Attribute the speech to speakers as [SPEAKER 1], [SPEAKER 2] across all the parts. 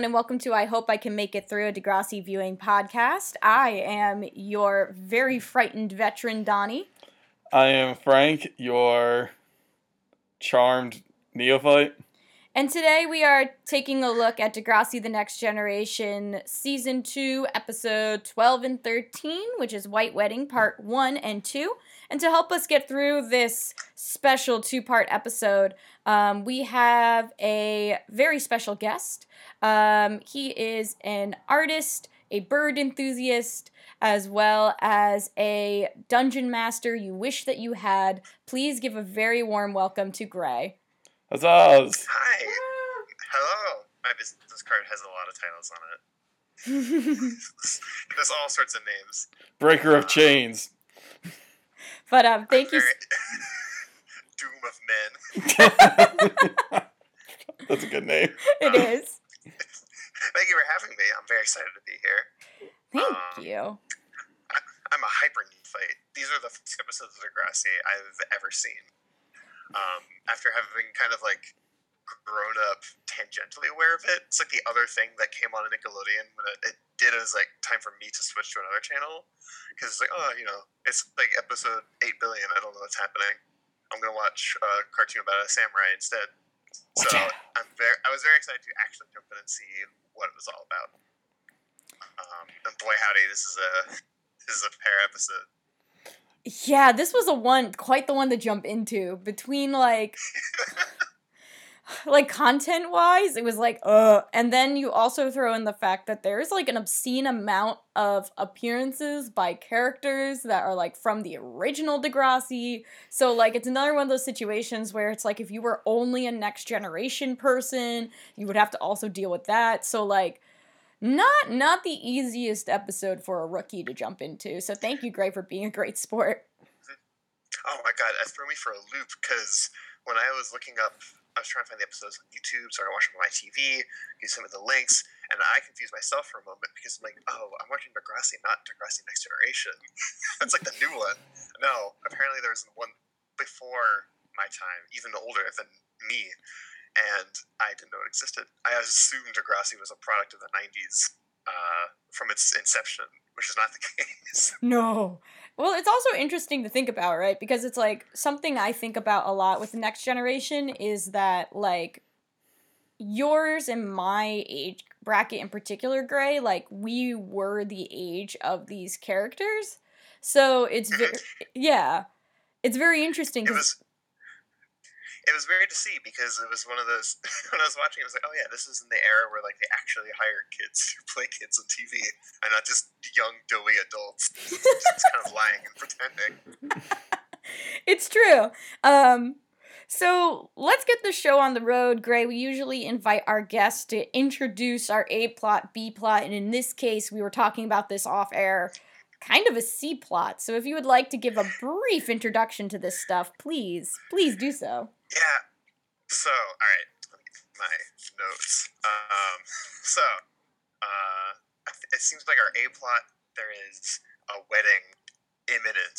[SPEAKER 1] everyone, and welcome to I Hope I Can Make It Through a Degrassi Viewing podcast. I am your very frightened veteran, Donnie.
[SPEAKER 2] I am Frank, your charmed neophyte.
[SPEAKER 1] And today we are taking a look at Degrassi The Next Generation, Season 2, Episode 12 and 13, which is White Wedding, Part 1 and 2. And to help us get through this special two part episode, um, we have a very special guest. Um, he is an artist, a bird enthusiast, as well as a dungeon master you wish that you had. Please give a very warm welcome to Gray.
[SPEAKER 2] That's us.
[SPEAKER 3] Hi. Hello. My business card has a lot of titles on it. There's all sorts of names.
[SPEAKER 2] Breaker of chains.
[SPEAKER 1] But um, thank you.
[SPEAKER 3] Doom of Men.
[SPEAKER 2] That's a good name.
[SPEAKER 1] It is.
[SPEAKER 3] Thank you for having me. I'm very excited to be here.
[SPEAKER 1] Thank
[SPEAKER 3] Um,
[SPEAKER 1] you.
[SPEAKER 3] I'm a hyper neophyte. These are the first episodes of Degrassi I've ever seen. Um, after having kind of like grown up tangentially aware of it, it's like the other thing that came on Nickelodeon when it, it did it was like time for me to switch to another channel because it's like oh you know it's like episode eight billion. I don't know what's happening. I'm gonna watch a cartoon about a samurai instead. So. I'm very I was very excited to actually jump in and see what it was all about. Um, and boy howdy, this is a this is a pair episode.
[SPEAKER 1] Yeah, this was a one, quite the one to jump into. Between like, like content wise, it was like, uh, and then you also throw in the fact that there's like an obscene amount of appearances by characters that are like from the original Degrassi. So like, it's another one of those situations where it's like if you were only a next generation person, you would have to also deal with that. So like. Not not the easiest episode for a rookie to jump into. So thank you, Gray, for being a great sport.
[SPEAKER 3] Oh my god, that threw me for a loop because when I was looking up, I was trying to find the episodes on YouTube, started watching them on my TV, you sent me the links, and I confused myself for a moment because I'm like, oh, I'm watching Degrassi, not Degrassi Next Generation. That's like the new one. No, apparently there was one before my time, even older than me, and I didn't know it existed. I assumed Degrassi was a product of the 90s uh, from its inception, which is not the case.
[SPEAKER 1] No. Well, it's also interesting to think about, right? Because it's like something I think about a lot with the next generation is that like yours and my age bracket in particular, Gray, like we were the age of these characters. So it's very yeah. It's very interesting because
[SPEAKER 3] it was weird to see because it was one of those when I was watching, it was like, oh yeah, this is in the era where like they actually hired kids to play kids on TV and not just young doughy adults just kind of lying and pretending.
[SPEAKER 1] it's true. Um, so let's get the show on the road, Gray. We usually invite our guests to introduce our A plot, B plot, and in this case, we were talking about this off air, kind of a C plot. So if you would like to give a brief introduction to this stuff, please, please do so.
[SPEAKER 3] Yeah. So, all right, let me get my notes. Um, so, uh, it seems like our A plot there is a wedding imminent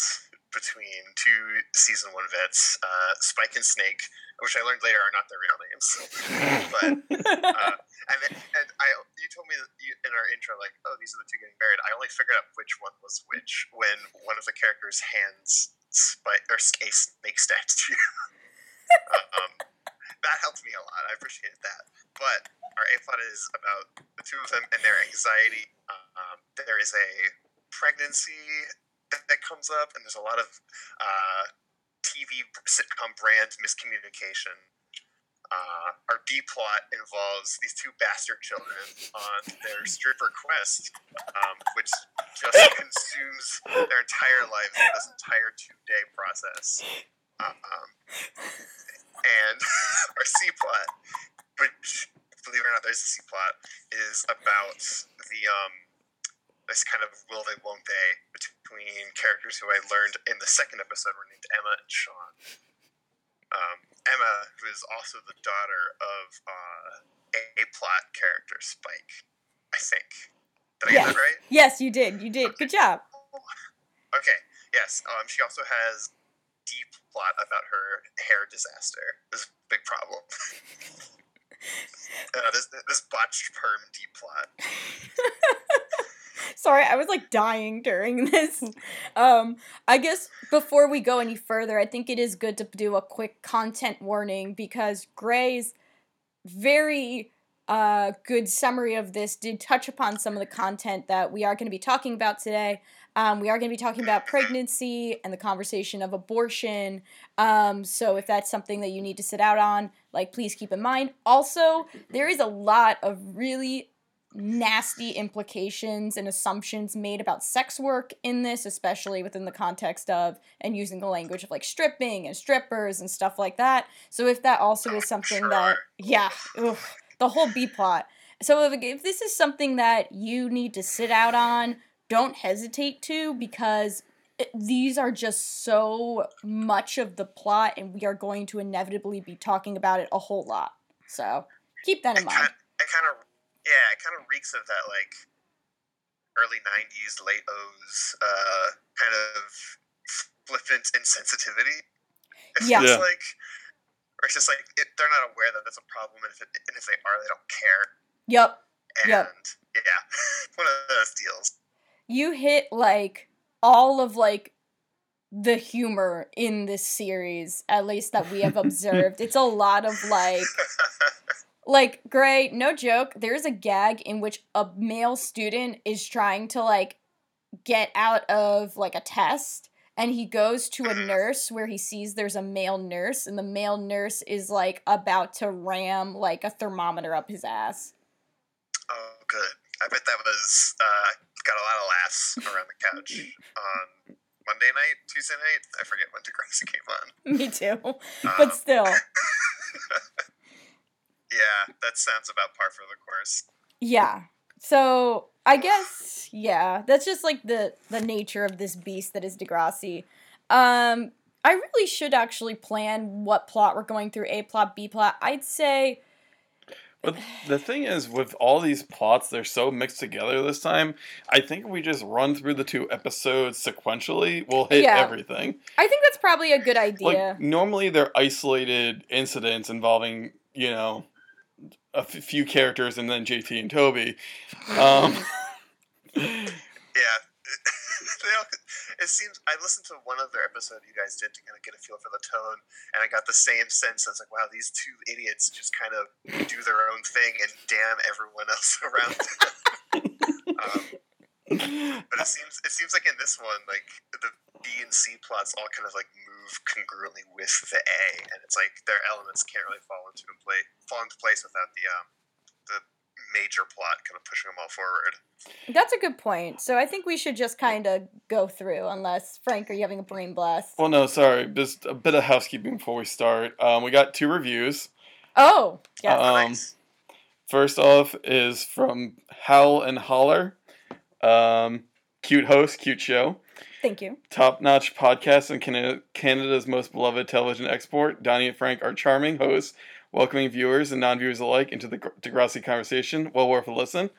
[SPEAKER 3] between two season one vets, uh, Spike and Snake, which I learned later are not their real names. but uh, and then, and I you told me that you, in our intro like oh these are the two getting married. I only figured out which one was which when one of the characters hands Spike or a snake statue. um, that helped me a lot. I appreciated that. But our A plot is about the two of them and their anxiety. Um, there is a pregnancy that, that comes up, and there's a lot of uh, TV sitcom brand miscommunication. Uh, our B plot involves these two bastard children on their stripper quest, um, which just consumes their entire lives in this entire two day process. Um, and our C plot, which believe it or not, there's a C plot, is about the um, this kind of will they won't they between characters who I learned in the second episode were named Emma and Sean. Um, Emma, who is also the daughter of uh, a plot character Spike, I think. Did I
[SPEAKER 1] Yeah.
[SPEAKER 3] get that right?
[SPEAKER 1] yes, you did. You did. Good job.
[SPEAKER 3] Okay. Yes. Um, she also has deep plot about her hair disaster. This is a big problem. Uh, this this botched perm D plot.
[SPEAKER 1] Sorry, I was like dying during this. Um, I guess before we go any further, I think it is good to do a quick content warning because Gray's very uh, good summary of this did touch upon some of the content that we are going to be talking about today. Um, we are going to be talking about pregnancy and the conversation of abortion. Um, so if that's something that you need to sit out on, like please keep in mind. Also, there is a lot of really nasty implications and assumptions made about sex work in this, especially within the context of and using the language of like stripping and strippers and stuff like that. So if that also is something that, yeah, ugh, the whole B plot. So if, if this is something that you need to sit out on, don't hesitate to because these are just so much of the plot and we are going to inevitably be talking about it a whole lot. So keep that in
[SPEAKER 3] It
[SPEAKER 1] mind.
[SPEAKER 3] kind, it kind of, yeah, it kind of reeks of that like early '90s, late O's uh, kind of flippant insensitivity. It
[SPEAKER 1] Yeah.
[SPEAKER 3] feels
[SPEAKER 2] Yeah.
[SPEAKER 3] like, or it's just like it, they're not aware that that's a problem, and if it, and if they are, they don't care.
[SPEAKER 1] Yep.
[SPEAKER 3] And
[SPEAKER 1] Yep.
[SPEAKER 3] yeah, one of those deals.
[SPEAKER 1] You hit like all of like the humor in this series at least that we have observed. It's a lot of like like gray no joke there's a gag in which a male student is trying to like get out of like a test and he goes to a nurse where he sees there's a male nurse and the male nurse is like about to ram like a thermometer up his ass.
[SPEAKER 3] Oh, good. I bet that was uh, got a lot of laughs around the couch on Monday night, Tuesday night. I forget when Degrassi came on.
[SPEAKER 1] me too
[SPEAKER 3] Um,
[SPEAKER 1] but still
[SPEAKER 3] yeah, that sounds about par for the course.
[SPEAKER 1] Yeah. So I guess yeah, that's just like the the nature of this beast that is Degrassi. Um, I really should actually plan what plot we're going through. A plot, B plot. I'd say
[SPEAKER 2] But the thing is, with all these plots, they're so mixed together this time. I think if we just run through the two episodes sequentially, we'll hit
[SPEAKER 1] Yeah.
[SPEAKER 2] everything.
[SPEAKER 1] I think that's probably a good idea.
[SPEAKER 2] Like normally, they're isolated incidents involving you know a f- few characters and then JT and Toby. Um,
[SPEAKER 3] Yeah. It seems I listened to one other episode you guys did to kind of get a feel for the tone, and I got the same sense. I was like, wow, these two idiots just kind of do their own thing and damn everyone else around them. um, but it seems it seems like in this one, like the B and C plots all kind of like move congruently with the A, and it's like their elements can't really fall into play fall into place without the um major plot kind of pushing them all forward.
[SPEAKER 1] that's a good point. So I think we should just kind of go through. Unless Frank, are you having a brain blast?
[SPEAKER 2] well, no, sorry. Just a bit of housekeeping before we start. Um, we got two reviews.
[SPEAKER 1] Oh, yes.
[SPEAKER 2] Uh, Um,
[SPEAKER 3] nice.
[SPEAKER 2] First off is from Howl and Holler. Um, cute host, cute show.
[SPEAKER 1] Thank you.
[SPEAKER 2] Top notch podcast and Canada, Canada's most beloved television export. Donnie and Frank are charming hosts, welcoming viewers and non viewers alike into the Gr- Degrassi conversation. Well worth a listen.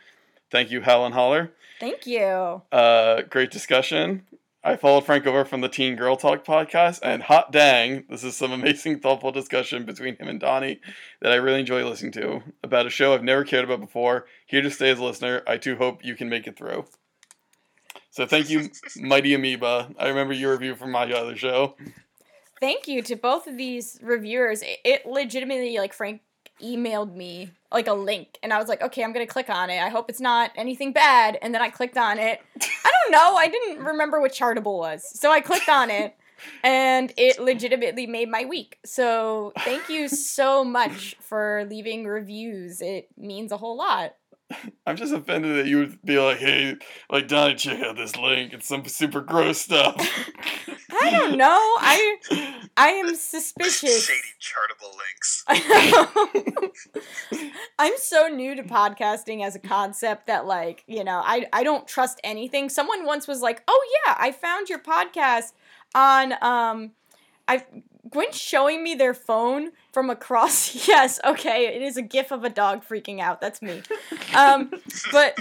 [SPEAKER 2] Thank you, Howl and Holler.
[SPEAKER 1] Thank you.
[SPEAKER 2] Uh, great discussion. I followed Frank over from the Teen Girl Talk podcast, and hot dang, this is some amazing, thoughtful discussion between him and Donnie that I really enjoy listening to about a show I've never cared about before. Here to stay as a listener. I too hope you can make it through. So thank you, Mighty Amoeba. I remember your review from my other show.
[SPEAKER 1] Thank you to both of these reviewers. It, it legitimately, like, Frank emailed me like a link, and I was like, okay, I'm gonna click on it. I hope it's not anything bad. And then I clicked on it. I don't know. I didn't remember what Chartable was, so I clicked on it, and it legitimately made my week. So thank you so much for leaving reviews. It means a whole lot.
[SPEAKER 2] I'm just offended that you would be like, hey, like, Donnie, check out this link. It's some super gross stuff.
[SPEAKER 1] I don't know. I I am suspicious.
[SPEAKER 3] Shady chartable links.
[SPEAKER 1] I'm so new to podcasting as a concept that like, you know, I I don't trust anything. Someone once was like, "Oh yeah, I found your podcast on um I Gwen's showing me their phone from across. Yes, okay, it is a gif of a dog freaking out. That's me. Um but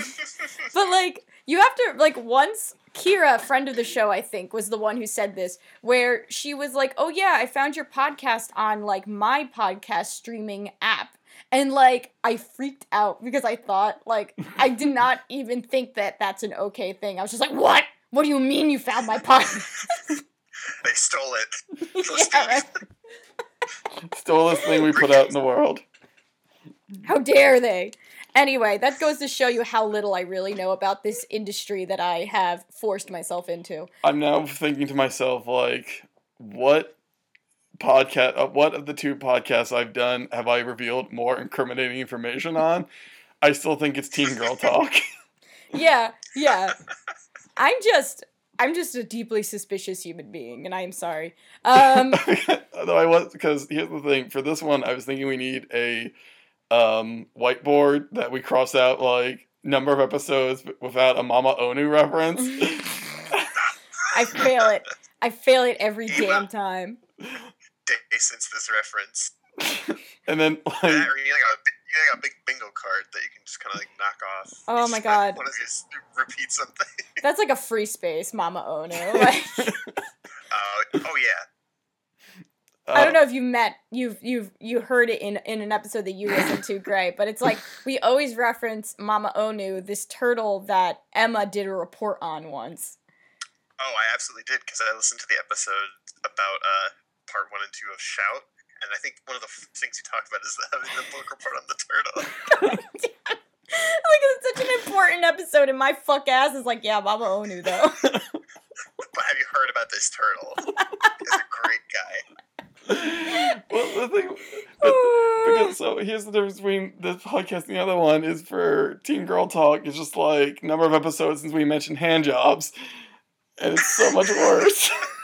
[SPEAKER 1] but like you have to like once Kira, friend of the show, I think, was the one who said this, where she was like, "Oh yeah, I found your podcast on like my podcast streaming app." And like I freaked out because I thought like I did not even think that that's an okay thing. I was just like, "What? What do you mean you found my podcast?"
[SPEAKER 3] They stole it.
[SPEAKER 1] yeah, right.
[SPEAKER 2] Stole this thing we put out in the world.
[SPEAKER 1] How dare they? Anyway, that goes to show you how little I really know about this industry that I have forced myself into.
[SPEAKER 2] I'm now thinking to myself, like, what podcast, uh, what of the two podcasts I've done have I revealed more incriminating information on? I still think it's Teen Girl Talk.
[SPEAKER 1] Yeah, yeah. I'm just I'm just a deeply suspicious human being and I am sorry. Um
[SPEAKER 2] Although I was, because here's the thing for this one, I was thinking we need a um, whiteboard that we cross out like number of episodes without a Mama Onu reference.
[SPEAKER 1] I fail it. I fail it every damn time.
[SPEAKER 3] Day since this reference.
[SPEAKER 2] and then like
[SPEAKER 3] or you like a, bi- you like a big bingo card that you can just kind of like knock off.
[SPEAKER 1] Oh my God.
[SPEAKER 3] One of you repeat something.
[SPEAKER 1] That's like a free space, Mama Ono. Like,
[SPEAKER 3] Uh, oh yeah.
[SPEAKER 1] I
[SPEAKER 2] uh,
[SPEAKER 1] don't know if you met you've you've you heard it in in an episode that you listened to, Gray, but it's like we always reference Mama Onu, this turtle that Emma did a report on once.
[SPEAKER 3] Oh, I absolutely did because I listened to the episode about uh, part one and two of Shout, and I think one of the f- things you talked about is having the book report on the turtle.
[SPEAKER 1] like it's such an important episode, and my fuck ass is like, yeah, Mama Onu though.
[SPEAKER 3] But have you heard about this turtle? He's a great guy.
[SPEAKER 2] well, the thing, but, because, so here's the difference between this podcast and the other one is for Teen Girl Talk. It's just like number of episodes since we mentioned hand jobs, and it's so much worse.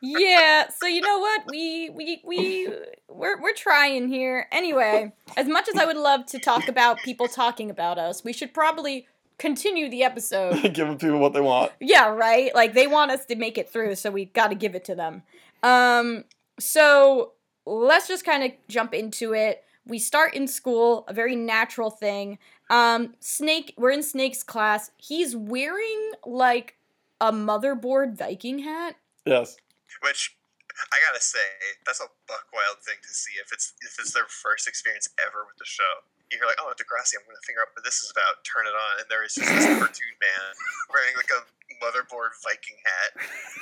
[SPEAKER 1] yeah, so you know what? We we we we're we're trying here. Anyway, as much as I would love to talk about people talking about us, we should probably continue the episode.
[SPEAKER 2] Giving people what they want.
[SPEAKER 1] Yeah, right? Like they want us to make it through, so we got to give it to them. Um so let's just kind of jump into it. We start in school, a very natural thing. Um Snake, we're in Snake's class. He's wearing like a motherboard Viking hat.
[SPEAKER 2] Yes.
[SPEAKER 3] Which I gotta say, that's a buck wild thing to see if it's if it's their first experience ever with the show. You're like, oh, Degrassi, I'm gonna figure out what this is about. Turn it on, and there is just this cartoon man wearing like a motherboard Viking hat.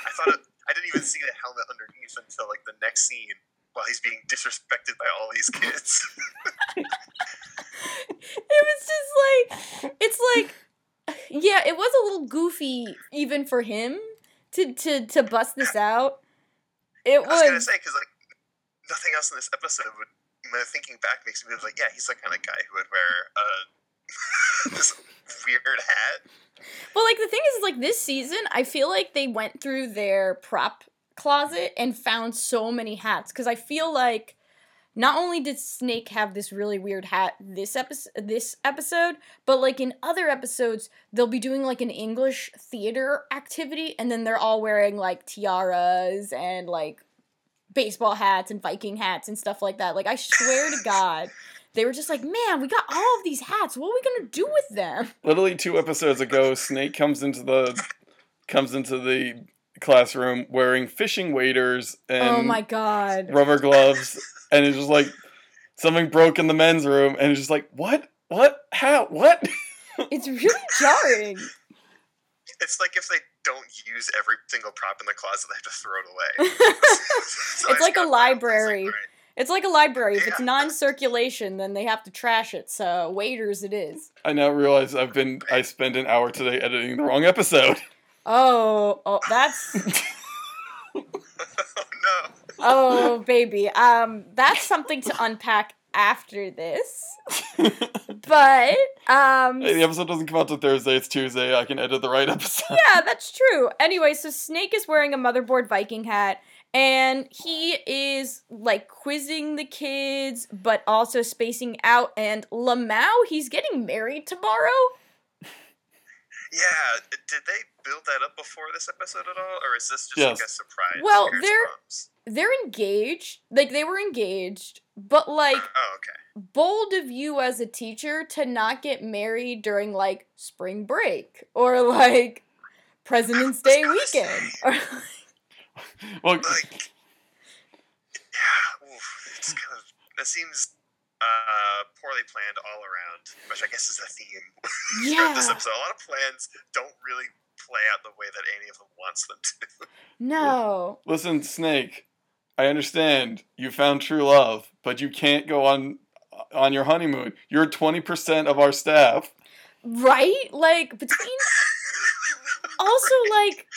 [SPEAKER 3] I thought it, I didn't even see the helmet underneath until like the next scene while he's being disrespected by all these kids.
[SPEAKER 1] it was just like it's like yeah it was a little goofy even for him to to to bust this out it was
[SPEAKER 3] I was gonna say because like nothing else in this episode would. thinking back, makes me like, yeah, he's the kind of guy who would wear uh, this weird hat.
[SPEAKER 1] well like the thing is like this season i feel like they went through their prop closet and found so many hats because i feel like not only did snake have this really weird hat this episode this episode but like in other episodes they'll be doing like an english theater activity and then they're all wearing like tiaras and like baseball hats and viking hats and stuff like that. Like i swear to god they were just like man we got all of these hats. What are we gonna do with them?
[SPEAKER 2] Literally two episodes ago, Snake comes into the comes into the classroom wearing fishing waders and
[SPEAKER 1] oh my god
[SPEAKER 2] rubber gloves, and it's just like something broke in the men's room, and it's just like, what, what, how, what?
[SPEAKER 1] it's really jarring
[SPEAKER 3] It's like if they don't use every single prop in the closet, they have to throw it away. So
[SPEAKER 1] It's like a
[SPEAKER 3] just got that. It's
[SPEAKER 1] library. It's like a library. If it's non-circulation, then they have to trash it. So waiters, it is.
[SPEAKER 2] I now realize I've been I spent an hour today editing the wrong episode.
[SPEAKER 1] Oh, oh, that's
[SPEAKER 3] oh no.
[SPEAKER 1] oh, baby. Um, that's something to unpack after this. But um,
[SPEAKER 2] Hey, the episode doesn't come out till Thursday. It's Tuesday. I can edit the right episode.
[SPEAKER 1] yeah, that's true. Anyway, so Snake is wearing a motherboard Viking hat. And he is like quizzing the kids, but also spacing out. And Lamau, he's getting married tomorrow.
[SPEAKER 3] Yeah, did they build that up before this episode at all, or is this just like a surprise?
[SPEAKER 1] Well, they're-
[SPEAKER 3] crumbs.
[SPEAKER 1] they're engaged like they were engaged but like
[SPEAKER 3] Oh, okay.
[SPEAKER 1] bold of you as a teacher to not get married during like spring break or like president's day weekend
[SPEAKER 3] say.
[SPEAKER 1] or
[SPEAKER 2] Well,
[SPEAKER 3] Like, yeah, oof, it's kind of that seems uh, poorly planned all around, which I guess is a theme
[SPEAKER 1] Yeah.
[SPEAKER 3] of this episode. A lot of plans don't really play out the way that any of them wants them to.
[SPEAKER 1] No.
[SPEAKER 2] Listen, Snake, I understand you found true love, but you can't go on on your honeymoon. You're 20% of our staff.
[SPEAKER 1] Right? Like between also like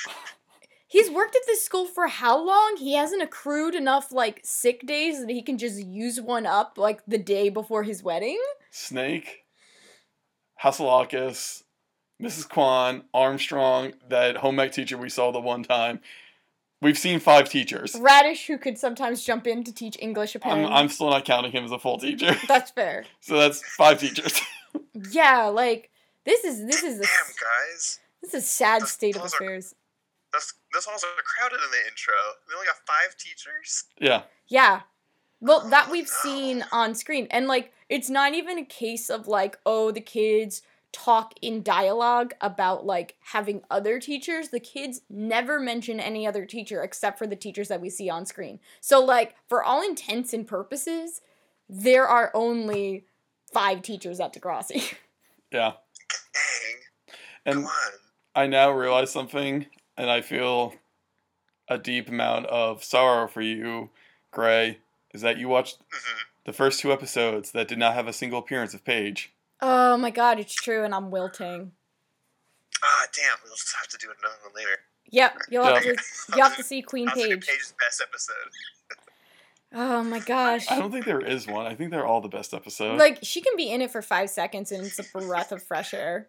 [SPEAKER 1] he's worked at this school for how long? He hasn't accrued enough like sick days that he can just use one up like the day before his wedding.
[SPEAKER 2] Snake, Hasselakis, Mrs. Kwan, Armstrong, that home ec teacher we saw the one time. We've seen five teachers.
[SPEAKER 1] Raditch, who could sometimes jump in to teach English
[SPEAKER 2] I'm. I'm still not counting him as a full teacher.
[SPEAKER 1] That's fair.
[SPEAKER 2] So that's five teachers.
[SPEAKER 1] Yeah, like this is this is a
[SPEAKER 3] Damn, guys.
[SPEAKER 1] this is a sad
[SPEAKER 3] Those-
[SPEAKER 1] state of
[SPEAKER 3] those are-
[SPEAKER 1] affairs.
[SPEAKER 3] Those, those halls are crowded in the intro. We only got five teachers.
[SPEAKER 2] yeah.
[SPEAKER 1] Yeah. Well, that oh we've seen on screen. And like it's not even a case of like, oh, the kids talk in dialogue about like having other teachers. The kids never mention any other teacher except for the teachers that we see on screen. So like for all intents and purposes, there are only five teachers at Degrassi.
[SPEAKER 2] Yeah.
[SPEAKER 3] Dang.
[SPEAKER 2] And
[SPEAKER 3] Come on.
[SPEAKER 2] I now realize something, and I feel a deep amount of sorrow for you, Gray, is that you watched
[SPEAKER 3] hmm
[SPEAKER 2] the first two episodes that did not have a single appearance of Paige.
[SPEAKER 1] Oh my god, it's true and I'm wilting.
[SPEAKER 3] Ah, damn. We'll just have to do another one later.
[SPEAKER 1] Yep, you'll have
[SPEAKER 2] Yeah.
[SPEAKER 1] to you have to see Queen
[SPEAKER 3] I'll
[SPEAKER 1] Paige.
[SPEAKER 3] Paige's best episode.
[SPEAKER 1] Oh my gosh.
[SPEAKER 2] I don't think there is one. I think they're all the best episodes.
[SPEAKER 1] Like she can be in it for five seconds and it's a breath of fresh air.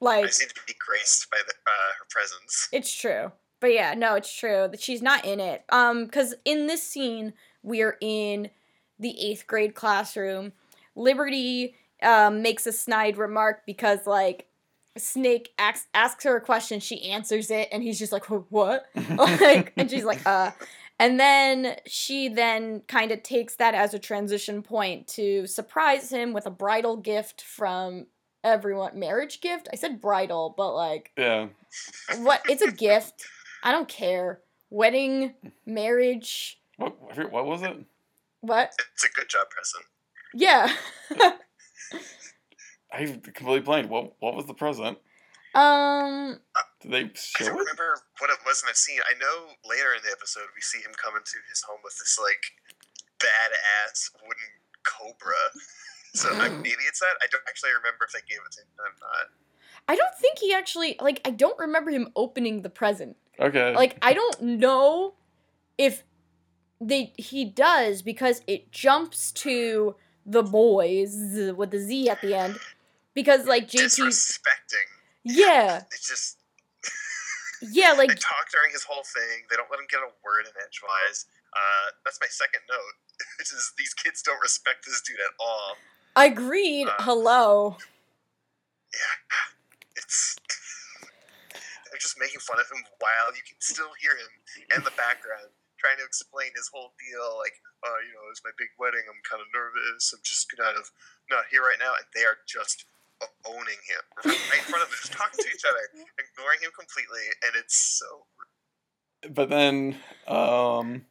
[SPEAKER 1] Like
[SPEAKER 3] just need to be graced by the, uh, her presence.
[SPEAKER 1] it's true. But yeah, no, it's true that she's not in it. Um, because in this scene we're in the eighth grade classroom. Liberty um makes a snide remark because like Snake asks asks her a question, she answers it, and he's just like, "What?" like, and she's like, "Uh." And then she then kind of takes that as a transition point to surprise him with a bridal gift from everyone. Marriage gift? I said bridal, but like,
[SPEAKER 2] yeah.
[SPEAKER 1] what? It's a gift. I don't care. Wedding, marriage,
[SPEAKER 2] What, what was it?
[SPEAKER 1] what?
[SPEAKER 3] It's a good job present.
[SPEAKER 1] Yeah.
[SPEAKER 2] I completely blanked. What What was the present?
[SPEAKER 1] um,
[SPEAKER 2] Did they show I
[SPEAKER 3] don't
[SPEAKER 2] it?
[SPEAKER 3] remember what it was in the scene. I know later in the episode we see him come into his home with this like badass wooden cobra. So I, maybe it's that. I don't actually remember if they gave it to him or not.
[SPEAKER 1] I don't think he actually like. I don't remember him opening the present.
[SPEAKER 2] Okay.
[SPEAKER 1] Like I don't know if they he does because it jumps to the boys with the Z at the end because like JT
[SPEAKER 3] Disrespecting.
[SPEAKER 1] yeah
[SPEAKER 3] It's just
[SPEAKER 1] yeah like
[SPEAKER 3] they talk during his whole thing. They don't let him get a word in edgewise. Uh, that's my second note, which is these kids don't respect this dude at all.
[SPEAKER 1] agreed
[SPEAKER 3] Uh,
[SPEAKER 1] hello
[SPEAKER 3] Yeah, it's they're just making fun of him while you can still hear him in the background trying to explain his whole deal. Like, oh, you know, it's my big wedding. I'm kind of nervous. I'm just kind of not here right now, and they are just owning him right in front of them, just talking to each other, ignoring him completely, and it's so.
[SPEAKER 2] but then, um,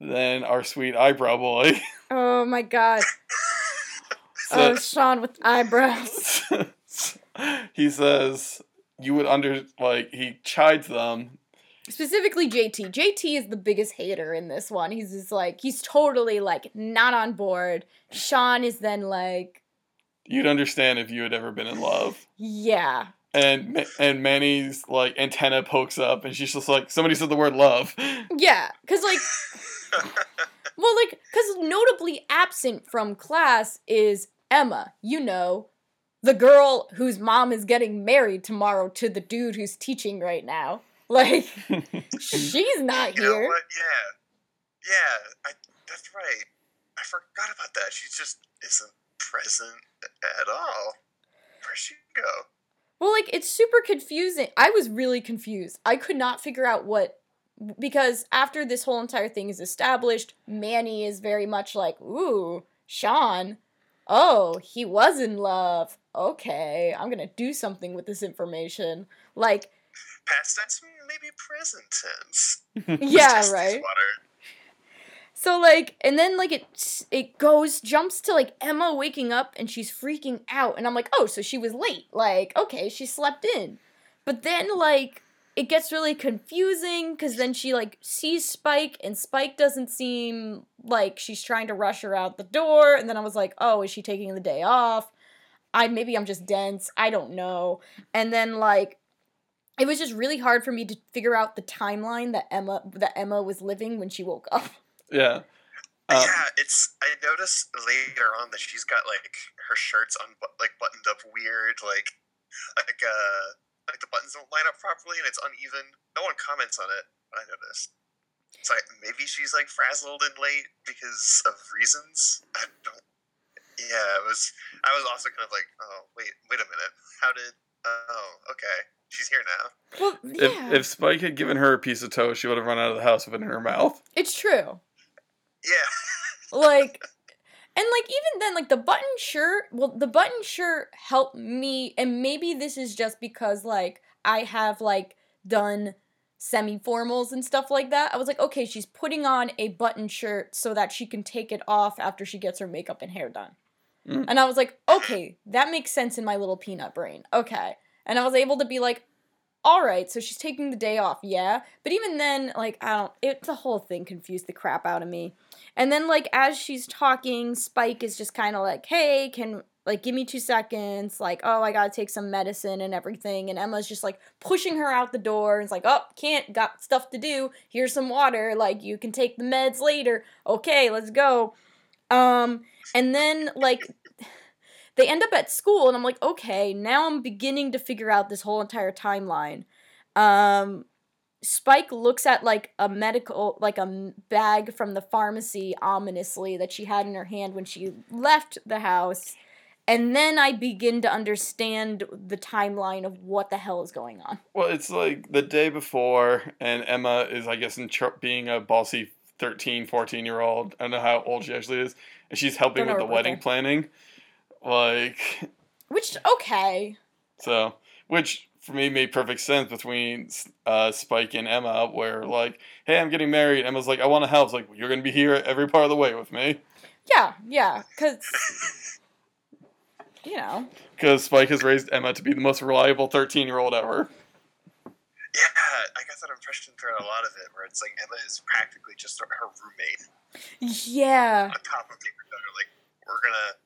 [SPEAKER 2] then our sweet eyebrow boy.
[SPEAKER 1] oh my god so, oh Sean with eyebrows
[SPEAKER 2] he says you would under like he chides them.
[SPEAKER 1] Specifically JT JT is the biggest hater in this one he's just like he's totally like not on board Sean is then like
[SPEAKER 2] You'd understand if you had ever been in love.
[SPEAKER 1] yeah
[SPEAKER 2] And and Manny's like antenna pokes up, and she's just like, somebody said the word love.
[SPEAKER 1] Yeah, because like, well, like, because notably absent from class is Emma. You know, the girl whose mom is getting married tomorrow to the dude who's teaching right now. Like, she's not
[SPEAKER 3] You know
[SPEAKER 1] here.
[SPEAKER 3] what? Yeah, yeah, I, that's right. I forgot about that. She just isn't present at all. Where'd she go?
[SPEAKER 1] Well, like, it's super confusing. I was really confused. I could not figure out what. Because after this whole entire thing is established, Manny is very much like, ooh, Sean, oh, he was in love. Okay, I'm gonna do something with this information. Like,
[SPEAKER 3] Past tense, maybe present tense.
[SPEAKER 1] yeah, right. So like, and then like it it goes jumps to like Emma waking up and she's freaking out, and I'm like, oh, so she was late. Like, okay, she slept in, but then like it gets really confusing because then she like sees Spike and Spike doesn't seem like she's trying to rush her out the door, and then I was like, oh, is she taking the day off? I maybe I'm just dense. I don't know. And then like it was just really hard for me to figure out the timeline that Emma that Emma was living when she woke up.
[SPEAKER 2] Yeah. Uh,
[SPEAKER 3] yeah, it's. I noticed later on that she's got like her shirts on, like buttoned up weird, like like uh like the buttons don't line up properly and it's uneven. No one comments on it, but I noticed. So I, maybe she's like frazzled and late because of reasons. I don't. Yeah, it was. I was also kind of like, oh wait, wait a minute. How did? Oh, okay. She's here now.
[SPEAKER 1] Well, yeah,
[SPEAKER 2] if, if Spike had given her a piece of toast, she would have run out of the house with it in her mouth.
[SPEAKER 1] it's true.
[SPEAKER 3] Yeah.
[SPEAKER 1] like and like even then like the button shirt well the button shirt helped me and maybe this is just because like i have like done semi formals and stuff like that i was like okay she's putting on a button shirt so that she can take it off after she gets her makeup and hair done
[SPEAKER 2] Mm.
[SPEAKER 1] and i was like okay that makes sense in my little peanut brain okay and i was able to be like all right so she's taking the day off yeah but even then like i don't it the whole thing confused the crap out of me and then like as she's talking, Spike is just kind of like, "Hey, can like give me 2 seconds." Like, "Oh, I got to take some medicine and everything." And Emma's just like pushing her out the door and it's like, "Oh, can't, got stuff to do. Here's some water. Like you can take the meds later. Okay, let's go." Um and then like they end up at school and I'm like, "Okay, now I'm beginning to figure out this whole entire timeline." Um Spike looks at like a medical, like a bag from the pharmacy ominously that she had in her hand when she left the house. And then I begin to understand the timeline of what the hell is going on.
[SPEAKER 2] Well, it's like the day before, and Emma is, I guess, in tr- being a bossy 13, 14 year old. I don't know how old she actually is. And she's helping with the wedding planning. Like,
[SPEAKER 1] Which, okay.
[SPEAKER 2] so, which for me made perfect sense between uh, Spike and Emma, where, like, hey, I'm getting married. Emma's like, I want to help. It's like, you're going to be here every part of the way with me.
[SPEAKER 1] Yeah, yeah. Because, you know.
[SPEAKER 2] Because Spike has raised Emma to be the most reliable 13 year old ever.
[SPEAKER 3] Yeah, I got that impression throughout a lot of it, where it's like Emma is practically just her roommate
[SPEAKER 1] Yeah.
[SPEAKER 3] on top of being her daughter. Like, we're gonna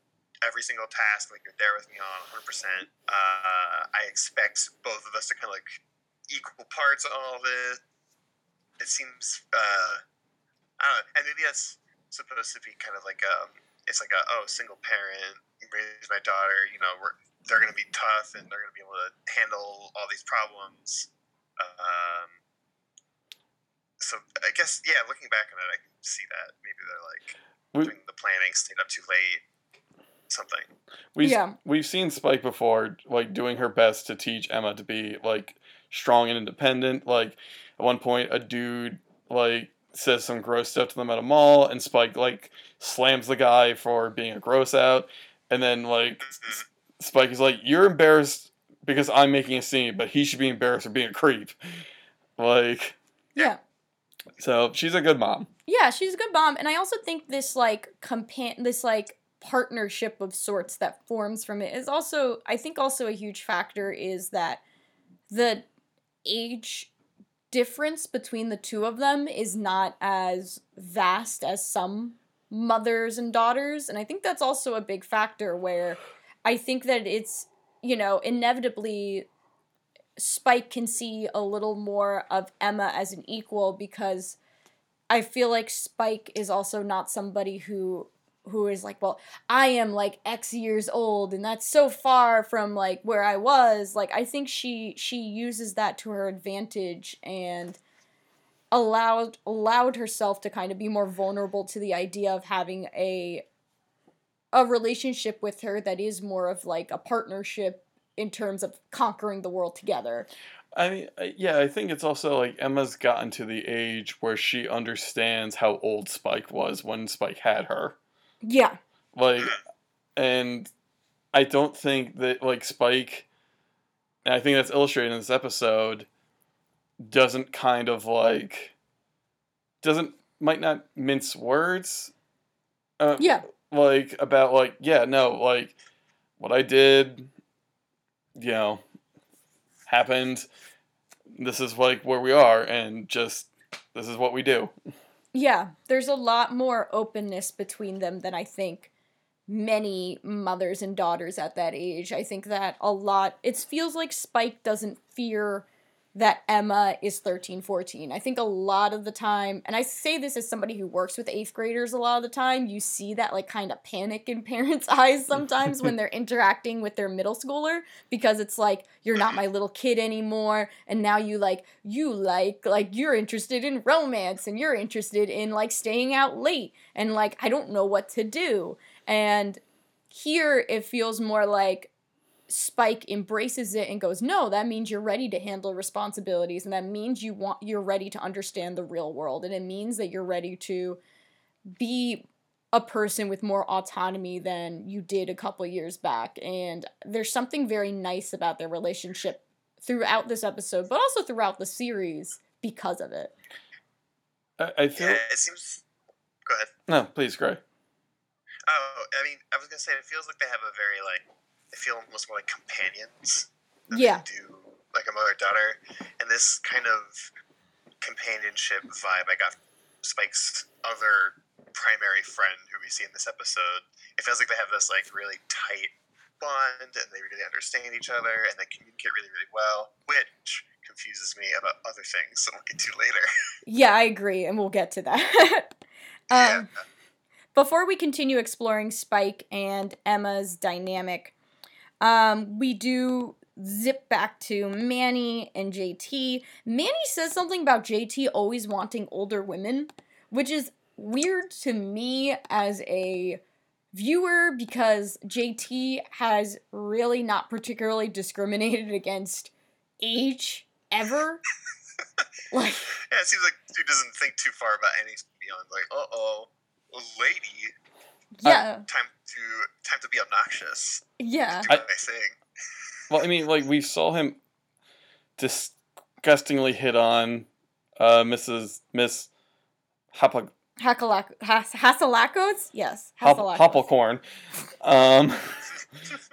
[SPEAKER 3] every single task, like you're there with me on 100. percent uh, I expect both of us to kind of like equal parts on all of it. It seems, uh, I don't know, and maybe that's supposed to be kind of like um, it's like a oh single parent raise my daughter. You know, we're they're gonna be tough and they're gonna be able to handle all these problems. Um, so I guess yeah, looking back on it, I can see that maybe they're like
[SPEAKER 2] We-
[SPEAKER 3] doing the planning, stayed up too late, something.
[SPEAKER 2] We've,
[SPEAKER 1] Yeah.
[SPEAKER 2] we've seen Spike before, like doing her best to teach Emma to be like strong and independent. Like at one point, a dude like says some gross stuff to them at a mall, and Spike like slams the guy for being a gross out, and then like
[SPEAKER 3] Mhm.
[SPEAKER 2] Spike is like, "You're embarrassed because I'm making a scene, but he should be embarrassed for being a creep." Like,
[SPEAKER 1] Yeah.
[SPEAKER 2] so she's a good mom.
[SPEAKER 1] Yeah, she's a good mom, and I also think this like compan this like partnership of sorts that forms from it is also I think also a huge factor is that the age difference between the two of them is not as vast as some mothers and daughters, and I think that's also a big factor where I think that it's you know inevitably Spike can see a little more of Emma as an equal because I feel like Spike is also not somebody who who is like, well, I am like X years old and that's so far from like where I was. Like I think she she uses that to her advantage and allowed allowed herself to kind of be more vulnerable to the idea of having a a relationship with her that is more of like a partnership in terms of conquering the world together.
[SPEAKER 2] I mean, yeah, I think it's also like Emma's gotten to the age where she understands how old Spike was when Spike had her.
[SPEAKER 1] Yeah.
[SPEAKER 2] Like, and I don't think that like Spike, and I think that's illustrated in this episode, doesn't kind of like doesn't might not mince words. Uh,
[SPEAKER 1] Yeah.
[SPEAKER 2] Like about like yeah no like what I did, you know, happened. This is like where we are, and just this is what we do.
[SPEAKER 1] Yeah, there's a lot more openness between them than I think many mothers and daughters at that age. I think that a lot it feels like Spike doesn't fear that Emma is 13, 14. I think a lot of the time, and I say this as somebody who works with 8th graders a lot of the time, you see that like kind of panic in parents' eyes sometimes when they're interacting with their middle schooler because it's like you're not my little kid anymore and now you like you like like you're interested in romance and you're interested in like staying out late and like I don't know what to do. And here it feels more like Spike embraces it and goes, "No, that means you're ready to handle responsibilities and that means you want you're ready to understand the real world and it means that you're ready to be a person with more autonomy than you did a couple years back." And there's something very nice about their relationship throughout this episode, but also throughout the series because of it.
[SPEAKER 2] I, I feel
[SPEAKER 3] Yeah, it seems. Go ahead.
[SPEAKER 2] no, please, Gray.
[SPEAKER 3] Oh, I mean, I was gonna say it feels like they have a very like they feel almost more like companions. than
[SPEAKER 1] Yeah.
[SPEAKER 3] They do like a mother daughter, and this kind of companionship vibe I got Spike's other primary friend who we see in this episode. It feels like they have this like really tight bond, and they really understand each other, and they communicate really really well, which confuses me about other things that we'll get to later.
[SPEAKER 1] Yeah, I agree, and we'll get to that.
[SPEAKER 3] yeah.
[SPEAKER 1] um, before we continue exploring Spike and Emma's dynamic, um, we do zip back to Manny and JT. Manny says something about JT always wanting older women, which is weird to me as a viewer because JT has really not particularly discriminated against age ever. like,
[SPEAKER 3] Yeah, it seems like dude doesn't think too far about anything beyond like, uh oh, a lady,
[SPEAKER 1] yeah,
[SPEAKER 3] time to time to be obnoxious.
[SPEAKER 1] yeah.
[SPEAKER 3] Do my thing.
[SPEAKER 2] Well, I mean, like we saw him disgustingly hit on uh, Mrs. Miss Hoppa,
[SPEAKER 1] Hakalak- Has- Hasalakos? Yes.
[SPEAKER 2] Hop, Hopplecorn, um,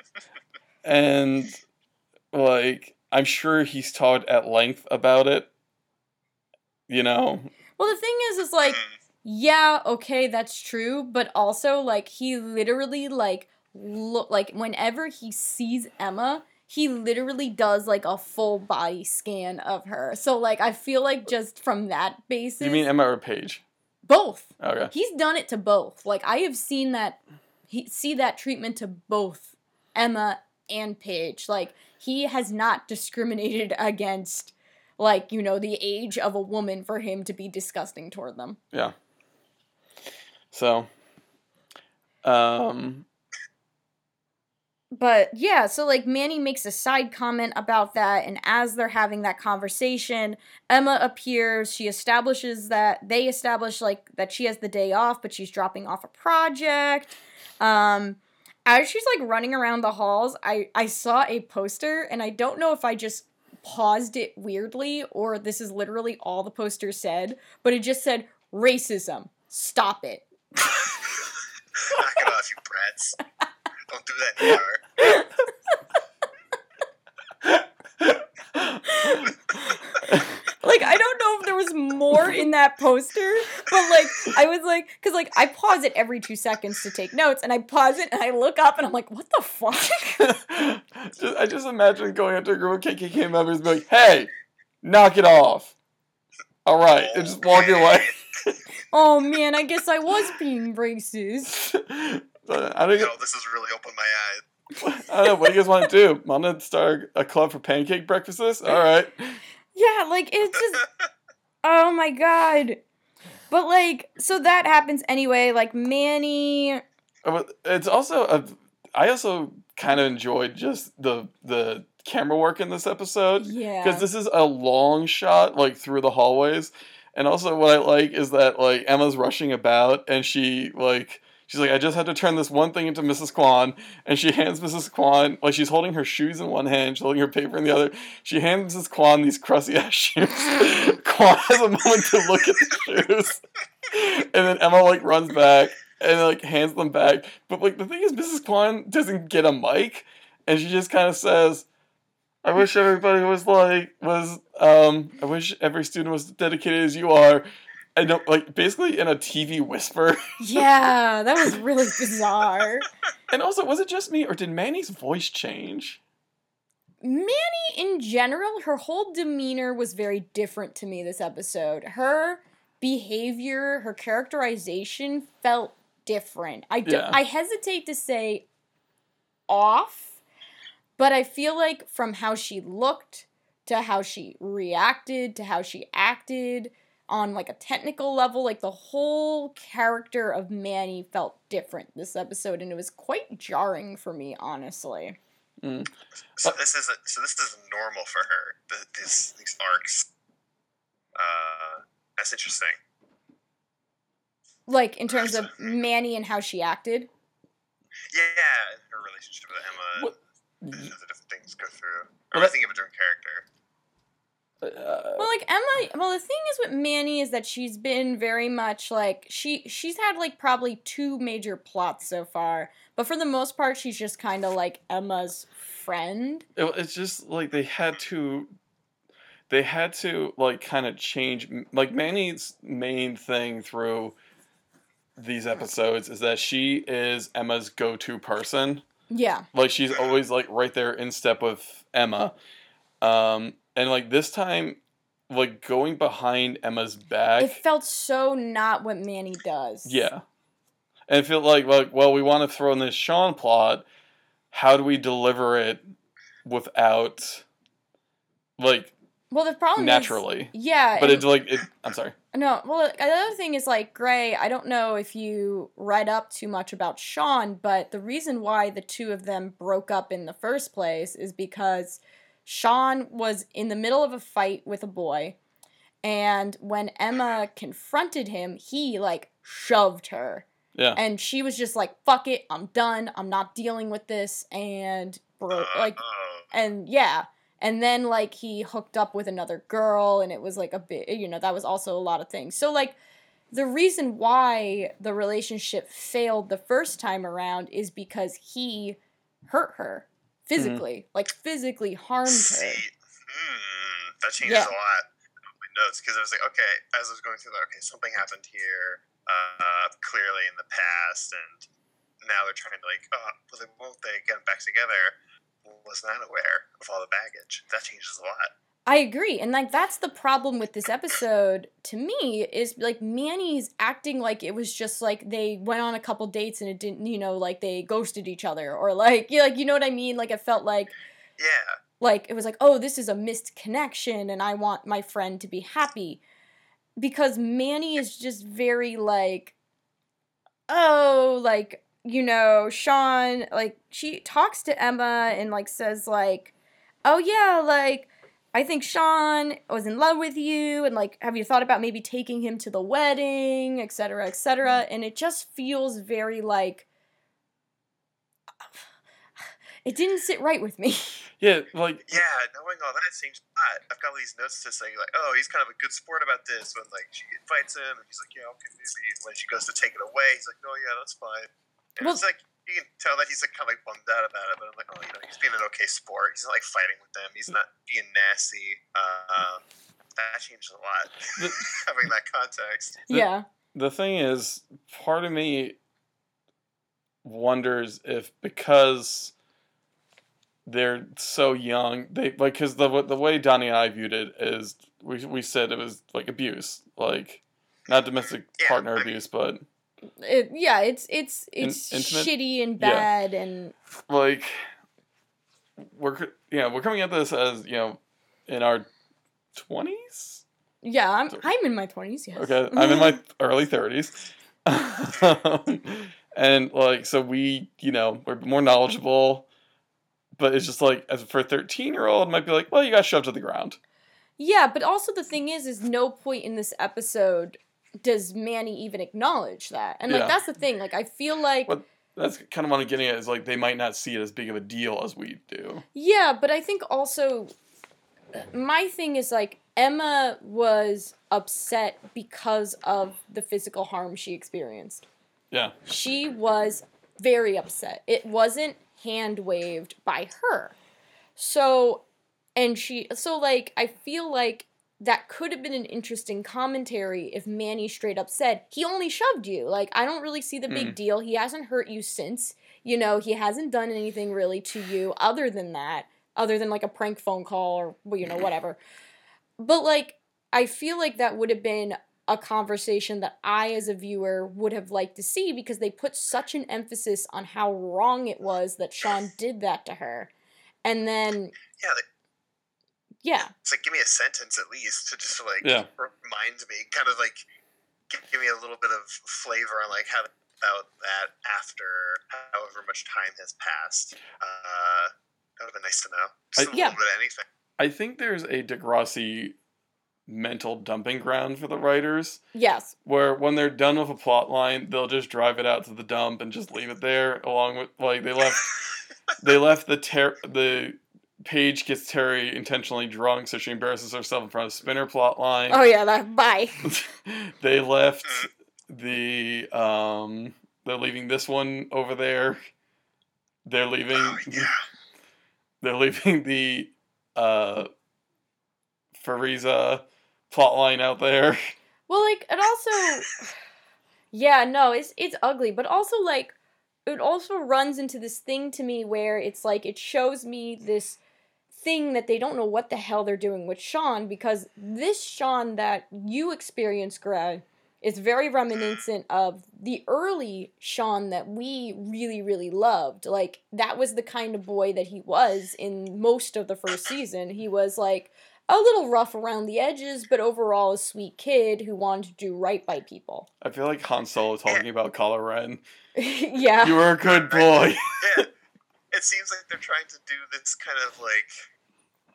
[SPEAKER 2] and like I'm sure he's talked at length about it. You know,
[SPEAKER 1] Well, the thing is, is like,
[SPEAKER 3] Hmm.
[SPEAKER 1] Yeah, okay, that's true, but also like he literally like look like whenever he sees Emma, he literally does like a full body scan of her. So like I feel like just from that basis,
[SPEAKER 2] you mean Emma or Paige?
[SPEAKER 1] both.
[SPEAKER 2] Okay.
[SPEAKER 1] He's done it to both. Like I have seen that he see that treatment to both Emma and Paige. Like he has not discriminated against like, you know, the age of a woman for him to be disgusting toward them.
[SPEAKER 2] Yeah. So, um,
[SPEAKER 1] But yeah, so like Manny makes a side comment about that, and as they're having that conversation, Emma appears. She establishes that they establish like that she has the day off, but she's dropping off a project. Um, as she's like running around the halls, I I saw a poster, and I don't know if I just paused it weirdly or this is literally all the poster said, but it just said racism. Stop it.
[SPEAKER 3] Knock it off, you brats. Don't do that anymore.
[SPEAKER 1] like I don't know if there was more in that poster, but like I was like, because like I pause it every two seconds to take notes, and I pause it and I look up and I'm like, what the fuck?
[SPEAKER 2] just, I just imagine going up to a group of KKK members and be like, hey, knock it off. All right, and just walk away.
[SPEAKER 1] Oh man, I guess I was being racist.
[SPEAKER 2] I don't,
[SPEAKER 3] No, this has really opened my eyes.
[SPEAKER 2] I don't know. What do you guys want to do? Want to start a club for pancake breakfasts? All right.
[SPEAKER 1] Yeah, like it's just, oh my god. But like, so that happens anyway. Like Manny,
[SPEAKER 2] Uh, It's also a. I also kind of enjoyed just the the camera work in this episode
[SPEAKER 1] yeah,
[SPEAKER 2] because this is a long shot like through the hallways, and also what I like is that like Emma's rushing about and she like. She's like, I just had to turn this one thing into Mrs. Kwan, and she hands Mrs. Kwan like she's holding her shoes in one hand, she's holding her paper in the other. She hands Mrs. Kwan these crusty ass shoes. Kwan has a moment to look at the shoes. and then Emma like runs back and like hands them back. But like the thing is, Mrs. Kwan doesn't get a mic, and she just kind of says, "I wish everybody was like was um I wish every student was dedicated as you are." And no, like basically in a TV whisper.
[SPEAKER 1] Yeah, that was really bizarre.
[SPEAKER 2] and also, was it just me or did Manny's voice change?
[SPEAKER 1] Manny, in general, her whole demeanor was very different to me this episode. Her behavior, her characterization felt different. I, do,
[SPEAKER 2] Yeah.
[SPEAKER 1] I hesitate to say off, but I feel like from how she looked to how she reacted to how she acted on like a technical level, like the whole character of Manny felt different this episode, and it was quite jarring for me, honestly.
[SPEAKER 3] So this is a, so this is normal for her. The, this these arcs. Uh, that's interesting.
[SPEAKER 1] Like in terms of Manny and how she acted.
[SPEAKER 3] Yeah, her relationship with Emma.
[SPEAKER 2] What-
[SPEAKER 3] The, the different things go through.
[SPEAKER 2] Well,
[SPEAKER 3] I'm
[SPEAKER 2] that-
[SPEAKER 3] thinking of a different character.
[SPEAKER 2] Uh,
[SPEAKER 1] Well, like Emma, well the thing is with Manny is that she's been very much like she she's had like probably two major plots so far, but for the most part she's just kind of like Emma's friend.
[SPEAKER 2] it, it's just like they had to they had to like kind of change like manny's main thing through these episodes is that she is emma's go-to person
[SPEAKER 1] Yeah.
[SPEAKER 2] like she's always like right there in step with emma um and like this time like going behind emma's back
[SPEAKER 1] It felt so not what Manny does.
[SPEAKER 2] yeah and it felt like like well we want to throw in this sean plot how do we deliver it without like
[SPEAKER 1] Well, the problem is
[SPEAKER 2] naturally
[SPEAKER 1] Yeah.
[SPEAKER 2] but it's like it, i'm sorry
[SPEAKER 1] No, well, the other thing is like Gray. I don't know if you read up too much about Sean, but the reason why the two of them broke up in the first place is because Sean was in the middle of a fight with a boy, and when Emma confronted him, he like shoved her,
[SPEAKER 2] yeah
[SPEAKER 1] and she was just like, "Fuck it, I'm done. I'm not dealing with this," and bro, like and yeah and then like he hooked up with another girl and it was like a bit you know that was also a lot of things so like the reason why the relationship failed the first time around is because he hurt her physically like physically harmed
[SPEAKER 3] see,
[SPEAKER 1] her
[SPEAKER 3] hmm, that changes
[SPEAKER 1] Yeah.
[SPEAKER 3] a lot. notes because I was like, okay, as I was going through that, okay, something happened here, uh, clearly in the past, and now they're trying to like, oh, well, they won't they get back together? Was not aware of all the baggage. That changes a lot.
[SPEAKER 1] I agree. And like that's the problem with this episode to me is like Manny's acting like it was just like they went on a couple dates and it didn't, you know, like they ghosted each other or like you like you know what I mean? Like it felt like
[SPEAKER 3] Yeah,
[SPEAKER 1] like it was like, "Oh, this is a missed connection and I want my friend to be happy." Because Manny is just very like oh, like you know, Sean like she talks to Emma and like says like, "Oh yeah, like I think Sean was in love with you, and like, have you thought about maybe taking him to the wedding, et cetera, et cetera? Mm-hmm. And it just feels very like it didn't sit right with me.
[SPEAKER 2] yeah like
[SPEAKER 3] yeah. Knowing all that seems odd. I've got all these notes to say like, oh, he's kind of a good sport about this. When like she invites him, and he's like, yeah, okay, maybe. And when she goes to take it away, he's like, oh yeah, that's fine. And
[SPEAKER 1] Well-
[SPEAKER 3] it's like you can tell that he's like kind of like bummed out about it, but I'm like, oh, you know, he's being an okay sport. He's not like fighting with them. He's not being nasty. Um, that changed a lot
[SPEAKER 2] The-
[SPEAKER 3] having that context.
[SPEAKER 2] The-
[SPEAKER 1] yeah.
[SPEAKER 2] the thing is part of me wonders if because they're so young they like because the the way Donnie and I viewed it is we we said it was like abuse like not domestic
[SPEAKER 3] Yeah,
[SPEAKER 2] partner
[SPEAKER 3] I mean-
[SPEAKER 2] abuse but
[SPEAKER 1] It, yeah, it's it's it's
[SPEAKER 2] intimate?
[SPEAKER 1] shitty and
[SPEAKER 2] Yeah.
[SPEAKER 1] bad and
[SPEAKER 2] like we're yeah we're coming at this as you know in our twenties
[SPEAKER 1] yeah, I'm I'm in my twenties. Yes.
[SPEAKER 2] Okay, I'm in my early 30s. and like so we, you know, we're more knowledgeable. But it's just like as for a 13 year old might be like, well, you got shoved to the ground.
[SPEAKER 1] Yeah, but also the thing is, is no point in this episode does Manny even acknowledge that, and like
[SPEAKER 2] Yeah.
[SPEAKER 1] that's the thing. Like I feel like
[SPEAKER 2] That's kind of what I'm getting at is like they might not see it as big of a deal as we do.
[SPEAKER 1] yeah, but I think also my thing is like Emma was upset because of the physical harm she experienced.
[SPEAKER 2] Yeah.
[SPEAKER 1] She was very upset. It wasn't hand waved by her. So, and she, so like, I feel like that could have been an interesting commentary if Manny straight up said, he only shoved you. Like, I don't really see the big
[SPEAKER 2] Mm.
[SPEAKER 1] deal. He hasn't hurt you since. You know, he hasn't done anything really to you other than that, other than like a prank phone call or, well, you know, whatever. But like, I feel like that would have been a conversation that I, as a viewer, would have liked to see because they put such an emphasis on how wrong it was that Sean did that to her. And then,
[SPEAKER 3] Yeah,
[SPEAKER 1] yeah,
[SPEAKER 3] it's like give me a sentence at least to just like
[SPEAKER 2] Yeah.
[SPEAKER 3] remind me, kind of like give, give me a little bit of flavor on like how about that after however much time has passed. Uh, that would have been nice to know. Just
[SPEAKER 2] I-
[SPEAKER 3] a
[SPEAKER 1] Yeah.
[SPEAKER 3] little bit of anything.
[SPEAKER 2] I think there's a Degrassi mental dumping ground for the writers
[SPEAKER 1] yes,
[SPEAKER 2] where when they're done with a plot line, they'll just drive it out to the dump and just leave it there along with like they left they left the ter- the Paige gets Terry intentionally drunk so she embarrasses herself in front of Spinner plot line.
[SPEAKER 1] oh yeah, that, bye.
[SPEAKER 2] they left the um they're leaving this one over there. They're leaving
[SPEAKER 3] oh, yeah.
[SPEAKER 2] they're leaving the uh Fariza plot line out there.
[SPEAKER 1] Well, like it also, yeah, no, it's it's ugly, but also like it also runs into this thing to me where it's like it shows me this thing that they don't know what the hell they're doing with Sean because this Sean that you experienced, Greg, is very reminiscent of the early Sean that we really, really loved. Like that was the kind of boy that he was in most of the first season. He was like a little rough around the edges, but overall a sweet kid who wanted to do right by people.
[SPEAKER 2] I feel like Han Solo talking about Kylo Ren.
[SPEAKER 1] yeah.
[SPEAKER 2] You were a good boy.
[SPEAKER 3] yeah. It seems like they're trying to do this kind of like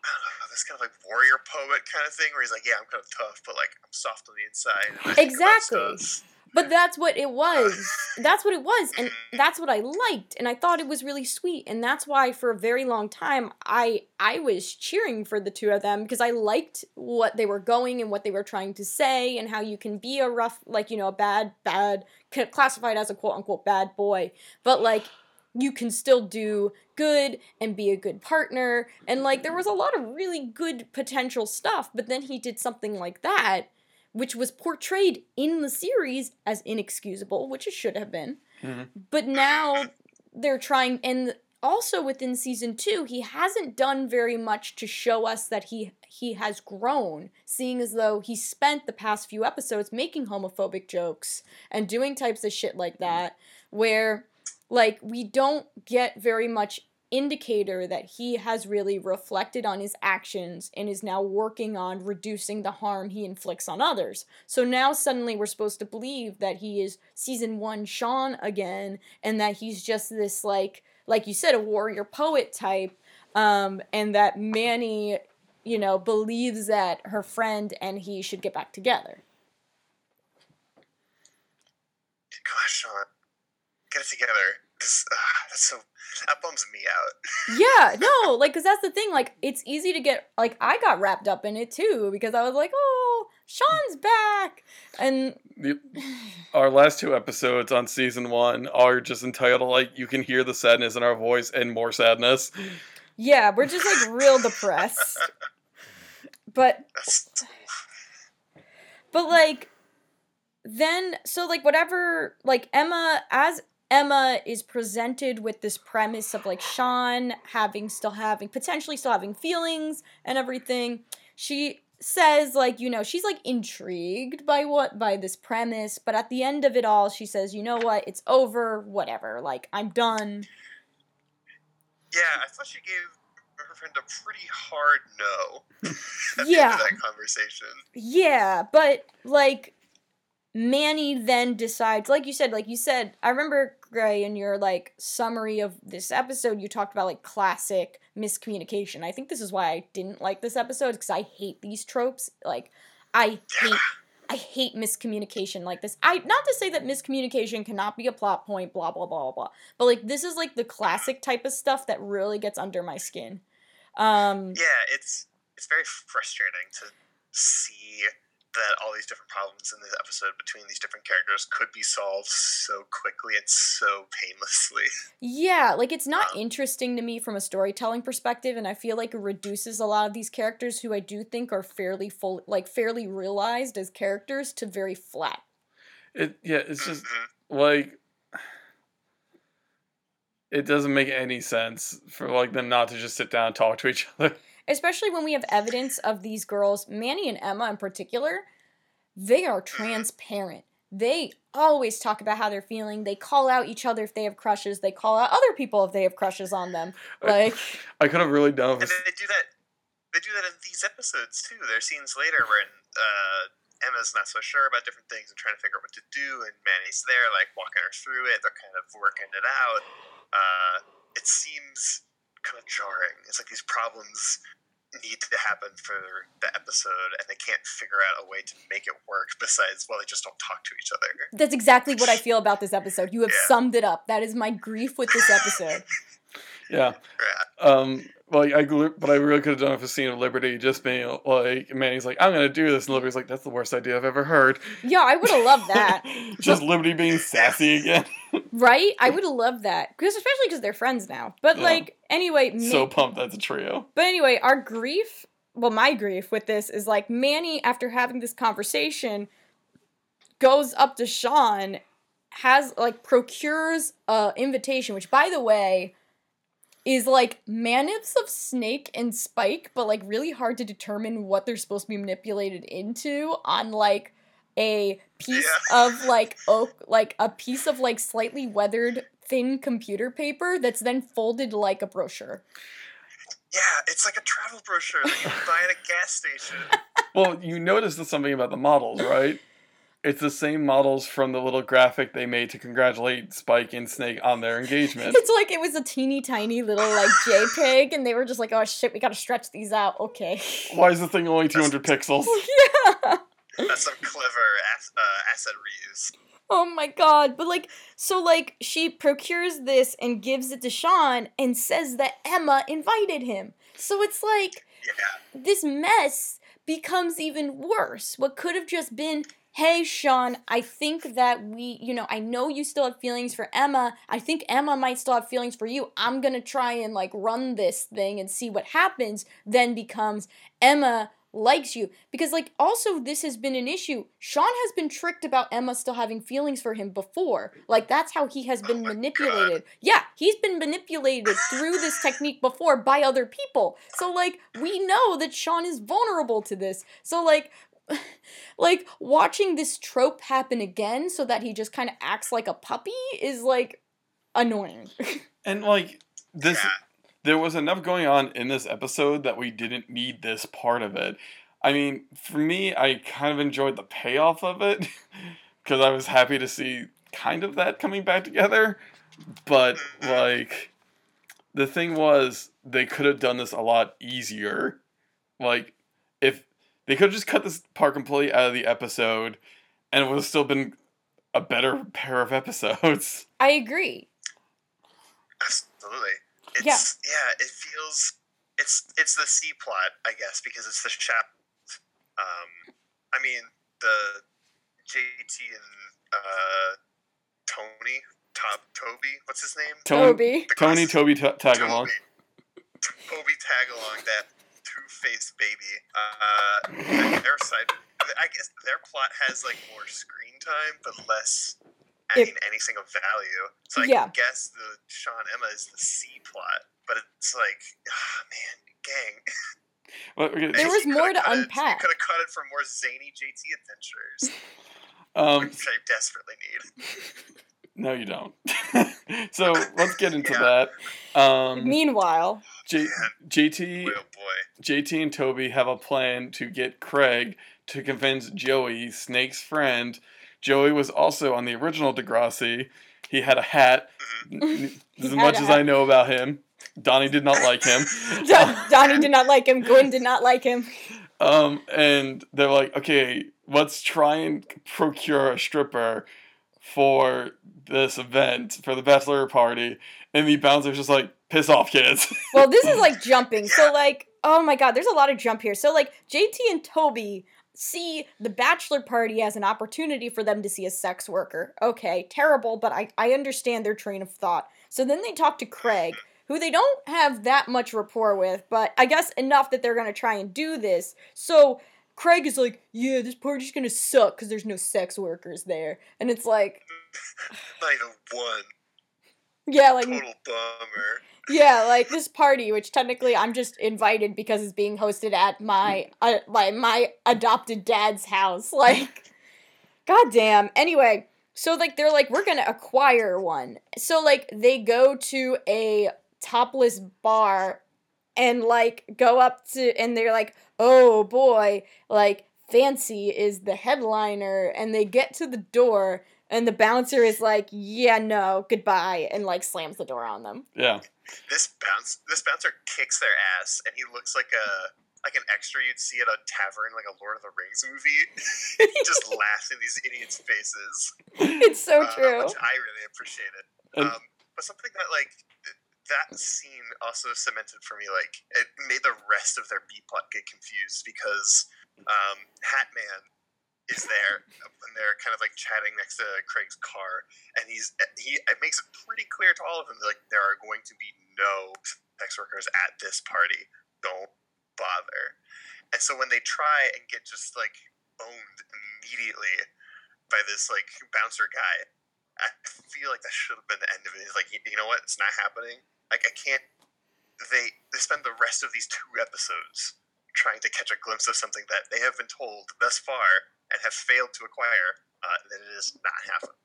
[SPEAKER 3] I don't know, this kind of like warrior poet kind of thing where he's like, Yeah, I'm kind of tough, but like I'm soft on the inside. And I think about
[SPEAKER 1] Exactly. But that's what it was. That's what it was. And mm-hmm. that's what I liked. And I thought it was really sweet. And that's why for a very long time I I was cheering for the two of them because I liked what they were going and what they were trying to say and how you can be a rough like, you know, a bad, bad classified as a quote unquote bad boy. But like you can still do good and be a good partner. And like there was a lot of really good potential stuff, but then he did something like that which was portrayed in the series as inexcusable, which it should have been.
[SPEAKER 2] Mhm.
[SPEAKER 1] But now they're trying, and also within season two, he hasn't done very much to show us that he he has grown, seeing as though he spent the past few episodes making homophobic jokes and doing types of shit like that, where like we don't get very much indicator that he has really reflected on his actions and is now working on reducing the harm he inflicts on others. So now suddenly we're supposed to believe that he is season 1 Sean again and that he's just this like like you said a warrior poet type um and that Manny you know believes that her friend and he should get back together.
[SPEAKER 3] Gosh, Sean. Get it together. 'Cause, uh, that's so that bums me out.
[SPEAKER 1] yeah, no, like, cause that's the thing. Like, it's easy to get. Like, I got wrapped up in it too because I was like, oh, Sean's back, and
[SPEAKER 2] The- our last two episodes on season one are just entitled like you can hear the sadness in our voice and more sadness.
[SPEAKER 1] yeah, we're just like real depressed. But but like, then so like whatever like Emma as Emma is presented with this premise of like Sean having still having potentially still having feelings and everything. She says like you know she's like intrigued by what by this premise but at the end of it all she says you know what it's over whatever like i'm done
[SPEAKER 3] yeah. I thought she gave her friend a pretty hard no. at the
[SPEAKER 1] Yeah.
[SPEAKER 3] end of that conversation.
[SPEAKER 1] Yeah, but like Manny then decides, like you said, like you said, I remember Gray in your like summary of this episode, you talked about like classic miscommunication. I think this is why I didn't like this episode because I hate these tropes. Like I hate I hate miscommunication like this. I not to say that miscommunication cannot be a plot point, blah blah blah blah blah. But like this is like the classic type of stuff that really gets under my skin. Um
[SPEAKER 3] Yeah, it's it's very frustrating to see that all these different problems in this episode between these different characters could be solved so quickly and so painlessly.
[SPEAKER 1] Yeah, like it's not interesting to me from a storytelling perspective, and I feel like it reduces a lot of these characters who I do think are fairly full, like fairly realized as characters, to very flat.
[SPEAKER 2] It yeah, it's just
[SPEAKER 3] Mhm.
[SPEAKER 2] like it doesn't make any sense for like them not to just sit down and talk to each other.
[SPEAKER 1] Especially when we have evidence of these girls, Manny and Emma in particular, they are transparent. They always talk about how they're feeling. They call out each other if they have crushes. They call out other people if they have crushes on them. Like,
[SPEAKER 2] I could have really done
[SPEAKER 3] And
[SPEAKER 2] with
[SPEAKER 3] they do that. They do that in these episodes too. There are scenes later where uh, Emma's not so sure about different things and trying to figure out what to do, and Manny's there, like walking her through it. They're kind of working it out. Uh, it seems kind of jarring. It's like these problems need to happen for the episode, and they can't figure out a way to make it work. Besides, well, they just don't talk to each other.
[SPEAKER 1] that's exactly what I feel about this episode. You have
[SPEAKER 3] Yeah.
[SPEAKER 1] summed it up. That is my grief with this episode.
[SPEAKER 2] yeah.
[SPEAKER 3] Yeah.
[SPEAKER 2] Um like I but I really could have done with a scene of Liberty just being like Manny's like I'm gonna do this and Liberty's like that's the worst idea I've ever heard.
[SPEAKER 1] Yeah, I would have loved that.
[SPEAKER 2] just Liberty being sassy again.
[SPEAKER 1] Right? I would have loved that. Because especially because they're friends now. But
[SPEAKER 2] Yeah.
[SPEAKER 1] like, anyway,
[SPEAKER 2] so pumped that's a trio.
[SPEAKER 1] but anyway, our grief, well, my grief with this is like Manny, after having this conversation, goes up to Sean, has like procures a invitation, which by the way is like manips of Snake and Spike, but like really hard to determine what they're supposed to be manipulated into on like a piece
[SPEAKER 3] Yeah.
[SPEAKER 1] of like oak, like a piece of like slightly weathered thin computer paper that's then folded like a brochure.
[SPEAKER 3] Yeah, it's like a travel brochure that you buy at a gas station.
[SPEAKER 2] Well, you noticed something about the models, right? It's the same models from the little graphic they made to congratulate Spike and Snake on their engagement.
[SPEAKER 1] It's like it was a teeny tiny little like JPEG, and they were just like, "Oh shit, we gotta stretch these out." Okay.
[SPEAKER 2] Why is the thing only 200 pixels?
[SPEAKER 1] yeah.
[SPEAKER 3] That's some clever ass, uh, asset reuse.
[SPEAKER 1] Oh my god. But like, so like, she procures this and gives it to Sean and says that Emma invited him. So it's like
[SPEAKER 3] Yeah.
[SPEAKER 1] this mess becomes even worse. What could have just been. Hey Sean, I think that we, you know, I know you still have feelings for Emma. I think Emma might still have feelings for you. I'm gonna try and like run this thing and see what happens. Then becomes Emma likes you. Because, like, also, this has been an issue. Sean has been tricked about Emma still having feelings for him before. Like, that's how he has been
[SPEAKER 3] Oh
[SPEAKER 1] manipulated. Yeah, he's been manipulated through this technique before by other people. So, like, we know that Sean is vulnerable to this. So, like, like watching this trope happen again so that he just kind of acts like a puppy is like annoying.
[SPEAKER 2] And like this there was enough going on in this episode that we didn't need this part of it. I mean, for me, I kind of enjoyed the payoff of it because I was happy to see kind of that coming back together. But mm-hmm. like the thing was they could have done this a lot easier. Like if they could have just cut this part completely out of the episode and it would have still been a better pair of episodes.
[SPEAKER 1] I agree.
[SPEAKER 3] Absolutely. It's,
[SPEAKER 1] Yeah.
[SPEAKER 3] yeah. it feels it's it's the C plot, I guess, because it's the chap. Um, I mean the JT and uh, Tony, Top Toby, what's his name?
[SPEAKER 2] Tony,
[SPEAKER 1] Toby.
[SPEAKER 3] The
[SPEAKER 2] Tony, Toby, ta- tag along.
[SPEAKER 3] Toby, Toby Tagalong, that two-faced baby. Uh, their side, I guess their plot has like more screen time, but less adding anything of value. So I
[SPEAKER 1] Yeah.
[SPEAKER 3] guess the Sean Emma is the C plot, but it's like, ah, man, gang.
[SPEAKER 2] Well, okay,
[SPEAKER 1] There was more to unpack.
[SPEAKER 3] You could have cut it for more zany JT adventures,
[SPEAKER 2] um,
[SPEAKER 3] which I desperately need.
[SPEAKER 2] no, you don't. so let's get into
[SPEAKER 3] Yeah.
[SPEAKER 2] that. Um,
[SPEAKER 1] Meanwhile,
[SPEAKER 2] J- JT,
[SPEAKER 3] Oh boy.
[SPEAKER 2] JT and Toby have a plan to get Craig to convince Joey, Snake's friend. Joey was also on the original Degrassi. He had a hat.
[SPEAKER 3] Mhm.
[SPEAKER 2] As much as
[SPEAKER 1] hat.
[SPEAKER 2] I know about him, Donnie did not like him.
[SPEAKER 1] Don- Donnie did not like him. Gwen did not like him.
[SPEAKER 2] Um, and they're like, okay, let's try and procure a stripper for this event for the bachelor party. And the bouncer's just like, piss off, kids.
[SPEAKER 1] Well, this is like jumping. So like oh my god, there's a lot of jump here. So like JT and Toby see the bachelor party as an opportunity for them to see a sex worker. Okay, terrible, but I, I understand their train of thought. So then they talk to Craig, who they don't have that much rapport with, but I guess enough that they're gonna try and do this. So Craig is like, yeah, this party's gonna suck because there's no sex workers there. And it's like,
[SPEAKER 3] Not even one.
[SPEAKER 1] yeah, like
[SPEAKER 3] Total bummer.
[SPEAKER 1] Yeah, like this party, which technically I'm just invited because it's being hosted at my uh, my my adopted dad's house. Like, goddamn. Anyway, so like they're like we're gonna acquire one. So like they go to a topless bar and like go up to and they're like, oh boy, like Fancy is the headliner, and they get to the door. And the bouncer is like, "Yeah, no, goodbye," and like slams the door on them.
[SPEAKER 2] Yeah.
[SPEAKER 3] This bounce this bouncer kicks their ass and he looks like a like an extra you'd see at a tavern like a Lord of the Rings movie. he just laughs in these idiots' faces.
[SPEAKER 1] It's so
[SPEAKER 3] uh,
[SPEAKER 1] true.
[SPEAKER 3] Which I really appreciate
[SPEAKER 2] it.
[SPEAKER 3] um, but something that like th- that scene also cemented for me like it made the rest of their B plot get confused because um, Hat Man is there and they're kind of like chatting next to Craig's car and he's he it makes it pretty clear to all of them like there are going to be no sex workers at this party don't bother and so when they try and get just like owned immediately by this like bouncer guy I feel like that should have been the end of it. It's like, you know what? It's not happening. Like, I can't. They they spend the rest of these two episodes trying to catch a glimpse of something that they have been told thus far and have failed to acquire. Uh, that it is not happening.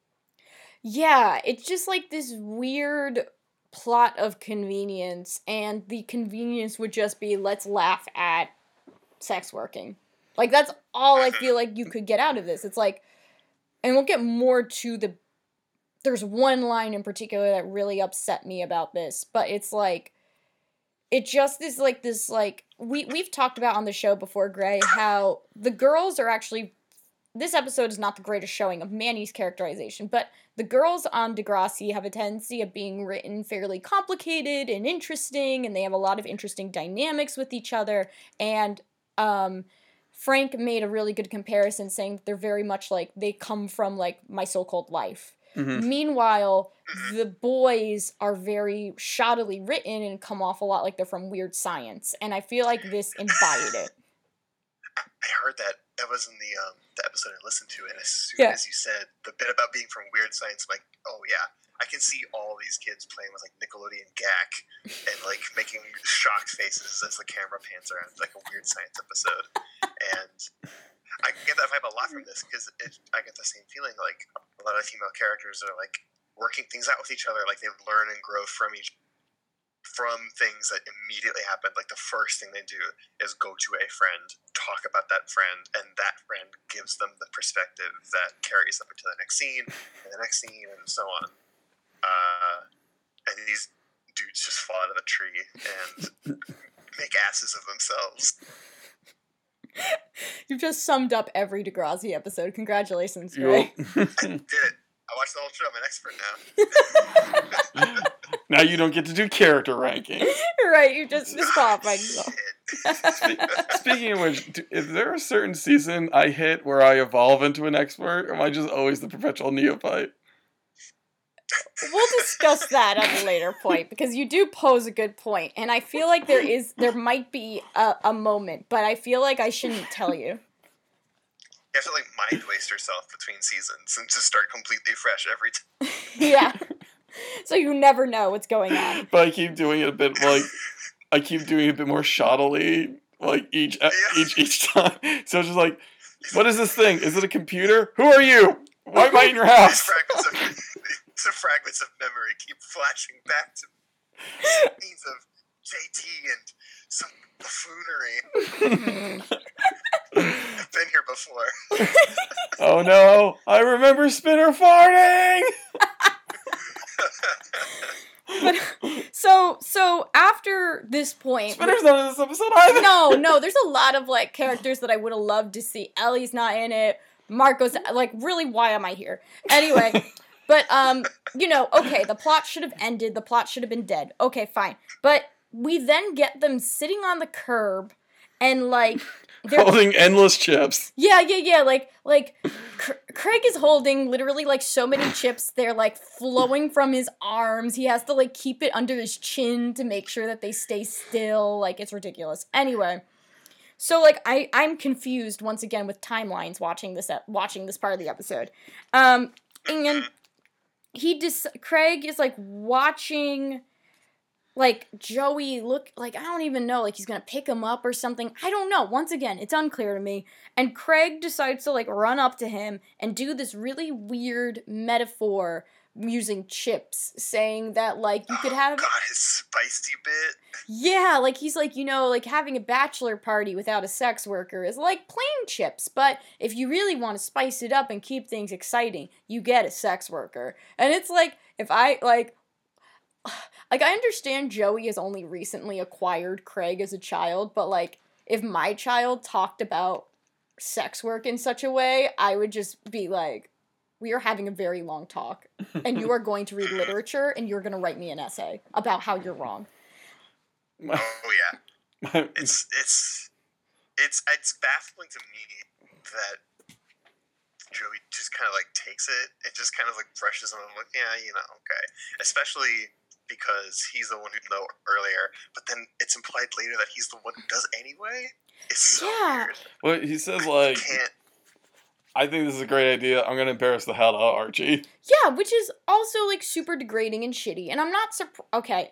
[SPEAKER 1] Yeah, it's just like this weird plot of convenience, and the convenience would just be let's laugh at sex working. Like that's all I feel like you could get out of this. It's like, and we'll get more to the. There's one line in particular that really upset me about this, but it's like, it just is like this like we we've talked about on the show before, Gray, how the girls are actually. This episode is not the greatest showing of Manny's characterization, but the girls on Degrassi have a tendency of being written fairly complicated and interesting, and they have a lot of interesting dynamics with each other. And um, Frank made a really good comparison, saying that they're very much like they come from like my so-called life.
[SPEAKER 2] Mhm.
[SPEAKER 1] Meanwhile,
[SPEAKER 3] Mhm.
[SPEAKER 1] the boys are very shoddily written and come off a lot like they're from Weird Science, and I feel like this embodied it.
[SPEAKER 3] I heard that that was in the um, the episode I listened to, and as soon
[SPEAKER 1] Yeah.
[SPEAKER 3] as you said the bit about being from Weird Science, I'm like, oh yeah, I can see all these kids playing with like Nickelodeon Gak and like making shocked faces as the camera pans around like a Weird Science episode, and I get that vibe a lot from this because I get the same feeling like a lot of female characters are like working things out with each other, like they learn and grow from each from things that immediately happen. Like the first thing they do is go to a friend, talk about that friend, and that friend gives them the perspective that carries them into the next scene, and the next scene, and so on. Uh, and these dudes just fall out of a tree and make asses of themselves.
[SPEAKER 1] You've just summed up every Degrassi episode. Congratulations,
[SPEAKER 2] You
[SPEAKER 1] Gray.
[SPEAKER 3] Did it. I watched the whole show. I'm an expert now.
[SPEAKER 2] now you don't get to do character ranking.
[SPEAKER 1] right, you just disqualified yourself.
[SPEAKER 3] Shit.
[SPEAKER 2] Speaking of which, is there a certain season I hit where I evolve into an expert, or am I just always the perpetual neophyte?
[SPEAKER 1] We'll discuss that at a later point because you do pose a good point, and I feel like there is there might be a, a moment, but I feel like I shouldn't tell you.
[SPEAKER 3] You have to like mind waste yourself between seasons and just start completely fresh every time.
[SPEAKER 1] yeah, so you never know what's going on.
[SPEAKER 2] But I keep doing it a bit like I keep doing it a bit more shoddily, like each
[SPEAKER 3] Yeah.
[SPEAKER 2] each each time. So it's just like, what is this thing? Is it a computer? Who are you? Why am I in your house?
[SPEAKER 3] fragments of the fragments of memory keep flashing back to scenes of JT and some buffoonery. I've been here before.
[SPEAKER 2] oh no! I remember Spinner farting.
[SPEAKER 1] But so so after this point,
[SPEAKER 2] Spinner's not in this episode either.
[SPEAKER 1] no, no, there's a lot of like characters that I would have loved to see. Ellie's not in it. Marco's like, really, why am I here? Anyway, but um, you know, okay, the plot should have ended. The plot should have been dead. Okay, fine. But we then get them sitting on the curb and like they're
[SPEAKER 2] Holding endless chips.
[SPEAKER 1] yeah, yeah, yeah. Like, like Cr- Craig is holding literally like so many chips. They're like flowing from his arms. He has to like keep it under his chin to make sure that they stay still. Like, it's ridiculous. Anyway, so like I I'm confused once again with timelines watching this watching this part of the episode. Um, and he dis Craig is like watching like Joey look like I don't even know like he's gonna pick him up or something. I don't know. Once again, it's unclear to me. And Craig decides to like run up to him and do this really weird metaphor using chips, saying that like you could
[SPEAKER 3] Oh,
[SPEAKER 1] have
[SPEAKER 3] God, his spicy bit.
[SPEAKER 1] yeah, like he's like, you know, like having a bachelor party without a sex worker is like plain chips, but if you really want to spice it up and keep things exciting, you get a sex worker. And it's like if I like like I understand Joey has only recently acquired Craig as a child, but like if my child talked about sex work in such a way, I would just be like we are having a very long talk and you are going to read literature and you're going to write me an essay about how you're wrong.
[SPEAKER 2] My,
[SPEAKER 3] Oh yeah, it's it's it's it's baffling to me that Joey just kind of like takes it It just kind of like brushes him. I'm like, yeah, you know, okay. Especially because he's the one who know earlier, but then it's implied later that he's the one who does anyway. It's so
[SPEAKER 1] Yeah.
[SPEAKER 3] weird.
[SPEAKER 2] well, he says
[SPEAKER 3] I
[SPEAKER 2] like,
[SPEAKER 3] can't.
[SPEAKER 2] I think this is a great idea. I'm gonna embarrass the hell out of Archie.
[SPEAKER 1] Yeah, which is also like super degrading and shitty. And I'm not surprised. Okay,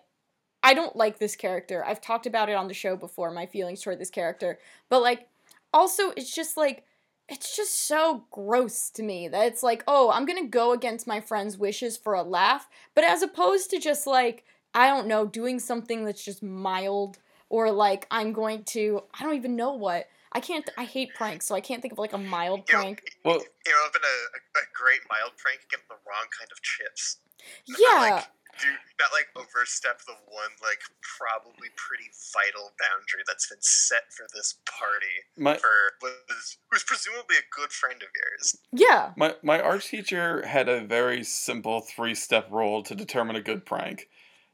[SPEAKER 1] I don't like this character. I've talked about it on the show before, my feelings toward this character. But like, also, it's just like, it's just so gross to me that it's like, oh, I'm gonna go against my friend's wishes for a laugh. But as opposed to just like, I don't know, doing something that's just mild or like, I'm going to, I don't even know what. I can't, I hate pranks, so I can't think of like a mild
[SPEAKER 3] You know,
[SPEAKER 1] prank.
[SPEAKER 2] Well-
[SPEAKER 3] it would have been a, a, a great mild prank get the wrong kind of chips.
[SPEAKER 1] Yeah.
[SPEAKER 3] Like, do not like overstep the one like probably pretty vital boundary that's been set for this party
[SPEAKER 2] My
[SPEAKER 3] for was who's presumably a good friend of yours.
[SPEAKER 1] Yeah.
[SPEAKER 2] my my art teacher had a very simple three step rule to determine a good prank.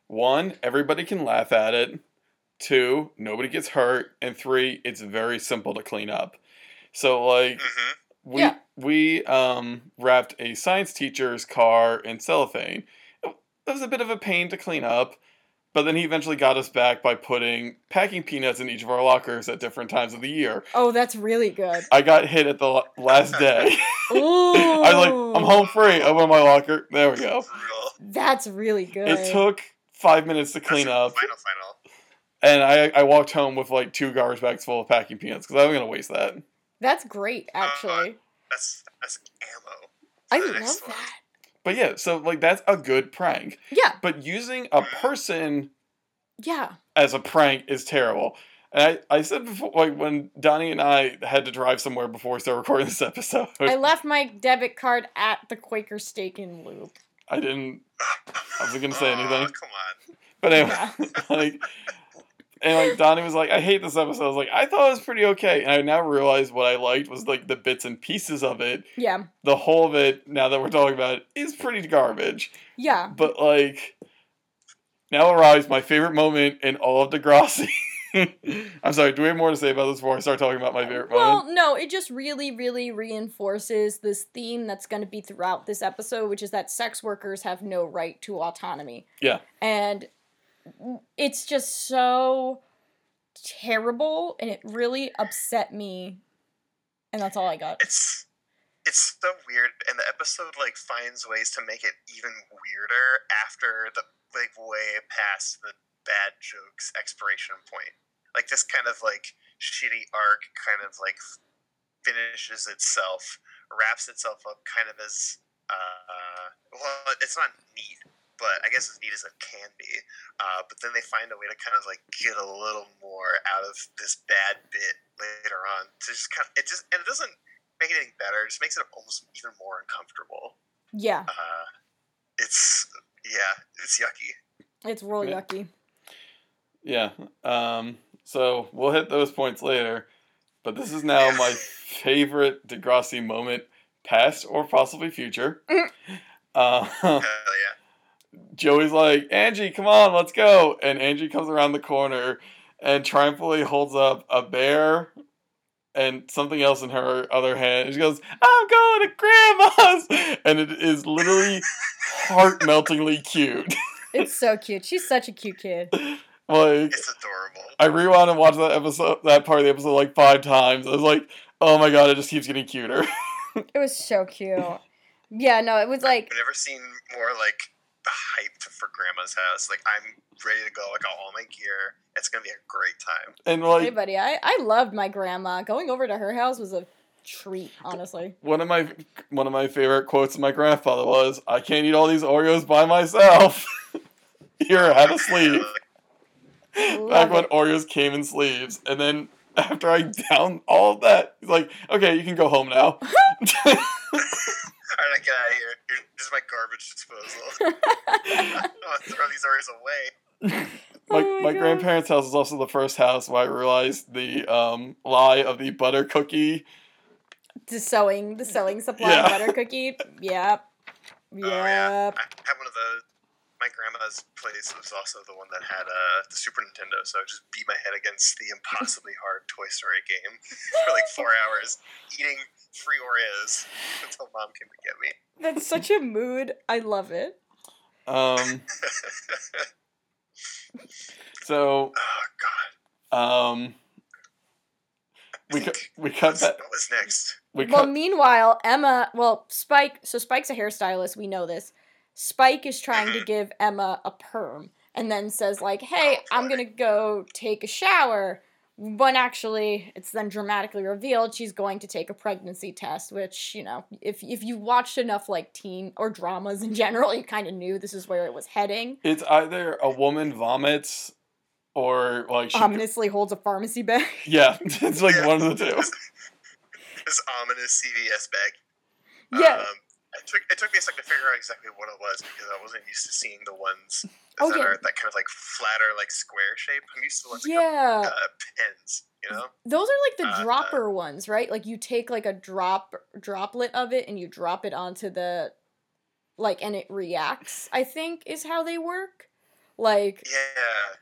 [SPEAKER 2] One, everybody can laugh at it. Two, nobody gets hurt, and three, it's very simple to clean up. So like
[SPEAKER 3] hmm
[SPEAKER 2] we
[SPEAKER 1] Yeah.
[SPEAKER 2] we um wrapped a science teacher's car in cellophane. It was a bit of a pain to clean up, but then he eventually got us back by putting packing peanuts in each of our lockers at different times of the year.
[SPEAKER 1] Oh, that's really good.
[SPEAKER 2] I got hit at the last day.
[SPEAKER 1] Ooh.
[SPEAKER 2] I was like, I'm home free. Open my locker. There we go.
[SPEAKER 1] That's really good.
[SPEAKER 2] It took five minutes to clean
[SPEAKER 3] That's
[SPEAKER 2] up,
[SPEAKER 3] Final, final.
[SPEAKER 2] And I, I walked home with like two garbage bags full of packing peanuts because I was gonna waste that.
[SPEAKER 1] That's great, uh, actually.
[SPEAKER 3] That's that's ammo.
[SPEAKER 1] I love
[SPEAKER 3] one.
[SPEAKER 1] that.
[SPEAKER 2] But yeah, so like that's a good prank.
[SPEAKER 1] Yeah,
[SPEAKER 2] But using a person
[SPEAKER 1] yeah.
[SPEAKER 2] as a prank is terrible. And I, I said before, like when Donnie and I had to drive somewhere before we started recording this episode,
[SPEAKER 1] I left my debit card at the Quaker Steak and Lube.
[SPEAKER 2] I didn't, I wasn't gonna say
[SPEAKER 3] Aw,
[SPEAKER 2] anything.
[SPEAKER 3] come on.
[SPEAKER 2] But anyway,
[SPEAKER 1] Yeah.
[SPEAKER 2] like, and like Donnie was like, I hate this episode. I was like, I thought it was pretty okay. And I now realize what I liked was like the bits and pieces of it.
[SPEAKER 1] Yeah,
[SPEAKER 2] The whole of it, now that we're talking about it, is pretty garbage.
[SPEAKER 1] yeah.
[SPEAKER 2] But like, now arrives my favorite moment in all of Degrassi. I'm sorry, do we have more to say about this before I start talking about my favorite
[SPEAKER 1] Well,
[SPEAKER 2] moment?
[SPEAKER 1] no, it just really, really reinforces this theme that's going to be throughout this episode, which is that sex workers have no right to autonomy.
[SPEAKER 2] Yeah.
[SPEAKER 1] And it's just so terrible, and it really upset me. And that's all I got.
[SPEAKER 3] It's it's so weird, and the episode like finds ways to make it even weirder after the like way past the bad jokes expiration point. Like this kind of like shitty arc kind of like finishes itself, wraps itself up kind of as uh well, it's not neat, but I guess as neat as it can be. Uh, but then they find a way to kind of like get a little more out of this bad bit later on. To just kind of, it just and it doesn't make anything better. It just makes it almost even more uncomfortable.
[SPEAKER 1] Yeah,
[SPEAKER 3] Uh, it's yeah, it's yucky.
[SPEAKER 1] it's real
[SPEAKER 2] Yeah.
[SPEAKER 1] yucky.
[SPEAKER 2] Yeah. Um, so we'll hit those points later. But this is now my favorite Degrassi moment, past or possibly future. Uh,
[SPEAKER 3] Hell yeah.
[SPEAKER 2] Joey's like, Angie, come on, let's go. And Angie comes around the corner and triumphantly holds up a bear and something else in her other hand. And she goes, I'm going to grandma's. And it is literally heart meltingly cute.
[SPEAKER 1] It's so cute. She's such a cute kid.
[SPEAKER 2] like,
[SPEAKER 3] It's adorable.
[SPEAKER 2] I rewound and watched that episode, that part of the episode like five times. I was like, oh my god, it just keeps getting cuter.
[SPEAKER 1] It was so cute. Yeah, no, it was like
[SPEAKER 3] I've never seen more like hyped for grandma's house. Like I'm ready to go. I got all my gear. It's gonna be a great time.
[SPEAKER 2] and
[SPEAKER 1] hey
[SPEAKER 2] like,
[SPEAKER 1] buddy, I, I loved my grandma. Going over to her house was a treat, honestly.
[SPEAKER 2] one of my one of my favorite quotes of my grandfather was, "I can't eat all these Oreos by myself." Here, have a sleeve.
[SPEAKER 1] Love
[SPEAKER 2] Back when
[SPEAKER 1] it.
[SPEAKER 2] Oreos came in sleeves, and then after I downed all of that, he's like, "Okay, you can go home now."
[SPEAKER 3] All right, get out of here. Here- is my garbage disposal. I'm gonna throw these Oreos away.
[SPEAKER 2] my
[SPEAKER 1] Oh my
[SPEAKER 2] my grandparents' house is also the first house where I realized the um, lie of the butter cookie.
[SPEAKER 1] the sewing, the sewing supply
[SPEAKER 2] Yeah.
[SPEAKER 1] butter cookie. Yep.
[SPEAKER 3] Oh, yeah.
[SPEAKER 1] Yep.
[SPEAKER 3] I had one of those. My grandma's place was also the one that had uh, the Super Nintendo, so I just beat my head against the impossibly hard Toy Story game for like four hours, eating free is until mom came to get me.
[SPEAKER 1] That's such a mood. I love it.
[SPEAKER 2] Um, so
[SPEAKER 3] Oh God.
[SPEAKER 2] um, we cut we cut that
[SPEAKER 3] what was next?
[SPEAKER 2] we
[SPEAKER 1] well,
[SPEAKER 2] cut
[SPEAKER 1] meanwhile, Emma, well, Spike, so Spike's a hairstylist, we know this. Spike is trying to give Emma a perm and then says like, "Hey, I'm going to go take a shower." When actually, it's then dramatically revealed she's going to take a pregnancy test, which, you know, if if you watched enough like teen or dramas in general, you kind of knew this is where it was heading.
[SPEAKER 2] it's either a woman vomits or like she,
[SPEAKER 1] Ominously holds a pharmacy bag.
[SPEAKER 2] yeah, it's like one of the two.
[SPEAKER 3] This ominous CVS bag.
[SPEAKER 1] yeah.
[SPEAKER 3] Um, it took it took me a second to figure out exactly what it was because I wasn't used to seeing the ones
[SPEAKER 1] Oh,
[SPEAKER 3] that are that kind of like flatter, like square shape. I'm used to the ones
[SPEAKER 1] Yeah.
[SPEAKER 3] go, uh, pens. You know.
[SPEAKER 1] Those are like the
[SPEAKER 3] Uh,
[SPEAKER 1] dropper ones, right? Like you take like a drop droplet of it and you drop it onto the like and it reacts, I think is how they work. Like
[SPEAKER 3] Yeah.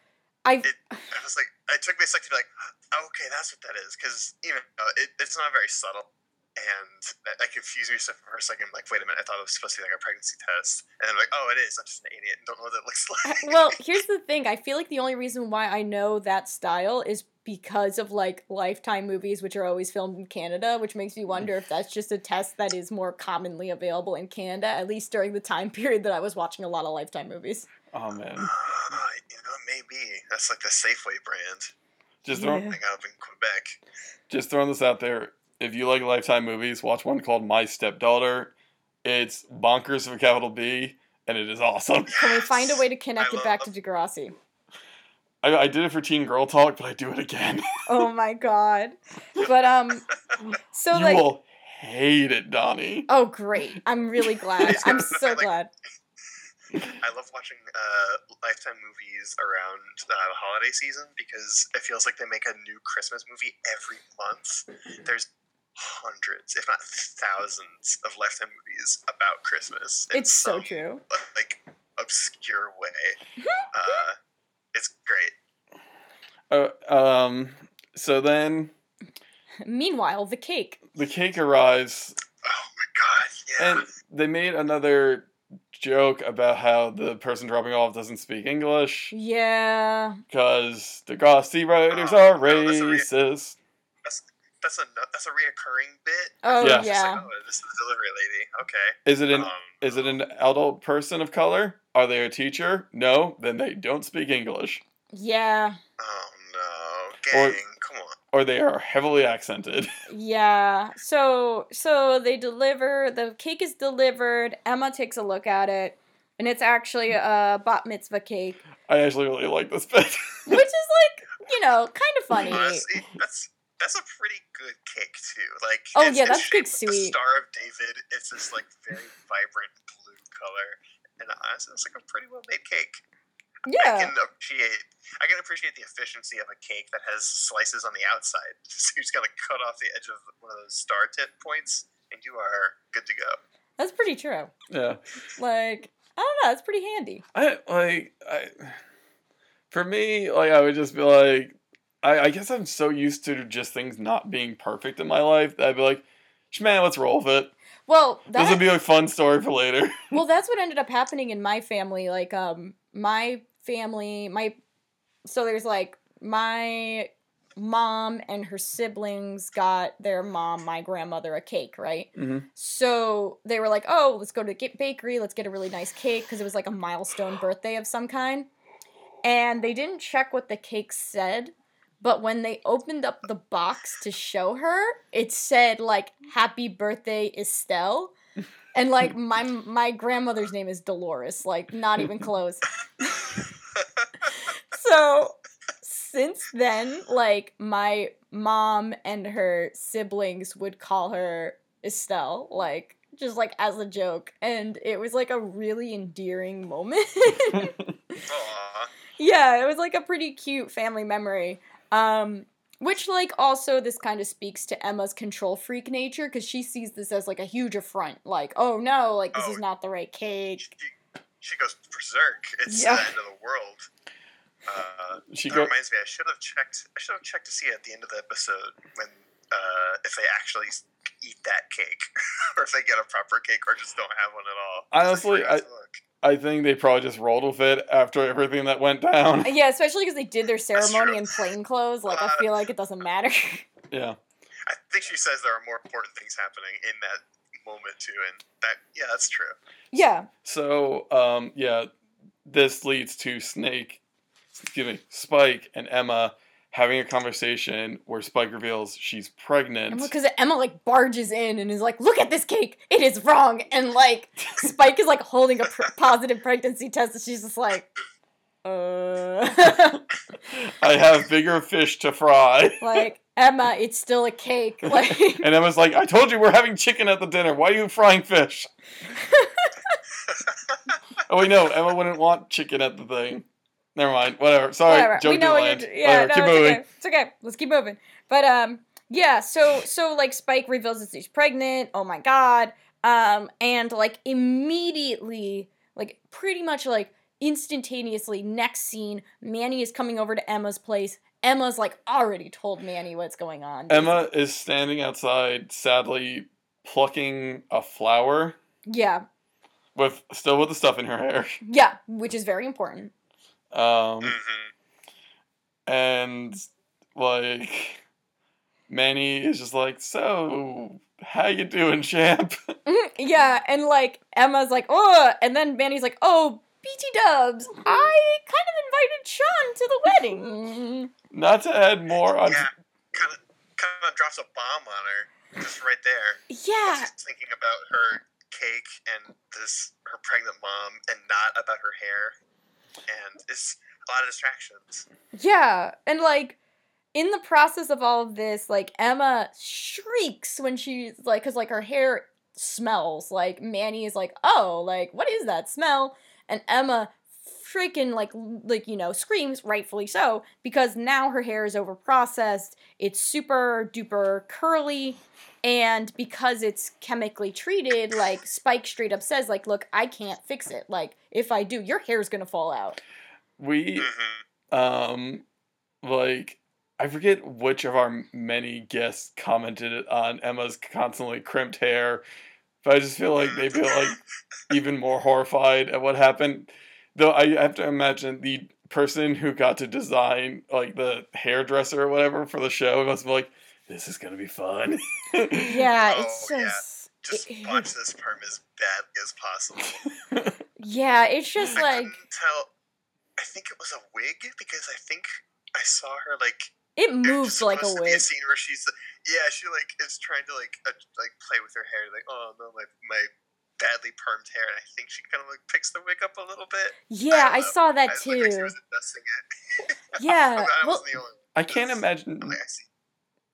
[SPEAKER 1] I
[SPEAKER 3] It, I was like, it took me a second to be like, oh, okay, that's what that is, because you know, it, it's not very subtle, and that, that confused me for a second. I'm like, wait a minute, I thought it was supposed to be like a pregnancy test, and I'm like, oh, it is. I'm just an idiot and don't know what it looks like.
[SPEAKER 1] well, here's the thing. I feel like the only reason why I know that style is because of like lifetime movies which are always filmed in Canada, which makes me wonder if that's just a test that is more commonly available in Canada, at least during the time period that I was watching a lot of lifetime movies.
[SPEAKER 2] Oh man,
[SPEAKER 3] you know, maybe that's like the Safeway brand.
[SPEAKER 2] just throw,
[SPEAKER 1] Yeah.
[SPEAKER 3] I up in Quebec.
[SPEAKER 2] just throwing this out there. If you like Lifetime movies, watch one called My Stepdaughter. It's bonkers with a capital B, and it is awesome.
[SPEAKER 1] Can we find a way to connect
[SPEAKER 3] I
[SPEAKER 1] it back to
[SPEAKER 3] love-
[SPEAKER 1] Degrassi?
[SPEAKER 2] I, I did it for Teen Girl Talk, but I do it again.
[SPEAKER 1] Oh my god. But um so
[SPEAKER 2] you
[SPEAKER 1] like
[SPEAKER 2] will hate it, Donnie.
[SPEAKER 1] Oh great. I'm really glad. I'm so
[SPEAKER 3] Like-
[SPEAKER 1] glad.
[SPEAKER 3] I love watching uh, Lifetime movies around uh, the holiday season because it feels like they make a new Christmas movie every month. There's hundreds, if not thousands, of Lifetime movies about Christmas.
[SPEAKER 1] It's so
[SPEAKER 3] some,
[SPEAKER 1] true.
[SPEAKER 3] Like obscure way. uh, it's great.
[SPEAKER 2] Uh, um. So then
[SPEAKER 1] Meanwhile, the cake.
[SPEAKER 2] the cake arrives,
[SPEAKER 3] Oh my god! Yeah.
[SPEAKER 2] and they made another joke about how the person dropping off doesn't speak English
[SPEAKER 1] Yeah.
[SPEAKER 2] because the Degrassi writers
[SPEAKER 3] Oh,
[SPEAKER 2] are
[SPEAKER 3] no, that's a re-
[SPEAKER 2] racist.
[SPEAKER 3] that's a that's a reoccurring bit.
[SPEAKER 1] Oh
[SPEAKER 2] Yeah.
[SPEAKER 1] Yeah.
[SPEAKER 3] like, oh, this is the delivery lady. Okay.
[SPEAKER 2] Is it an
[SPEAKER 3] Um,
[SPEAKER 2] is it an adult person of color? Are they a teacher? No, then they don't speak English, Yeah.
[SPEAKER 3] Oh
[SPEAKER 1] Yeah.
[SPEAKER 3] no,
[SPEAKER 2] Or-
[SPEAKER 3] come on.
[SPEAKER 2] or they are heavily accented.
[SPEAKER 1] Yeah. So so they deliver the cake is delivered. Emma takes a look at it, and it's actually a bat mitzvah cake,
[SPEAKER 2] I actually really like this bit.
[SPEAKER 1] which is like you know kind of funny.
[SPEAKER 3] Honestly, that's that's a pretty good cake too. Like
[SPEAKER 1] Oh,
[SPEAKER 3] it's-
[SPEAKER 1] yeah, that's
[SPEAKER 3] shaped
[SPEAKER 1] cake's
[SPEAKER 3] like the
[SPEAKER 1] sweet.
[SPEAKER 3] Star of David. It's this like very vibrant blue color, and honestly, it's like a pretty well made cake.
[SPEAKER 1] Yeah, I
[SPEAKER 3] can appreciate I can appreciate the efficiency of a cake that has slices on the outside. So you just gotta cut off the edge of one of those star tip points, and you are good to go.
[SPEAKER 1] That's pretty true.
[SPEAKER 2] yeah.
[SPEAKER 1] Like I don't know. It's pretty handy.
[SPEAKER 2] I like I. For me, like I would just be like, I, I guess I'm so used to just things not being perfect in my life that I'd be like, man, let's roll with it.
[SPEAKER 1] Well,
[SPEAKER 2] This would be a fun story for later.
[SPEAKER 1] well, that's what ended up happening in my family. Like, um, my family, my so there's like my mom and her siblings got their mom, my grandmother, a cake, right?
[SPEAKER 2] Mhm.
[SPEAKER 1] So they were like, "Oh, let's go to the bakery. Let's get a really nice cake because it was like a milestone birthday of some kind." And they didn't check what the cake said, but when they opened up the box to show her, it said like "Happy Birthday, Estelle." And like my my grandmother's name is Dolores, like not even close. so since then, like my mom and her siblings would call her Estelle, like just like as a joke, and it was like a really endearing moment. Yeah, it was like a pretty cute family memory. Um, which like also this kind of speaks to Emma's control freak nature because she sees this as like a huge affront. Like, oh no, like this
[SPEAKER 3] Oh.
[SPEAKER 1] is not the right cake.
[SPEAKER 3] She, she goes berserk. It's
[SPEAKER 1] Yeah.
[SPEAKER 3] the end of the world. Uh,
[SPEAKER 2] she
[SPEAKER 3] that
[SPEAKER 2] go.
[SPEAKER 3] reminds me. I should have checked. I should have checked to see at the end of the episode when uh, if they actually eat that cake, or if they get a proper cake, or just don't have one at all.
[SPEAKER 2] Honestly,
[SPEAKER 3] forgot
[SPEAKER 2] I-
[SPEAKER 3] look.
[SPEAKER 2] I think they probably just rolled with it after everything that went down.
[SPEAKER 1] Yeah, especially because they did their ceremony in plain clothes. Like, I
[SPEAKER 3] Uh,
[SPEAKER 1] feel like it doesn't matter.
[SPEAKER 2] Yeah.
[SPEAKER 3] I think she says there are more important things happening in that moment too, and that yeah, that's true.
[SPEAKER 1] yeah.
[SPEAKER 2] So, um, yeah, this leads to Snake, excuse me, Spike and Emma having a conversation where Spike reveals she's pregnant.
[SPEAKER 1] Because Emma like barges in and is like, "Look at this cake. It is wrong." And like Spike is like holding a pr- positive pregnancy test, and she's just like, "Uh."
[SPEAKER 2] I have bigger fish to fry.
[SPEAKER 1] like Emma, it's still a cake. Like,
[SPEAKER 2] And Emma's like, I told you we're having chicken at the dinner. Why are you frying fish? oh, wait, no. Emma wouldn't want chicken at the thing. Never mind. Whatever. Sorry.
[SPEAKER 1] whatever. We know what you're. Yeah,
[SPEAKER 2] Whatever.
[SPEAKER 1] no,
[SPEAKER 2] Keep
[SPEAKER 1] it's
[SPEAKER 2] moving.
[SPEAKER 1] okay. It's okay. Let's keep moving. But um, yeah. So so like Spike reveals that she's pregnant. Oh my god. Um, and like immediately, like pretty much like instantaneously, next scene, Manny is coming over to Emma's place. Emma's like already told Manny what's going on.
[SPEAKER 2] Emma is standing outside, sadly plucking a flower
[SPEAKER 1] Yeah,
[SPEAKER 2] with still with the stuff in her hair.
[SPEAKER 1] yeah, which is very important.
[SPEAKER 2] Um,
[SPEAKER 3] hmm
[SPEAKER 2] and like Manny is just like, so how you doing, champ?
[SPEAKER 1] yeah, and like Emma's like, oh, and then Manny's like, oh, BT Dubs, I kind of invited Sean to the wedding.
[SPEAKER 2] Not to add more on.
[SPEAKER 3] Yeah, kind of kind of drops a bomb on her just right there.
[SPEAKER 1] Yeah,
[SPEAKER 3] She's thinking about her cake and this her pregnant mom, and not about her hair, and it's a lot of distractions.
[SPEAKER 1] yeah, and like in the process of all of this, like Emma shrieks when she's like, cause like her hair smells. Like Manny is like, oh, like what is that smell? And Emma freaking like like you know screams rightfully so because now her hair is over processed it's super duper curly and because it's chemically treated like spike straight up says like look i can't fix it. Like if i do your hair's gonna fall out.
[SPEAKER 2] We
[SPEAKER 3] hmm
[SPEAKER 2] um like I forget which of our many guests commented on Emma's constantly crimped hair, but I just feel like they feel like even more horrified at what happened. Though I have to imagine the person who got to design like the hairdresser or whatever for the show must be like, this is gonna be fun.
[SPEAKER 1] yeah
[SPEAKER 3] Oh,
[SPEAKER 1] it's
[SPEAKER 3] yeah.
[SPEAKER 1] just
[SPEAKER 3] Just
[SPEAKER 1] it-
[SPEAKER 3] watch this perm as badly as possible.
[SPEAKER 1] yeah it's just
[SPEAKER 3] I
[SPEAKER 1] like
[SPEAKER 3] couldn't tell. I think it was a wig because I think I saw her like
[SPEAKER 1] it
[SPEAKER 3] it
[SPEAKER 1] moves like a
[SPEAKER 3] supposed to be
[SPEAKER 1] wig
[SPEAKER 3] a scene where she's yeah she like is trying to like uh, like play with her hair like oh no my my badly permed hair and I think she kind of like picks the wig up a little bit.
[SPEAKER 1] yeah i
[SPEAKER 3] don't
[SPEAKER 1] saw that
[SPEAKER 3] I looked like she
[SPEAKER 1] too
[SPEAKER 3] was it.
[SPEAKER 1] yeah
[SPEAKER 3] I
[SPEAKER 1] well
[SPEAKER 3] wasn't the only.
[SPEAKER 2] I can't imagine
[SPEAKER 3] like, I see.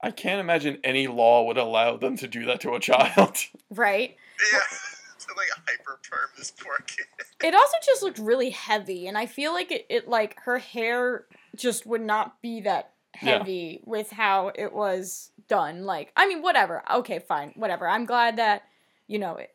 [SPEAKER 2] I can't imagine any law would allow them to do that to a child.
[SPEAKER 1] right
[SPEAKER 3] Yeah, to like hyper perm this poor kid.
[SPEAKER 1] It also just looked really heavy, and I feel like it, it like her hair just would not be that
[SPEAKER 2] Yeah.
[SPEAKER 1] heavy with how it was done. Like, I mean, whatever. Okay, fine, whatever. I'm glad that you know it,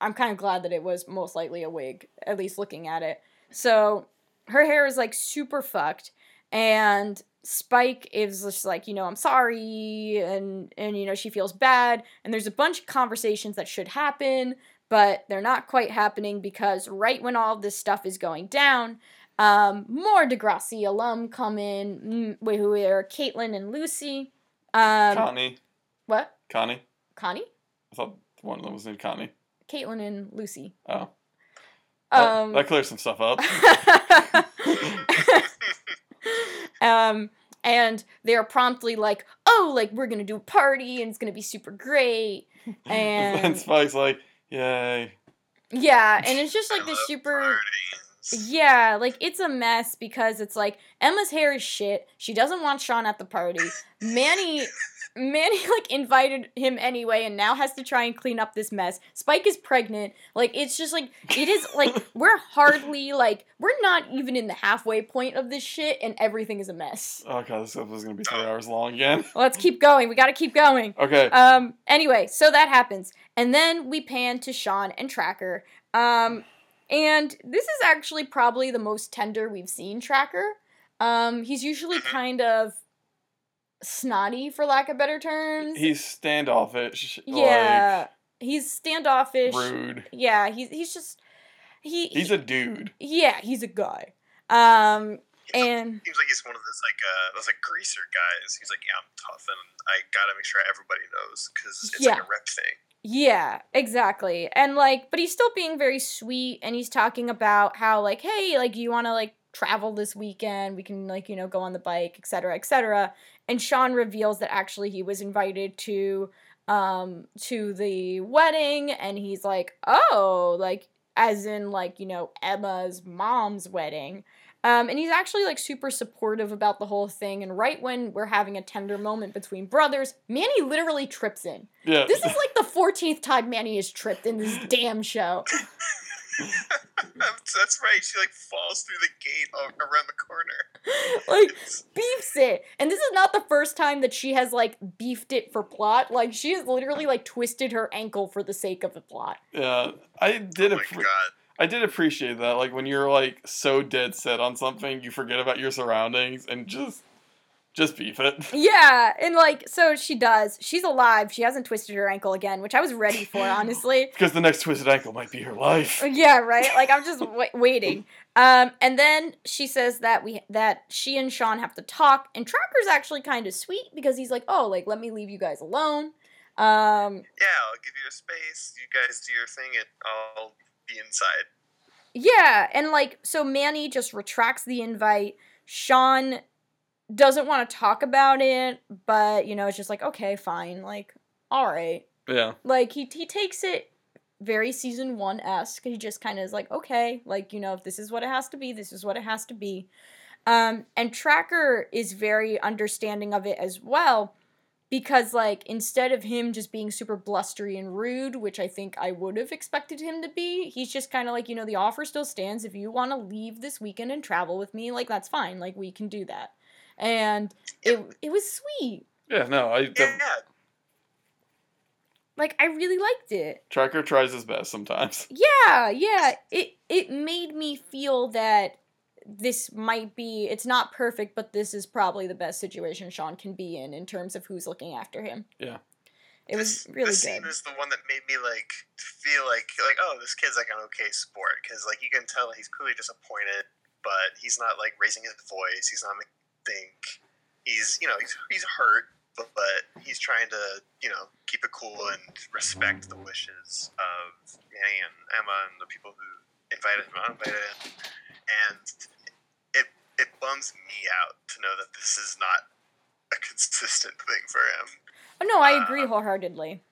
[SPEAKER 1] I'm kind of glad that it was most likely a wig, at least looking at it. So her hair is like super fucked, and Spike is just like, you know, I'm sorry, and and you know she feels bad, and there's a bunch of conversations that should happen, but they're not quite happening because right when all this stuff is going down, um, more Degrassi alum come in, mm, who are Caitlin and Lucy. Um,
[SPEAKER 2] Connie.
[SPEAKER 1] what?
[SPEAKER 2] Connie.
[SPEAKER 1] Connie?
[SPEAKER 2] I thought one of them was named Connie.
[SPEAKER 1] Caitlin and Lucy.
[SPEAKER 2] Oh. That-
[SPEAKER 1] Um,
[SPEAKER 2] that clears some stuff up.
[SPEAKER 1] um, and they're promptly like, "Oh, like we're gonna do a party and it's gonna be super great."
[SPEAKER 2] and
[SPEAKER 1] And
[SPEAKER 2] Spike's like, yay.
[SPEAKER 1] yeah, and it's just like this
[SPEAKER 3] love
[SPEAKER 1] super.
[SPEAKER 3] parties.
[SPEAKER 1] Yeah, like it's a mess because it's like Emma's hair is shit. She doesn't want Sean at the party. Manny Manny like invited him anyway and now has to try and clean up this mess. Spike is pregnant. Like it's just like it is like we're hardly like we're not even in the halfway point of this shit and everything is a mess.
[SPEAKER 2] Oh god, this episode is gonna be three hours long again.
[SPEAKER 1] Let's keep going. We got to keep going.
[SPEAKER 2] Okay.
[SPEAKER 1] Um. Anyway, so that happens, and then we pan to Sean and Tracker. Um, and this is actually probably the most tender we've seen Tracker. Um, he's usually kind of snotty, for lack of better terms.
[SPEAKER 2] He's standoffish.
[SPEAKER 1] yeah, he's standoffish.
[SPEAKER 2] Rude.
[SPEAKER 1] Yeah, he's he's just he.
[SPEAKER 2] He's
[SPEAKER 1] he-
[SPEAKER 2] a dude.
[SPEAKER 1] yeah, he's a guy. Um, and
[SPEAKER 3] Seems like he's one of those like uh those like greaser guys. He's like, yeah, I'm tough, and I gotta make sure everybody knows because it's like a rep thing.
[SPEAKER 1] Yeah, exactly. And like, but he's still being very sweet and he's talking about how like, hey, like you want to like travel this weekend, we can like, you know, go on the bike, etc., etc. And Sean reveals that actually he was invited to um to the wedding and he's like, "Oh, like as in like, you know, Emma's mom's wedding." Um, and he's actually like super supportive about the whole thing. And right when we're having a tender moment between brothers, Manny literally trips in.
[SPEAKER 2] Yeah.
[SPEAKER 1] This is like the 14th time Manny has tripped in this damn show.
[SPEAKER 3] That's right. She like falls through the gate around the corner.
[SPEAKER 1] Like,
[SPEAKER 3] It's-
[SPEAKER 1] beefs it. And this is not the first time that she has, like, beefed it for plot. Like, she has literally, like, twisted her ankle for the sake of the plot.
[SPEAKER 2] yeah. I did
[SPEAKER 3] oh my
[SPEAKER 2] appre-
[SPEAKER 3] god.
[SPEAKER 2] I did appreciate that. Like when you're like so dead set on something, you forget about your surroundings and just just beef it.
[SPEAKER 1] Yeah, and, like, so she does. She's alive. She hasn't twisted her ankle again, which I was ready for, honestly.
[SPEAKER 2] Because the next twisted ankle might be her life.
[SPEAKER 1] Yeah, right. Like I'm just wa waiting. Um, and then she says that we that she and Sean have to talk, and Tracker's actually kind of sweet because he's like, "Oh, like let me leave you guys alone." Um,
[SPEAKER 3] Yeah, I'll give you a space. You guys do your thing, and I'll be inside.
[SPEAKER 1] yeah, and like so Manny just retracts the invite. Sean doesn't want to talk about it, but you know, it's just like, okay, fine, like, all right.
[SPEAKER 2] Yeah.
[SPEAKER 1] like he he takes it very season one esque. He just kind of is like, okay, like you know, if this is what it has to be, this is what it has to be. Um, and Tracker is very understanding of it as well, because like instead of him just being super blustery and rude, which I think I would have expected him to be, he's just kind of like, you know, the offer still stands. If you want to leave this weekend and travel with me, like that's fine. Like we can do that. And it it was sweet.
[SPEAKER 2] Yeah. No. I
[SPEAKER 3] Yeah,
[SPEAKER 2] the
[SPEAKER 1] Like I really liked it.
[SPEAKER 2] tracker tries his best sometimes.
[SPEAKER 1] Yeah, yeah. It it made me feel that this might be it's not perfect, but this is probably the best situation Sean can be in in terms of who's looking after him.
[SPEAKER 2] Yeah.
[SPEAKER 1] It was
[SPEAKER 3] this,
[SPEAKER 1] really
[SPEAKER 3] this
[SPEAKER 1] good.
[SPEAKER 3] scene is the one that made me like feel like like oh this kid's like an okay sport because like you can tell he's clearly disappointed but he's not like raising his voice he's not making think he's you know he's, he's hurt but, but he's trying to you know keep it cool and respect the wishes of Manny and Emma and the people who invited him uninvited him and it it bums me out to know that this is not a consistent thing for him
[SPEAKER 1] Oh no, I agree
[SPEAKER 3] uh,
[SPEAKER 1] wholeheartedly.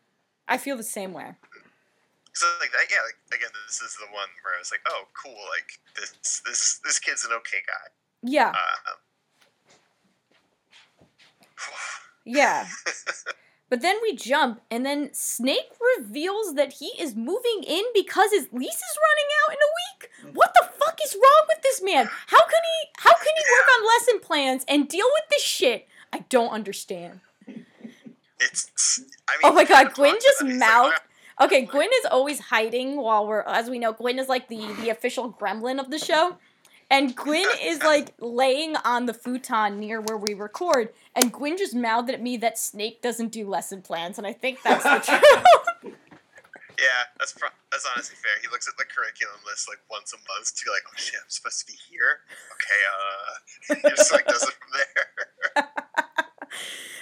[SPEAKER 1] I feel the same way.
[SPEAKER 3] So like that, yeah. Like, again, this is the one where I was like, "Oh, cool! Like this, this, this kid's an okay guy."
[SPEAKER 1] Yeah,
[SPEAKER 3] Uh,
[SPEAKER 1] yeah. But then we jump, and then Snake reveals that he is moving in because his lease is running out in a week. What the fuck is wrong with this man? How can he? How can he work on lesson plans and deal with this shit? I don't understand.
[SPEAKER 3] it's. I mean,
[SPEAKER 1] Oh my god, Gwen just
[SPEAKER 3] about it. He's
[SPEAKER 1] mouthed. Okay, Gwyn is always hiding while we're, as we know, Gwyn is like the the official gremlin of the show. And Gwyn is like laying on the futon near where we record, and Gwyn just mouthed at me that Snake doesn't do lesson plans, and I think that's the truth.
[SPEAKER 3] Yeah, that's pro- that's honestly fair. He looks at the curriculum list like once a month to be like, oh shit, I'm supposed to be here. Okay, uh, he just like does it from there.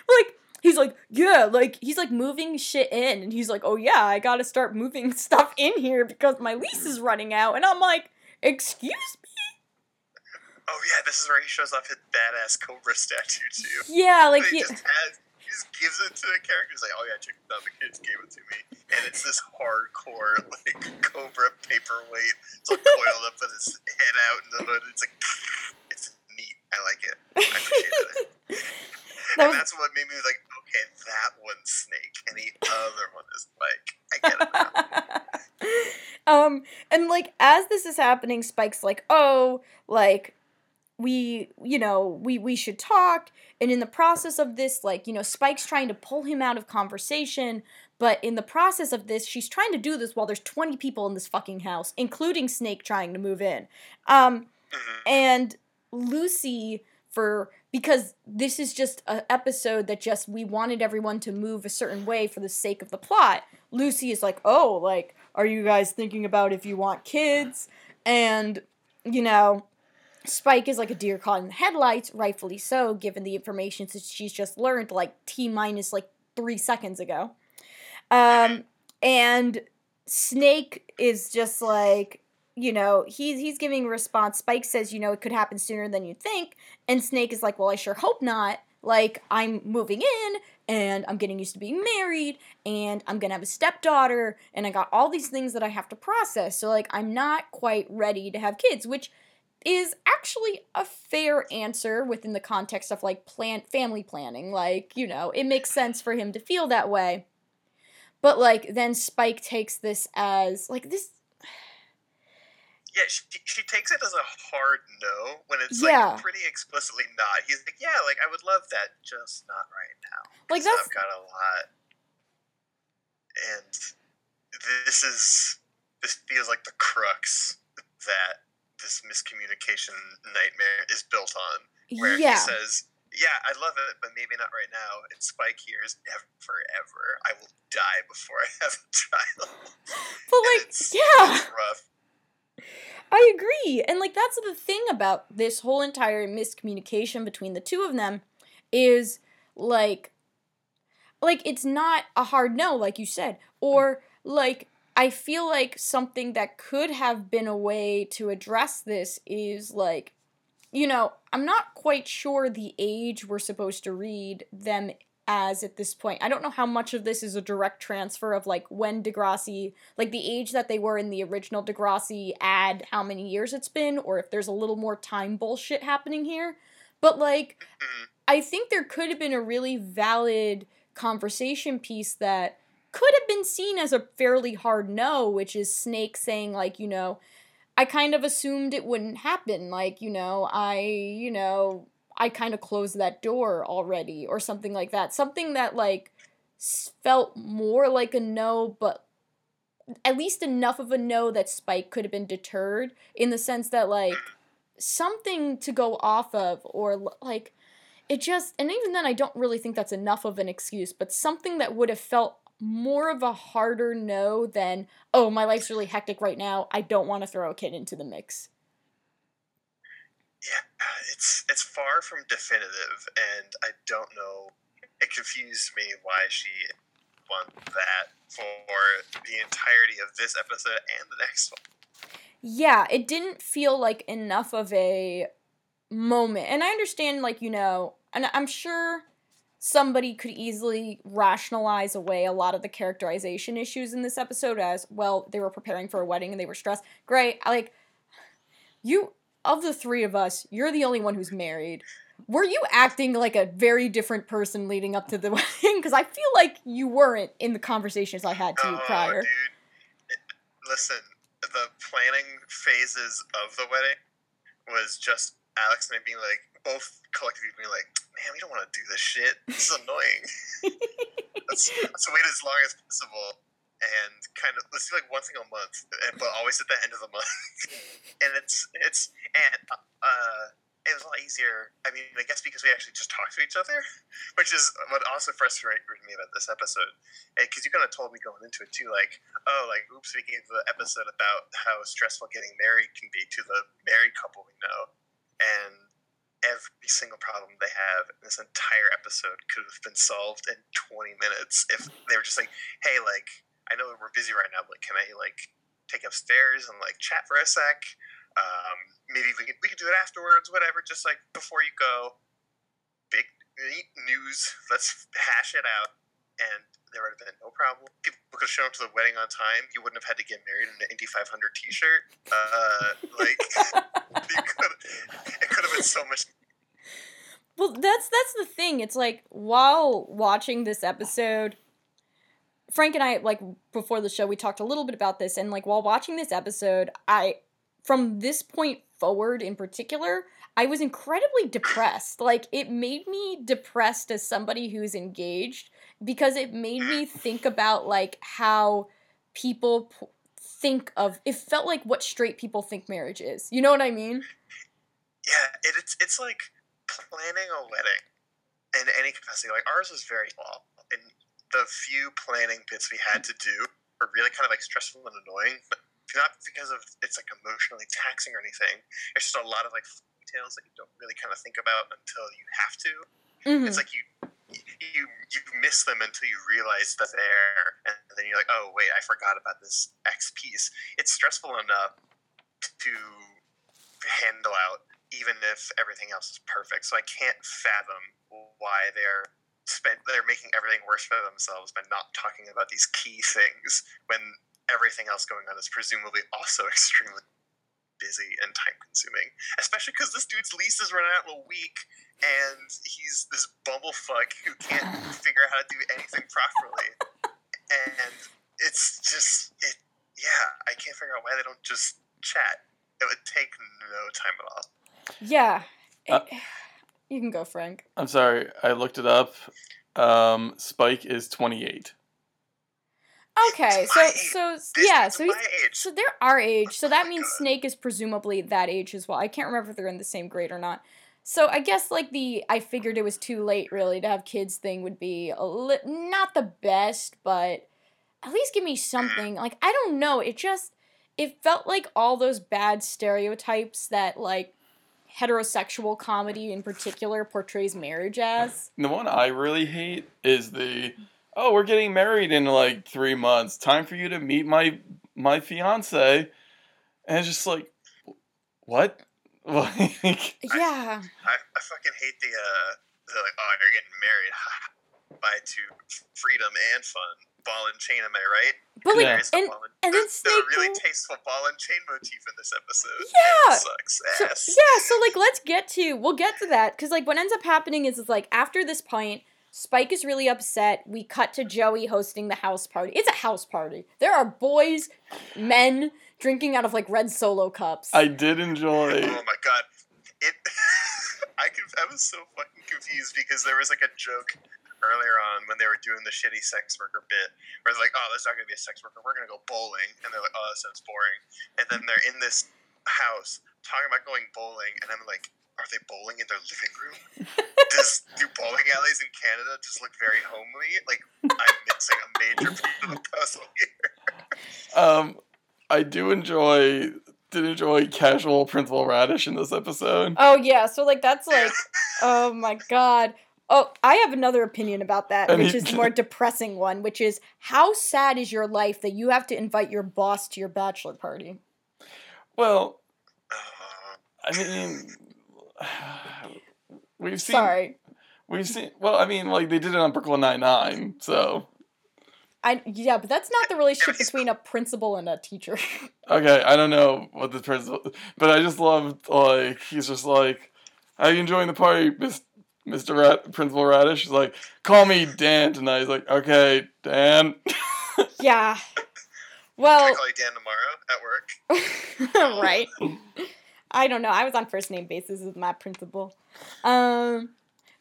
[SPEAKER 1] like he's like, yeah, like he's like moving shit in, and he's like, oh yeah, I gotta start moving stuff in here because my lease is running out, and I'm like, excuse me.
[SPEAKER 3] Oh yeah, this is where he shows off his badass Cobra statue too.
[SPEAKER 1] Yeah, like
[SPEAKER 3] he
[SPEAKER 1] he,
[SPEAKER 3] just has, he just gives it to the characters like, oh yeah, check it out, the kids gave it to me, and it's this hardcore like Cobra paperweight, it's all coiled up with his head out in the hood. It's like, it's neat. I like it. I appreciate it.
[SPEAKER 1] That
[SPEAKER 3] and
[SPEAKER 1] was-
[SPEAKER 3] that's what made me like, okay, that one's Snake, and the other one is Mike. I get it.
[SPEAKER 1] um and like as this is happening spike's like oh like we you know we we should talk and in the process of this like you know spike's trying to pull him out of conversation but in the process of this she's trying to do this while there's 20 people in this fucking house including snake trying to move in um
[SPEAKER 3] Mhm.
[SPEAKER 1] and Lucy for because this is just an episode that just we wanted everyone to move a certain way for the sake of the plot. Lucy is like, "Oh, like are you guys thinking about if you want kids?" And you know, Spike is like a deer caught in the headlights, rightfully so, given the information that she's just learned like T minus like 3 seconds ago. Um and Snake is just like you know, he's he's giving a response. Spike says, you know, it could happen sooner than you think, and Snake is like, well, I sure hope not. Like, I'm moving in, and I'm getting used to being married, and I'm gonna have a stepdaughter, and I got all these things that I have to process. So like, I'm not quite ready to have kids, which is actually a fair answer within the context of like plan family planning. Like, you know, it makes sense for him to feel that way. But like then Spike takes this as like this
[SPEAKER 3] Yeah, she, she takes it as a hard no when it's
[SPEAKER 1] Yeah.
[SPEAKER 3] like pretty explicitly not. He's like, yeah, like I would love that, just not right now.
[SPEAKER 1] Like that's-
[SPEAKER 3] I've got a lot, and this is this feels like the crux that this miscommunication nightmare is built on. Where
[SPEAKER 1] yeah.
[SPEAKER 3] he says, "Yeah, I love it, but maybe not right now." And Spike here is never, ever. I will die before I have a child.
[SPEAKER 1] But like, yeah.
[SPEAKER 3] rough.
[SPEAKER 1] I agree. And like that's the thing about this whole entire miscommunication between the two of them is like like it's not a hard no like you said or like I feel like something that could have been a way to address this is like you know, I'm not quite sure the age we're supposed to read them as at this point. I don't know how much of this is a direct transfer of like when Degrassi, like the age that they were in the original Degrassi, ad, how many years it's been, or if there's a little more time bullshit happening here. But like,
[SPEAKER 3] Mhm.
[SPEAKER 1] I think there could have been a really valid conversation piece that could have been seen as a fairly hard no, which is Snake saying, like, you know, I kind of assumed it wouldn't happen. Like, you know, I, you know, I kind of closed that door already, or something like that. Something that, like, felt more like a no, but at least enough of a no that Spike could have been deterred in the sense that, like, something to go off of, or, like, it just, and even then, I don't really think that's enough of an excuse, but something that would have felt more of a harder no than, oh, my life's really hectic right now. I don't want to throw a kid into the mix.
[SPEAKER 3] Yeah, it's it's far from definitive, and I don't know. It confused me why she won that for the entirety of this episode and the next one.
[SPEAKER 1] Yeah, it didn't feel like enough of a moment. And I understand, like, you know, and I'm sure somebody could easily rationalize away a lot of the characterization issues in this episode as, well, they were preparing for a wedding and they were stressed. Great. I like, you, of the three of us, you're the only one who's married. Were you acting like a very different person leading up to the wedding? Because I feel like you weren't in the conversations I had to you prior.
[SPEAKER 3] dude! Listen, the planning phases of the wedding was just Alex and I being like, both collectively being like, "Man, we don't want to do this shit. This is annoying. let's, let's wait as long as possible." and kind of let's do like one thing a month, but always at the end of the month. and it's it's and uh, it was a lot easier. I mean, I guess because we actually just talked to each other, which is what also frustrated me about this episode. Because you kind of told me going into it too, like, oh, like, oops, we gave the episode about how stressful getting married can be to the married couple we know, and every single problem they have in this entire episode could have been solved in 20 minutes if they were just like, hey, like, I know we're busy right now, but can I like take upstairs and like chat for a sec? Um, maybe we can we can do it afterwards, whatever. Just like before you go, big news. Let's hash it out, and there would have been no problem. People could have shown up to the wedding on time. You wouldn't have had to get married in an Indy 500 T-shirt. Uh, like could, it could have been so much.
[SPEAKER 1] Well, that's that's the thing. It's like while watching this episode, Frank and I like before the show we talked a little bit about this and like while watching this episode, I from this point forward in particular, I was incredibly depressed. Like it made me depressed as somebody who's engaged because it made me think about like how people p- think of it felt like what straight people think marriage is. You know what I mean?
[SPEAKER 3] Yeah, it, it's it's like planning a wedding in any capacity. Like ours was very long, and the few planning bits we had to do were really kind of like stressful and annoying. But not because of it's like emotionally taxing or anything. It's just a lot of like details that you don't really kind of think about until you have to.
[SPEAKER 1] Mhm.
[SPEAKER 3] It's like you you you miss them until you realize that they're there, and then you're like, oh wait, I forgot about this X piece. It's stressful enough to handle out, even if everything else is perfect. So I can't fathom why they're spent they're making everything worse for themselves by not talking about these key things when everything else going on is presumably also extremely busy and time consuming. Especially because this dude's lease is running out in a week and he's this bumblefuck who can't figure out how to do anything properly. And it's just it yeah, I can't figure out why they don't just chat. It would take no time at all.
[SPEAKER 1] Yeah.
[SPEAKER 2] Uh,
[SPEAKER 1] you can go, Frank.
[SPEAKER 2] I'm sorry, I looked it up. Um, Spike is 28.
[SPEAKER 1] Okay, so
[SPEAKER 3] my age.
[SPEAKER 1] so
[SPEAKER 3] This
[SPEAKER 1] yeah, so he's so they're our age. So that
[SPEAKER 3] my
[SPEAKER 1] means
[SPEAKER 3] God.
[SPEAKER 1] Snake is presumably that age as well. I can't remember if they're in the same grade or not. So I guess like the I figured it was too late really to have kids thing would be a li- not the best, but at least give me something. Like I don't know, it just it felt like all those bad stereotypes that like heterosexual comedy in particular portrays marriage as.
[SPEAKER 2] The one I really hate is the oh, we're getting married in like three months. Time for you to meet my my fiance, and it's just like, what? Like,
[SPEAKER 1] Yeah.
[SPEAKER 3] I, I fucking hate the uh the like oh you're getting married by to freedom and fun ball and chain am I right?
[SPEAKER 1] But like
[SPEAKER 2] Yeah.
[SPEAKER 1] And
[SPEAKER 3] ball and,
[SPEAKER 1] and then
[SPEAKER 3] there's the
[SPEAKER 1] Snake
[SPEAKER 3] really
[SPEAKER 1] will-
[SPEAKER 3] tasteful ball and chain motif in this episode.
[SPEAKER 1] Yeah.
[SPEAKER 3] it sucks
[SPEAKER 1] So,
[SPEAKER 3] ass.
[SPEAKER 1] yeah, so like let's get to we'll get to that because like what ends up happening is is like after this point, Spike is really upset. We cut to Joey hosting the house party. It's a house party. There are boys, men drinking out of like red solo cups.
[SPEAKER 2] I did enjoy.
[SPEAKER 3] Oh my god, it. I could. I was so fucking confused because there was like a joke earlier on when they were doing the shitty sex worker bit, where it's like, oh, there's not gonna be a sex worker. We're gonna go bowling, and they're like, oh, that sounds boring. And then they're in this house talking about going bowling, and I'm like, are they bowling in their living room? Does do bowling alleys in Canada just look very homely? Like I'm missing a major piece of the puzzle here.
[SPEAKER 2] Um, I do enjoy did enjoy casual Principal Raditch in this episode.
[SPEAKER 1] oh yeah, so like that's like oh my god. Oh, I have another opinion about that,
[SPEAKER 2] And
[SPEAKER 1] which
[SPEAKER 2] he-
[SPEAKER 1] is the more depressing one, which is how sad is your life that you have to invite your boss to your bachelor party?
[SPEAKER 2] Well,
[SPEAKER 3] Uh,
[SPEAKER 2] I mean, we've seen
[SPEAKER 1] Sorry.
[SPEAKER 2] we've seen. Well, I mean, like they did it on Brooklyn Nine Nine, so
[SPEAKER 1] I yeah, but that's not the relationship between a principal and a teacher.
[SPEAKER 2] okay. I don't know what the principal, but I just loved like he's just like, "How you enjoying the party, Miss Mister Rat, Principal Raditch?" is like, "Call me Dan tonight." He's like, "Okay, Dan."
[SPEAKER 1] yeah.
[SPEAKER 3] can
[SPEAKER 1] Well,
[SPEAKER 3] I call you Dan tomorrow at work?
[SPEAKER 1] right. I don't know. I was on first name basis with my principal. Um,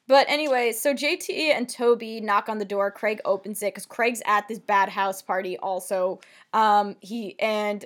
[SPEAKER 1] But anyway, so JT and Toby knock on the door. Craig opens it because Craig's at this bad house party also. Um, he and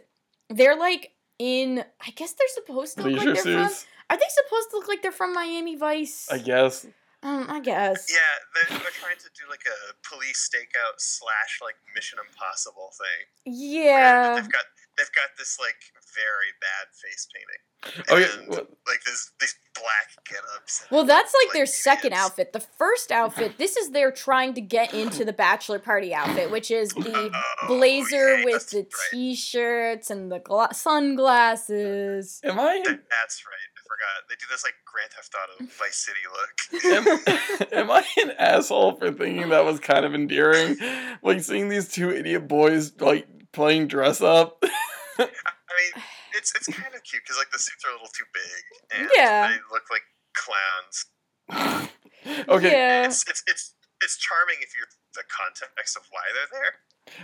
[SPEAKER 1] they're like in. I guess they're supposed to look
[SPEAKER 2] Leisure
[SPEAKER 1] like they're from.
[SPEAKER 2] Suits,
[SPEAKER 1] Are they supposed to look like they're from Miami Vice?
[SPEAKER 2] I guess.
[SPEAKER 1] um, I guess.
[SPEAKER 3] Yeah, they're, they're trying to do like a police stakeout slash like Mission Impossible thing.
[SPEAKER 1] Yeah.
[SPEAKER 3] They've got they've got this like very bad face painting.
[SPEAKER 2] Oh yeah.
[SPEAKER 3] And,
[SPEAKER 2] what-
[SPEAKER 3] like this these black get-ups.
[SPEAKER 1] Well, that's like their
[SPEAKER 3] like,
[SPEAKER 1] second outfit. The first outfit, this is their trying to get into the bachelor party outfit, which is the
[SPEAKER 3] Oh,
[SPEAKER 1] blazer
[SPEAKER 3] yeah,
[SPEAKER 1] with the
[SPEAKER 3] right.
[SPEAKER 1] t-shirts and the gla- sunglasses.
[SPEAKER 2] Am I?
[SPEAKER 3] That's right. I forgot. They do this like Grand Theft Auto Vice City look.
[SPEAKER 2] am, am I an asshole for thinking that was kind of endearing? Like seeing these two idiot boys like playing dress up.
[SPEAKER 3] I mean, it's it's kind of cute because like the suits are a little too big and
[SPEAKER 1] Yeah.
[SPEAKER 3] they look like clowns.
[SPEAKER 2] okay.
[SPEAKER 1] Yeah.
[SPEAKER 3] It's it's it's it's charming if you're the context of why they're there.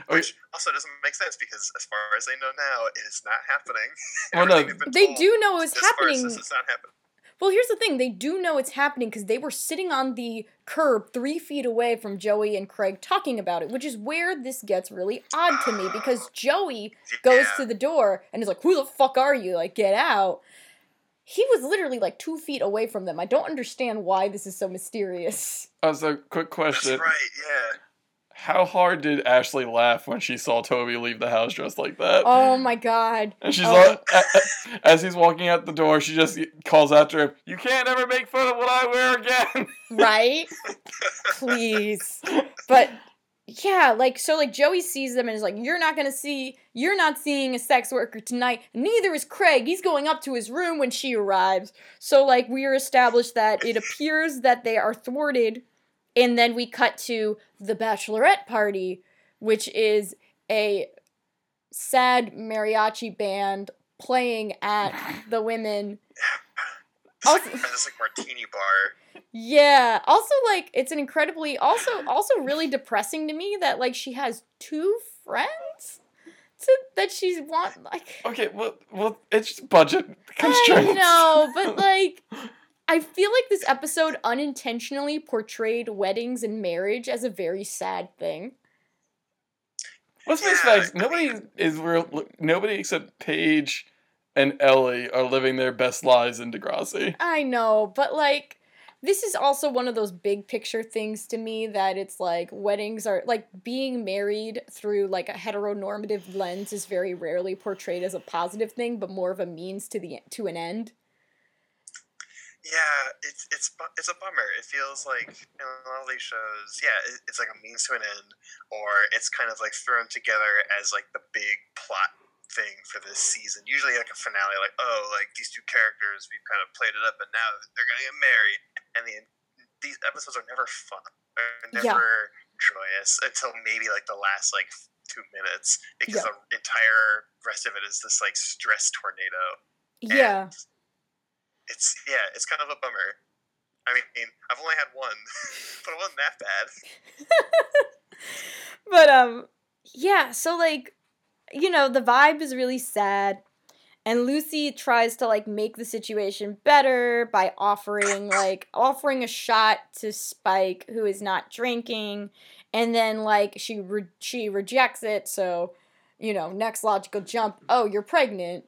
[SPEAKER 2] Okay.
[SPEAKER 3] Which also doesn't make sense because as far as they know now, it is not happening.
[SPEAKER 2] Well, no,
[SPEAKER 3] they've been
[SPEAKER 1] They
[SPEAKER 3] told
[SPEAKER 1] do know it's
[SPEAKER 3] as far as
[SPEAKER 1] happening.
[SPEAKER 3] This is not happening.
[SPEAKER 1] Well, here's the thing. They do know it's happening because they were sitting on the curb three feet away from Joey and Craig talking about it, which is where this gets really odd to me because Joey goes
[SPEAKER 3] Yeah.
[SPEAKER 1] to the door and is like, Who the fuck are you? Like, get out. He was literally like two feet away from them. I don't understand why this is so mysterious.
[SPEAKER 2] Oh, so quick
[SPEAKER 3] That's
[SPEAKER 2] question:
[SPEAKER 3] right. Yeah.
[SPEAKER 2] How hard did Ashley laugh when she saw Toby leave the house dressed like that?
[SPEAKER 1] Oh my god.
[SPEAKER 2] And she's
[SPEAKER 1] Oh.
[SPEAKER 2] like, a- a- as he's walking out the door, she just calls after him, "You can't ever make fun of what I wear again."
[SPEAKER 1] Right? Please. But yeah, like so like Joey sees them and is like, You're not gonna see you're not seeing a sex worker tonight. Neither is Craig. He's going up to his room when she arrives. So like we are established that it appears that they are thwarted, and then we cut to the bachelorette party, which is a sad mariachi band playing at the women.
[SPEAKER 3] It's
[SPEAKER 1] Also-
[SPEAKER 3] like, this like martini bar.
[SPEAKER 1] Yeah. Also, like, it's an incredibly also also really depressing to me that like she has two friends to, that she's want like.
[SPEAKER 2] okay, well, well, it's just budget
[SPEAKER 1] I
[SPEAKER 2] constraints.
[SPEAKER 1] know, but like, I feel like this episode unintentionally portrayed weddings and marriage as a very sad thing.
[SPEAKER 2] Let's face facts. Nobody is real. Nobody except Paige and Ellie are living their best lives in Degrassi.
[SPEAKER 1] I know, but like this is also one of those big picture things to me that it's like weddings are like being married through like a heteronormative lens is very rarely portrayed as a positive thing, but more of a means to the to an end.
[SPEAKER 3] Yeah, it's it's it's a bummer. It feels like in a lot of these shows, yeah, it's like a means to an end, or it's kind of like thrown together as like the big plot thing for this season. Usually, like a finale, like oh, like these two characters, we've kind of played it up, and now they're gonna get married, and the these episodes are never fun. They're
[SPEAKER 1] Yeah.
[SPEAKER 3] never joyous until maybe like the last like two minutes, because
[SPEAKER 1] Yeah.
[SPEAKER 3] the entire rest of it is this like stress tornado.
[SPEAKER 1] Yeah.
[SPEAKER 3] And it's yeah, it's kind of a bummer. I mean, I've only had one, but it wasn't that bad.
[SPEAKER 1] but um yeah, so like you know, the vibe is really sad and Lucy tries to like make the situation better by offering like offering a shot to Spike who is not drinking and then like she re- she rejects it so you know, next logical jump, oh, you're pregnant.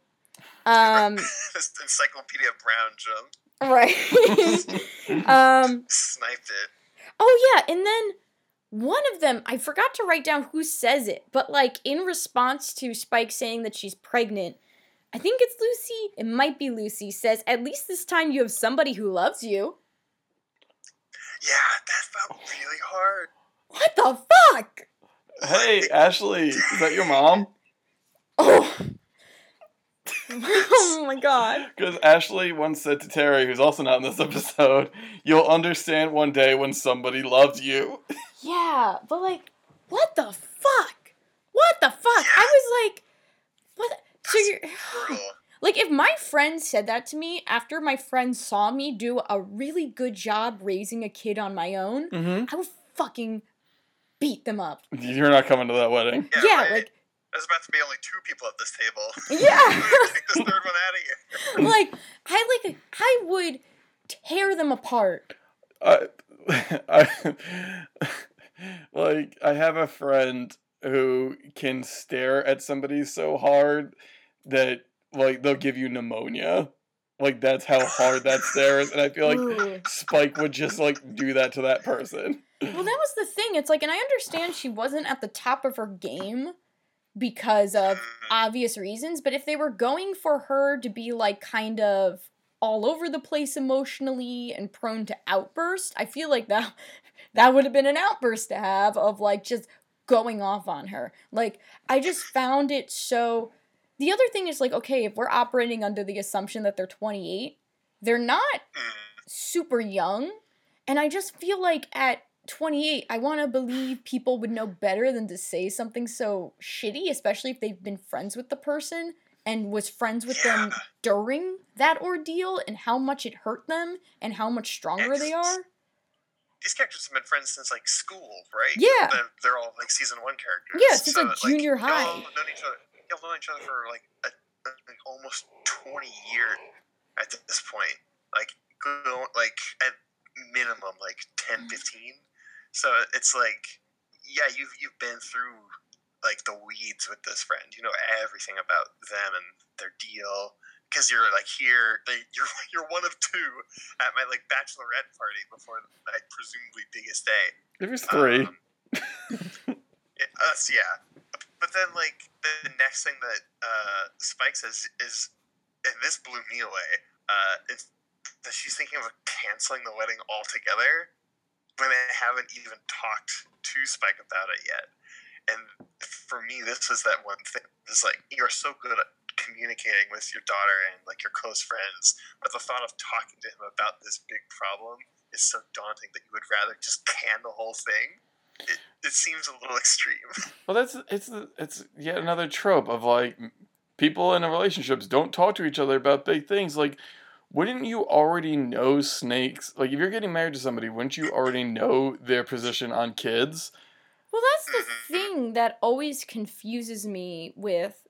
[SPEAKER 1] Um
[SPEAKER 3] Encyclopedia Brown jump
[SPEAKER 1] right. um
[SPEAKER 3] sniped it.
[SPEAKER 1] Oh yeah, and then one of them, I forgot to write down who says it, but like in response to Spike saying that she's pregnant, I think it's Lucy, it might be Lucy, says, At least this time you have somebody who loves you.
[SPEAKER 3] Yeah, that felt really hard.
[SPEAKER 1] What the fuck?
[SPEAKER 2] Hey, Ashley, is that your mom?
[SPEAKER 1] Oh. oh my god.
[SPEAKER 2] Because Ashley once said to Terri, who's also not in this episode, "You'll understand one day when somebody loves you."
[SPEAKER 1] Yeah, but like, what the fuck? What the fuck? I was like, what? So you're. Like if my friend said that to me after my friend saw me do a really good job raising a kid on my own,
[SPEAKER 2] Mm-hmm.
[SPEAKER 1] I would fucking beat them up.
[SPEAKER 2] You're not coming to that wedding.
[SPEAKER 3] Yeah,
[SPEAKER 1] Yeah,
[SPEAKER 3] right.
[SPEAKER 1] like
[SPEAKER 3] There's about to be only two people at this table.
[SPEAKER 1] Yeah.
[SPEAKER 3] Take this third one out of here.
[SPEAKER 1] like I like I would tear them apart.
[SPEAKER 2] I, I like I have a friend who can stare at somebody so hard that like they'll give you pneumonia. Like that's how hard that stare is, and I feel like
[SPEAKER 1] Ooh.
[SPEAKER 2] Spike would just like do that to that person.
[SPEAKER 1] Well, that was the thing. It's like, and I understand she wasn't at the top of her game because of obvious reasons, but if they were going for her to be like kind of all over the place emotionally and prone to outburst, I feel like that that would have been an outburst to have of like just going off on her. Like I just found it so the other thing is like okay, if we're operating under the assumption that they're 28, they're not
[SPEAKER 3] mm,
[SPEAKER 1] super young. And I just feel like at 28, I want to believe people would know better than to say something so shitty, especially if they've been friends with the person and was friends with them during that ordeal and how much it hurt them and how much stronger they are.
[SPEAKER 3] These characters have been friends since like school, right?
[SPEAKER 1] Yeah.
[SPEAKER 3] They're, they're all like season one characters.
[SPEAKER 1] Yeah, since, like, junior
[SPEAKER 3] y'all
[SPEAKER 1] high.
[SPEAKER 3] have known each other. Y'all known each other for like, a, like almost twenty years at this point. Like, like at minimum like 10, mm. 15. So it's like, yeah, you've you've been through like the weeds with this friend. You know everything about them and their deal because you're like here. They, you're you're one of two at my like bachelorette party before my presumably biggest day.
[SPEAKER 2] It was three.
[SPEAKER 3] Um, it, us, yeah. But then, like, the, next thing that uh, Spike says is, and this blew me away, uh, it's that she's thinking of canceling the wedding altogether when they haven't even talked to Spike about it yet. And for me, this was that one thing. It's like, you're so good at communicating with your daughter and, like, your close friends, but the thought of talking to him about this big problem is so daunting that you would rather just can the whole thing it, it seems a little extreme.
[SPEAKER 2] Well, that's it's it's yet another trope of like people in relationships don't talk to each other about big things. Like, wouldn't you already know snakes? Like, if you're getting married to somebody, wouldn't you already know their position on kids?
[SPEAKER 1] Well, that's the mm-hmm. thing that always confuses me with.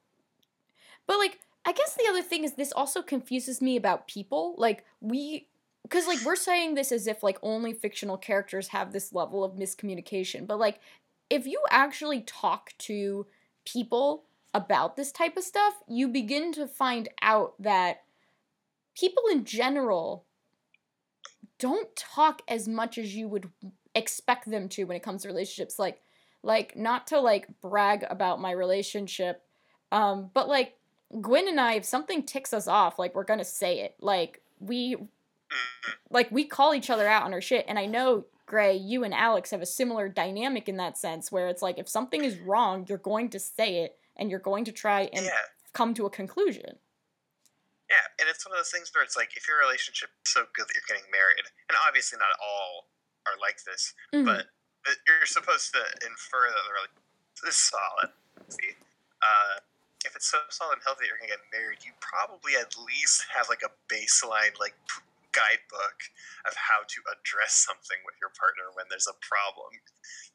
[SPEAKER 1] But, like, I guess the other thing is this also confuses me about people. Like, we. Because, like, we're saying this as if, like, only fictional characters have this level of miscommunication. But, like, if you actually talk to people about this type of stuff, you begin to find out that people in general don't talk as much as you would expect them to when it comes to relationships. Like like not to like brag about my relationship um but like Gwen and I if something ticks us off like we're going to say it. Like we like we call each other out on our shit. And I know Gray you and Alex have a similar dynamic in that sense where it's like if something is wrong you're going to say it and you're going to try and
[SPEAKER 3] yeah,
[SPEAKER 1] come to a conclusion
[SPEAKER 3] yeah, and it's one of those things where it's like if your relationship is so good that you're getting married, and obviously not all are like this,
[SPEAKER 1] Mhm.
[SPEAKER 3] but that you're supposed to infer that the relationship is solid. See, uh, if it's so solid and healthy that you're gonna get married, you probably at least have like a baseline like p- guidebook of how to address something with your partner when there's a problem.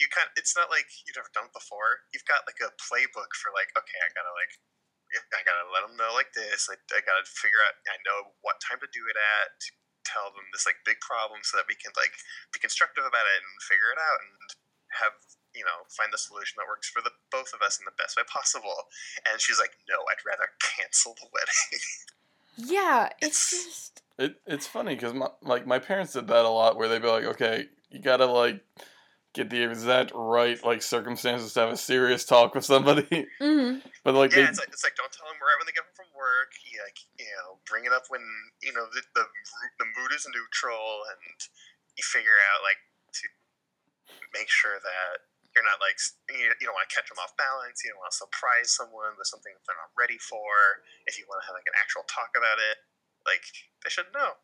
[SPEAKER 3] You kind of, it's not like you've never done it before. You've got like a playbook for like, okay, I gotta like I gotta let them know like this. I, I gotta figure out. I know what time to do it at. To tell them this like big problem so that we can like be constructive about it and figure it out and have you know find the solution that works for the both of us in the best way possible. And she's like, no, I'd rather cancel the wedding.
[SPEAKER 1] yeah it's
[SPEAKER 3] It's-
[SPEAKER 1] just
[SPEAKER 2] It it's funny because my like my parents did that a lot, where they'd be like, okay, you gotta like get the exact right like circumstances to have a serious talk with somebody,
[SPEAKER 1] mhm.
[SPEAKER 2] but like
[SPEAKER 3] yeah,
[SPEAKER 2] they
[SPEAKER 3] it's like, it's like don't tell them right when they get home from work. You like you know bring it up when you know the the, the mood is neutral and you figure out like to make sure that you're not like you, you don't want to catch them off balance. You don't want to surprise someone with something that they're not ready for. If you want to have like an actual talk about it, like they should know.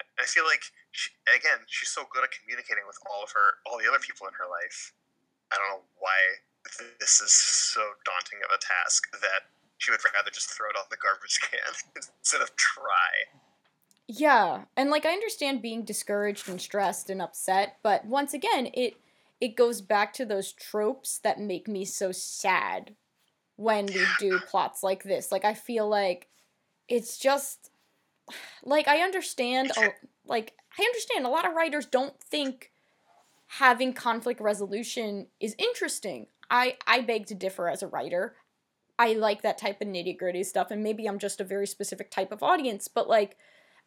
[SPEAKER 3] And I feel like she, again, she's so good at communicating with all of her, all the other people in her life. I don't know why this is so daunting of a task that she would rather just throw it on the garbage can instead of try.
[SPEAKER 1] Yeah, and like I understand being discouraged and stressed and upset, but once again, it it goes back to those tropes that make me so sad when we do plots like this. Like I feel like it's just like I understand. A, like I understand a lot of writers don't think having conflict resolution is interesting. I I beg to differ as a writer. I like that type of nitty gritty stuff, and maybe I'm just a very specific type of audience, but like,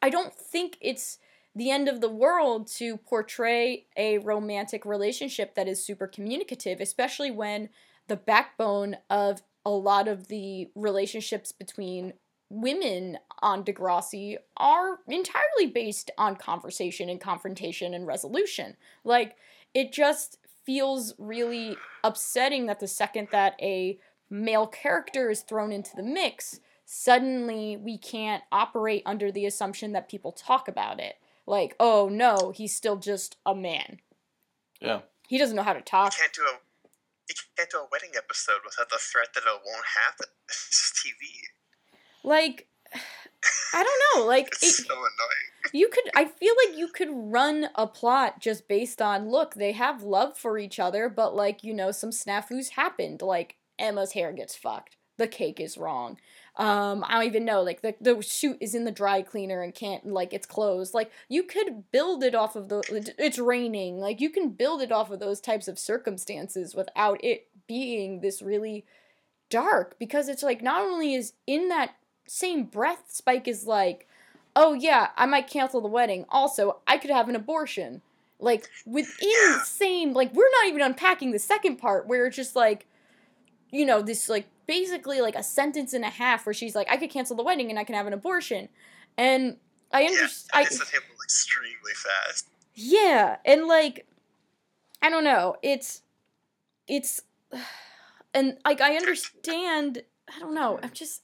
[SPEAKER 1] I don't think it's the end of the world to portray a romantic relationship that is super communicative, especially when the backbone of a lot of the relationships between women on Degrassi are entirely based on conversation and confrontation and resolution. Like, it just feels really upsetting that the second that a male character is thrown into the mix, suddenly we can't operate under the assumption that people talk about it. Like, oh no, he's still just a man.
[SPEAKER 2] Yeah.
[SPEAKER 1] He doesn't know how to
[SPEAKER 3] You
[SPEAKER 1] talk.
[SPEAKER 3] can't do a you can't do a wedding episode without the threat that it won't happen. It's just TV.
[SPEAKER 1] Like, I don't know. Like,
[SPEAKER 3] It's
[SPEAKER 1] it,
[SPEAKER 3] so annoying.
[SPEAKER 1] you could i feel like you could run a plot just based on look they have love for each other but like you know some snafus happened like emma's hair gets fucked the cake is wrong um i don't even know like the, the suit is in the dry cleaner and can't like it's closed like you could build it off of the it's raining like you can build it off of those types of circumstances without it being this really dark because it's like not only is in that same breath spike is like oh yeah, I might cancel the wedding. Also, I could have an abortion. Like within the same, like we're not even unpacking the second part where it's just like, you know, this like basically like a sentence and a half where she's like, I could cancel the wedding and I can have an abortion, and I understand. I
[SPEAKER 3] it's him extremely fast.
[SPEAKER 1] yeah, and like, I don't know. It's, it's, and like I understand. I don't know. I'm just,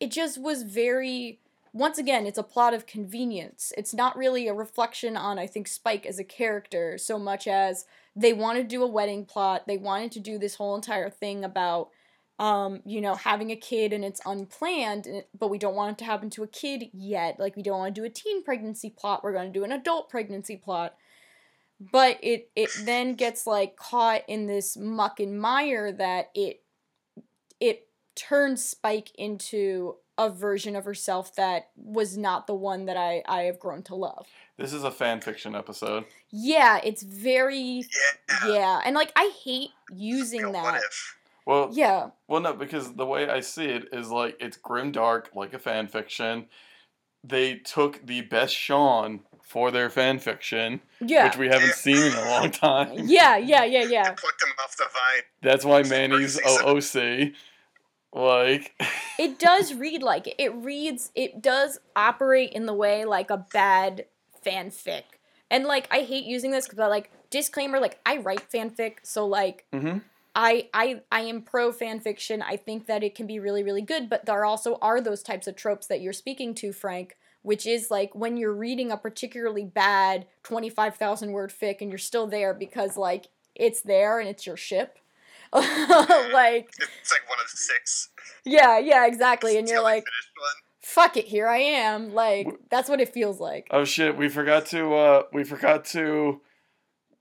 [SPEAKER 1] it just was very. Once again, it's a plot of convenience. It's not really a reflection on I think Spike as a character so much as they want to do a wedding plot. They wanted to do this whole entire thing about. Um, you know, having a kid and it's unplanned, but we don't want it to happen to a kid yet. Like, we don't want to do a teen pregnancy plot. We're going to do an adult pregnancy plot but it it then gets like caught in this muck and mire that it it turns Spike into a version of herself that was not the one that I I have grown to love.
[SPEAKER 2] This is a fan fiction episode.
[SPEAKER 1] Yeah, it's very
[SPEAKER 3] Yeah.
[SPEAKER 1] yeah, and like I hate
[SPEAKER 3] Like
[SPEAKER 1] using
[SPEAKER 3] a what
[SPEAKER 1] that.
[SPEAKER 3] if?
[SPEAKER 2] Well,
[SPEAKER 1] Yeah,
[SPEAKER 2] well, no, because the way I see it is like it's grim dark, like a fan fiction. They took the best Sean for their fan fiction,
[SPEAKER 1] yeah,
[SPEAKER 2] which we haven't seen in a long time.
[SPEAKER 1] yeah, yeah, yeah,
[SPEAKER 3] I
[SPEAKER 1] yeah.
[SPEAKER 3] plucked him off the vine.
[SPEAKER 2] That's why Manny's
[SPEAKER 3] Crazy.
[SPEAKER 2] OOC. Like,
[SPEAKER 1] It does read like it. It reads. It does operate in the way like a bad fanfic. And like I hate using this because like disclaimer, like I write fanfic, so like
[SPEAKER 2] hmm
[SPEAKER 1] I I I am pro fan fiction. I think that it can be really really good, but there also are those types of tropes that you're speaking to, Frank, which is like when you're reading a particularly bad 25,000 word fic and you're still there because like it's there and it's your ship. like
[SPEAKER 3] It's like one of the six.
[SPEAKER 1] yeah, yeah, exactly. And you're like,
[SPEAKER 3] one.
[SPEAKER 1] fuck it, here I am. Like that's what it feels like.
[SPEAKER 2] oh shit, we forgot to, uh, we forgot to,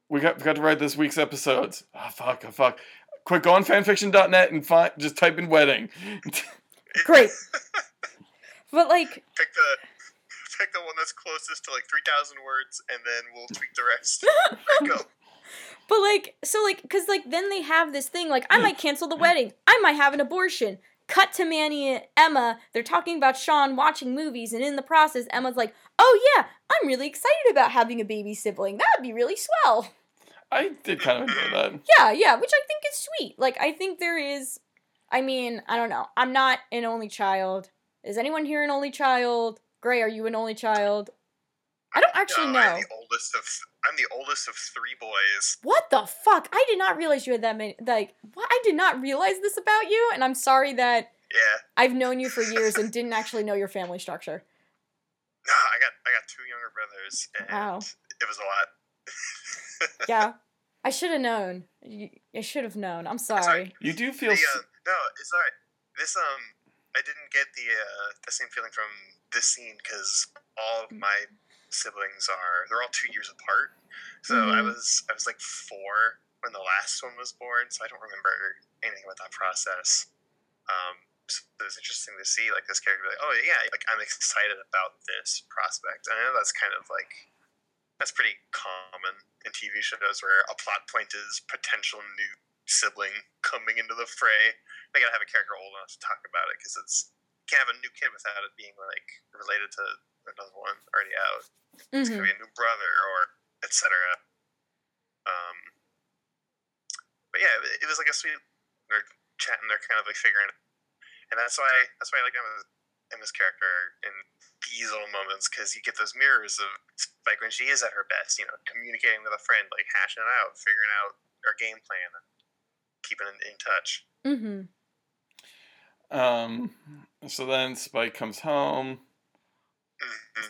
[SPEAKER 2] we got forgot to write this week's episodes. Oh fuck, oh fuck. Quick, go on fanfiction.net and find, just type in wedding.
[SPEAKER 1] Great. But like
[SPEAKER 3] Pick the pick the one that's closest to like three thousand words, and then we'll tweak the rest. Go.
[SPEAKER 1] But like, so like, cause like then they have this thing like I might cancel the wedding, I might have an abortion. Cut to Manny and Emma. They're talking about Sean watching movies, and in the process, Emma's like, "Oh yeah, I'm really excited about having a baby sibling. That'd be really swell."
[SPEAKER 2] I did kind of enjoy that.
[SPEAKER 1] Yeah, yeah, which I think is sweet. Like I think there is. I mean, I don't know. I'm not an only child. Is anyone here an only child? Gray, are you an only child? I don't actually
[SPEAKER 3] No,
[SPEAKER 1] know.
[SPEAKER 3] I'm the oldest of I'm the oldest of three boys.
[SPEAKER 1] What the fuck? I did not realize you had that many. Like, what? I did not realize this about you, and I'm sorry that
[SPEAKER 3] Yeah.
[SPEAKER 1] I've known you for years and didn't actually know your family structure.
[SPEAKER 3] No, I got I got two younger brothers, and
[SPEAKER 1] Wow.
[SPEAKER 3] it was a lot.
[SPEAKER 1] Yeah, I should have known. I should have known. I'm
[SPEAKER 3] sorry.
[SPEAKER 1] sorry.
[SPEAKER 2] You do feel.
[SPEAKER 3] The, uh, no, it's alright. This um, I didn't get the uh, the same feeling from this scene because all of my siblings are they're all two years apart. So I
[SPEAKER 1] Mhm.
[SPEAKER 3] was I was like four when the last one was born, so I don't remember anything about that process. Um, so it was interesting to see like this character be like, oh yeah, like I'm excited about this prospect. I know that's kind of like that's pretty common in TV shows where a plot point is potential new sibling coming into the fray. They gotta have a character old enough to talk about it because it's can't have a new kid without it being like related to another one already out. It's
[SPEAKER 1] hmm
[SPEAKER 3] gonna be a new brother or etc. Um, but yeah, it, it was like a sweet. They're chatting. They're kind of like figuring, it and that's why that's why I like Emma's, Emma's character in these little moments because you get those mirrors of like when she is at her best, you know, communicating with a friend, like hashing it out, figuring out her game plan, and keeping in, in touch.
[SPEAKER 1] Mm-hmm.
[SPEAKER 2] Um, so then Spike comes home.
[SPEAKER 3] Oh man,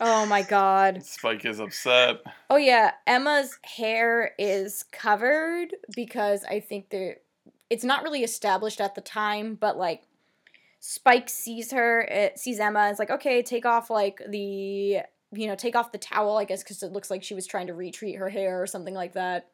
[SPEAKER 1] Oh my god.
[SPEAKER 2] Spike is upset.
[SPEAKER 1] Oh yeah, Emma's hair is covered because I think there it's not really established at the time, but like Spike sees her, it sees Emma, is like, okay, take off like the you know, take off the towel, I guess, because it looks like she was trying to retreat her hair or something like that.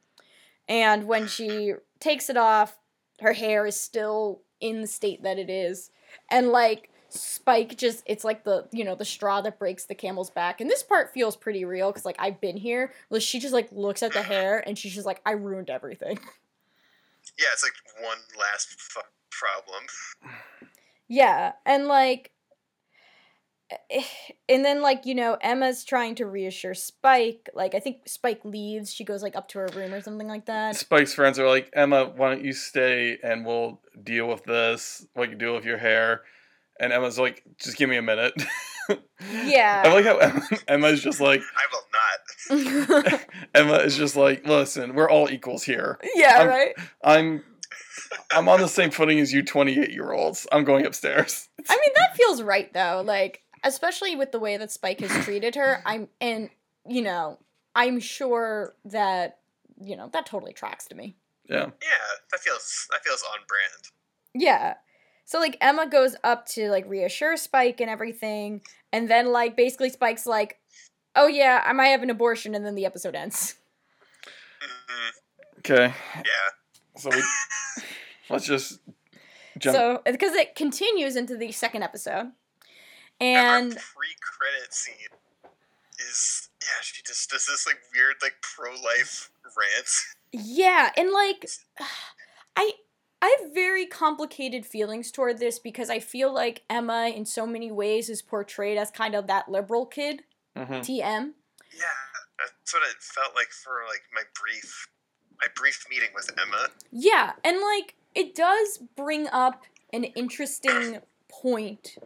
[SPEAKER 1] And when she takes it off, her hair is still in the state that it is. And like Spike just it's like the you know the straw that breaks the camel's back. And this part feels pretty real because like I've been here. Where she just like looks at the hair and she's just like I ruined everything.
[SPEAKER 3] yeah, it's like one last fu- problem.
[SPEAKER 1] Yeah, and like eh, and then like you know Emma's trying to reassure Spike. Like I think Spike leaves. She goes like up to her room or something like that.
[SPEAKER 2] Spike's friends are like, Emma, why don't you stay and we'll deal with this? What you deal with your hair? And Emma's like, just give me a minute.
[SPEAKER 1] Yeah.
[SPEAKER 2] I like how Emma, Emma's just like,
[SPEAKER 3] I will not.
[SPEAKER 2] Emma is just like, listen, we're all equals here.
[SPEAKER 1] yeah,
[SPEAKER 2] I'm-
[SPEAKER 1] right.
[SPEAKER 2] I'm, I'm on the same footing as you 28 year olds. I'm going upstairs.
[SPEAKER 1] I mean, that feels right though. Like, especially with the way that Spike has treated her. I'm, and you know, I'm sure that you know that totally tracks to me.
[SPEAKER 2] Yeah.
[SPEAKER 3] Yeah, that feels that feels on brand.
[SPEAKER 1] Yeah. So like Emma goes up to like reassure Spike and everything, and then like basically Spike's like, "Oh yeah, I might have an abortion," and then the episode ends.
[SPEAKER 3] hmm
[SPEAKER 2] Okay.
[SPEAKER 3] Yeah.
[SPEAKER 2] So we, let's just jump.
[SPEAKER 1] So because it continues into the second episode,
[SPEAKER 3] And
[SPEAKER 1] and
[SPEAKER 3] pre-credit scene is yeah, she just does this like weird like pro-life rant.
[SPEAKER 1] Yeah, and like I I have very complicated feelings toward this because I feel like Emma in so many ways is portrayed as kind of that liberal kid,
[SPEAKER 2] Mhm.
[SPEAKER 1] TM.
[SPEAKER 3] Yeah, that's what it felt like for like my brief my brief meeting with Emma.
[SPEAKER 1] Yeah, and like it does bring up an interesting point.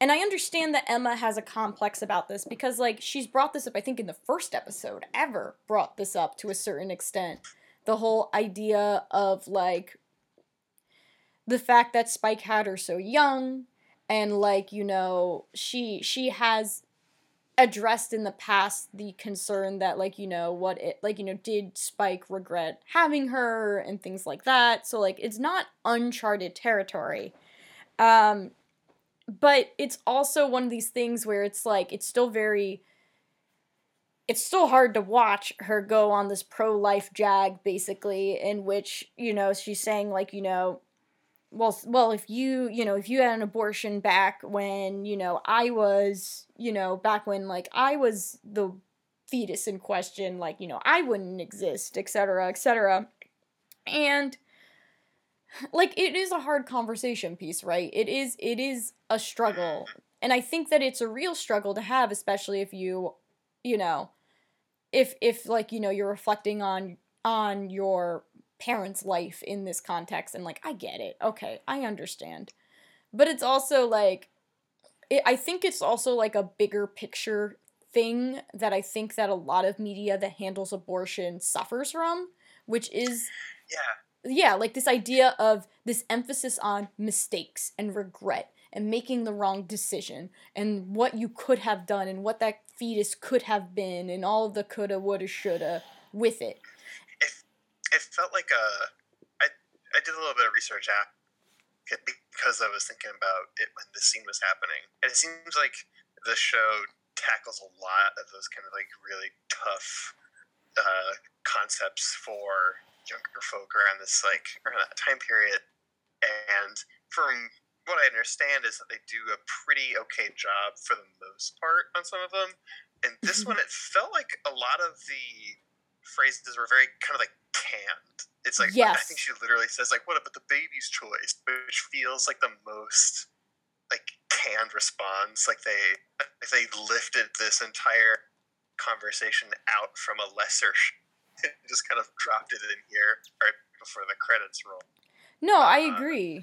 [SPEAKER 1] And I understand that Emma has a complex about this because like she's brought this up I think in the first episode ever brought this up to a certain extent. The whole idea of like the fact that Spike had her so young and like you know she she has addressed in the past the concern that like you know what it like you know did spike regret having her and things like that. So like it's not uncharted territory. Um but it's also one of these things where it's like it's still very it's still hard to watch her go on this pro-life jag basically in which you know she's saying like you know well well if you you know if you had an abortion back when you know i was you know back when like i was the fetus in question like you know i wouldn't exist etc etc and like it is a hard conversation piece right? It is it is a struggle. And i think that it's a real struggle to have especially if you you know if if like you know you're reflecting on on your parents life in this context and like i get it. Okay i understand. But it's also like it, i think it's also like a bigger picture thing that i think that a lot of media that handles abortion suffers from which is
[SPEAKER 3] Yeah,
[SPEAKER 1] yeah, like this idea of this emphasis on mistakes and regret and making the wrong decision and what you could have done and what that fetus could have been and all of the coulda, woulda, shoulda with it.
[SPEAKER 3] It felt like a. I I did a little bit of research after because I was thinking about it when this scene was happening, and it seems like the show tackles a lot of those kind of like really tough uh, concepts for younger folk around this like around that time period, and from what I understand, is that they do a pretty okay job for the most part on some of them. And this
[SPEAKER 1] Mhm.
[SPEAKER 3] one, it felt like a lot of the phrases were very kind of like canned. It's like I think she literally says like, "What about the baby's choice?" Which feels like the most like canned response. Like they like they lifted this entire conversation out from a lesser sh- and just kind of dropped it in here right before the credits roll.
[SPEAKER 1] No, I
[SPEAKER 3] Uh,
[SPEAKER 1] agree.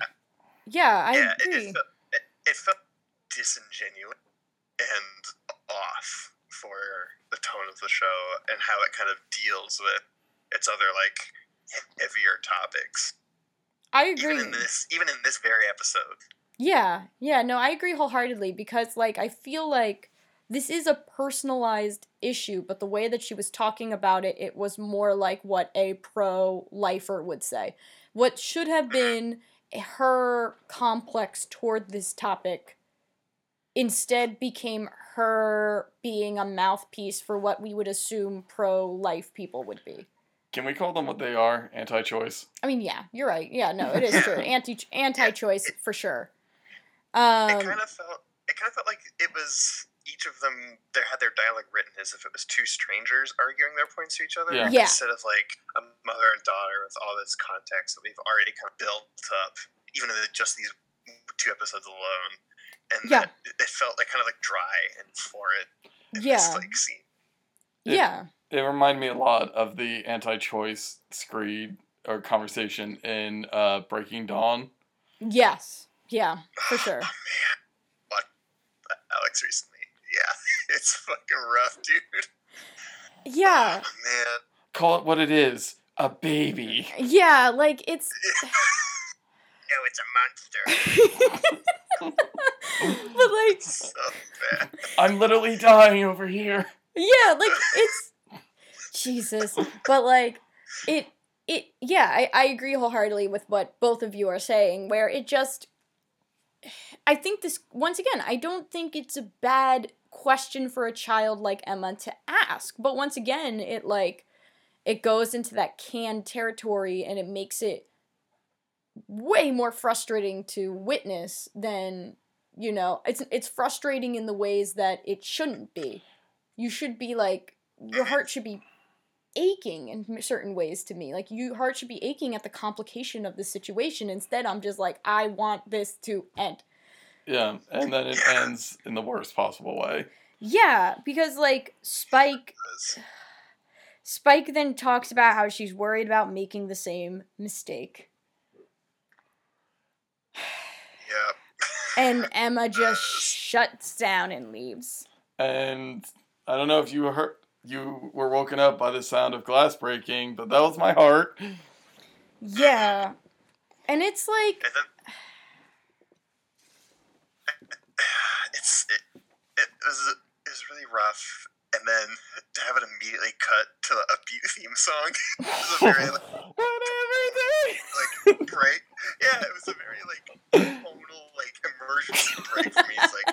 [SPEAKER 1] Yeah, I
[SPEAKER 3] yeah, it,
[SPEAKER 1] agree.
[SPEAKER 3] it, felt, it, it felt disingenuous and off for the tone of the show and how it kind of deals with its other like heavier topics.
[SPEAKER 1] I
[SPEAKER 3] Even
[SPEAKER 1] agree.
[SPEAKER 3] in this, even in this very episode.
[SPEAKER 1] Yeah, yeah, no, I agree wholeheartedly because, like, I feel like this is a personalized issue, but the way that she was talking about it, it was more like what a pro lifer would say. What should have mm-hmm. been her complex toward this topic instead became her being a mouthpiece for what we would assume pro life people would be.
[SPEAKER 2] Can we call them what they are? Anti-choice.
[SPEAKER 1] I mean, yeah, you're right. Yeah, no, it is true. Anti anti choice for sure.
[SPEAKER 3] it
[SPEAKER 1] Um,
[SPEAKER 3] kind of felt it kind of felt like it was each of them they had their dialogue written as if it was two strangers arguing their points to each other
[SPEAKER 2] Yeah.
[SPEAKER 1] Yeah.
[SPEAKER 3] instead of like a mother and daughter with all this context that we've already kind of built up even in just these two episodes alone and
[SPEAKER 1] Yeah.
[SPEAKER 3] that it it felt like kind of like dry and florid in
[SPEAKER 1] Yeah.
[SPEAKER 3] this like scene
[SPEAKER 2] It-
[SPEAKER 1] yeah.
[SPEAKER 2] It reminded me a lot of the anti-choice screed or conversation in uh, Breaking Dawn.
[SPEAKER 1] Yes. Yeah, for sure.
[SPEAKER 3] oh man what alex recently yeah it's fucking rough dude
[SPEAKER 1] Yeah.
[SPEAKER 3] oh, man
[SPEAKER 2] Call it what it is. A baby.
[SPEAKER 1] Yeah, like it's
[SPEAKER 3] no it's a monster
[SPEAKER 1] but like
[SPEAKER 3] so bad
[SPEAKER 2] I'm literally dying over here.
[SPEAKER 1] yeah, like it's Jesus. But like it it yeah, I, I agree wholeheartedly with what both of you are saying, where it just I think this once again, I don't think it's a bad question for a child like Emma to ask. But once again, it like it goes into that canned territory and it makes it way more frustrating to witness than you know it's it's frustrating in the ways that it shouldn't be you should be like your heart should be aching in certain ways to me like your heart should be aching at the complication of the situation instead i'm just like i want this to end
[SPEAKER 2] Yeah, and then it ends in the worst possible way.
[SPEAKER 1] yeah because like spike spike then talks about how she's worried about making the same mistake
[SPEAKER 3] Yep.
[SPEAKER 1] and emma just shuts down and leaves
[SPEAKER 2] And I don't know if you heard you were woken up by the sound of glass breaking, but that was my heart.
[SPEAKER 1] yeah and it's like
[SPEAKER 3] And then it's it, it was it was really rough, and then to have it immediately cut to a beat theme song was a very like, like break. Yeah, it was a very like tonal like emergency break for me. It's like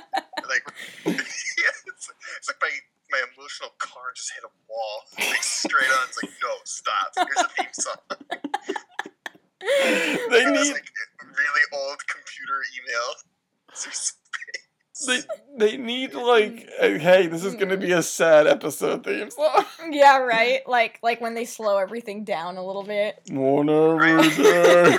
[SPEAKER 3] like yeah, it's, it's like my my emotional car just hit a wall like straight on. It's like no, stop. Here's a theme song.
[SPEAKER 2] they
[SPEAKER 3] And this,
[SPEAKER 2] need
[SPEAKER 3] like really old computer email.
[SPEAKER 2] They, they need like a, hey, this is gonna be a sad episode theme song.
[SPEAKER 1] yeah right like like when they slow everything down a little bit
[SPEAKER 2] One every
[SPEAKER 3] Right.
[SPEAKER 2] day.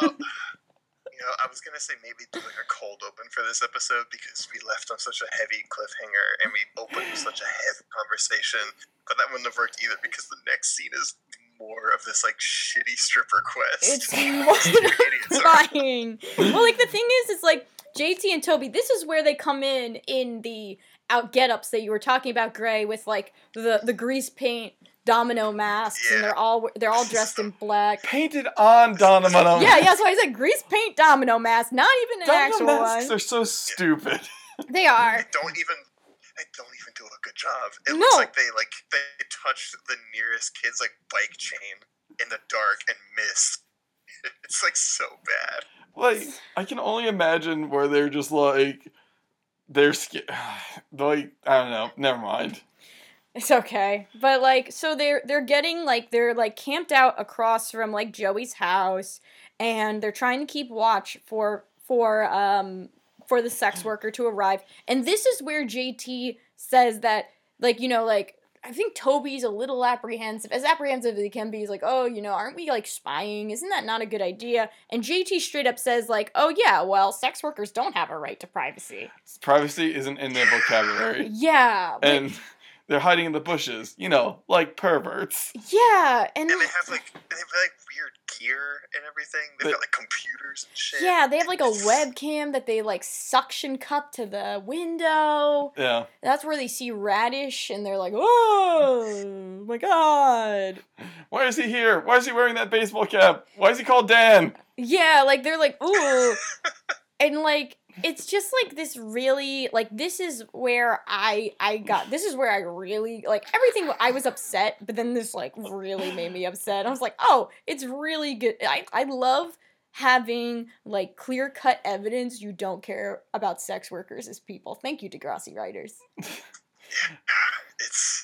[SPEAKER 3] well, you know, I was gonna say maybe do like a cold open for this episode because we left on such a heavy cliffhanger and we opened with such a heavy conversation, but that wouldn't have worked either because the next scene is more of this like shitty stripper quest.
[SPEAKER 1] It's
[SPEAKER 3] These two idiots are-
[SPEAKER 1] mortifying. well, like the thing is, it's like JT and Toby. This is where they come in in the out get ups that you were talking about, Gray, with like the the grease paint domino masks, and they're all they're all dressed in black.
[SPEAKER 2] Painted on Donovan.
[SPEAKER 1] Yeah, yeah. So I said grease paint domino mask, not even an
[SPEAKER 2] Domino
[SPEAKER 1] actual
[SPEAKER 2] masks
[SPEAKER 1] one.
[SPEAKER 2] are so stupid.
[SPEAKER 1] They are.
[SPEAKER 3] They don't even they don't even do a good job. It
[SPEAKER 1] No.
[SPEAKER 3] looks like they like they touched the nearest kid's like bike chain in the dark and missed. It's like so bad.
[SPEAKER 2] Like I can only imagine where they're just like they're sca- like I don't know. Never mind.
[SPEAKER 1] It's okay. But like so they're they're getting like they're like camped out across from like Joey's house and they're trying to keep watch for for um for the sex worker to arrive. And this is where JT says that like you know like I think Toby's a little apprehensive, as apprehensive as he can be. He's like, oh, you know, aren't we like spying? Isn't that not a good idea? And JT straight up says, like, oh, yeah, well, sex workers don't have a right to privacy.
[SPEAKER 2] Privacy isn't in their vocabulary.
[SPEAKER 1] Yeah. like-
[SPEAKER 2] and they're hiding in the bushes, you know, like perverts.
[SPEAKER 1] yeah. And,
[SPEAKER 3] And they have like they have like weird gear and everything. They've
[SPEAKER 2] But-
[SPEAKER 3] got like computers and shit.
[SPEAKER 1] yeah, they have like a webcam that they like suction cup to the window.
[SPEAKER 2] Yeah.
[SPEAKER 1] That's where they see Raditch and they're like, oh my god.
[SPEAKER 2] Why is he here? Why is he wearing that baseball cap? Why is he called Dan?
[SPEAKER 1] Yeah, like they're like, ooh. and like it's just like this really like this is where I I got this is where I really like everything I was upset, but then this like really made me upset. I was like, oh, it's really good. I, I love having like clear cut evidence you don't care about sex workers as people. Thank you, Degrassi writers.
[SPEAKER 3] it's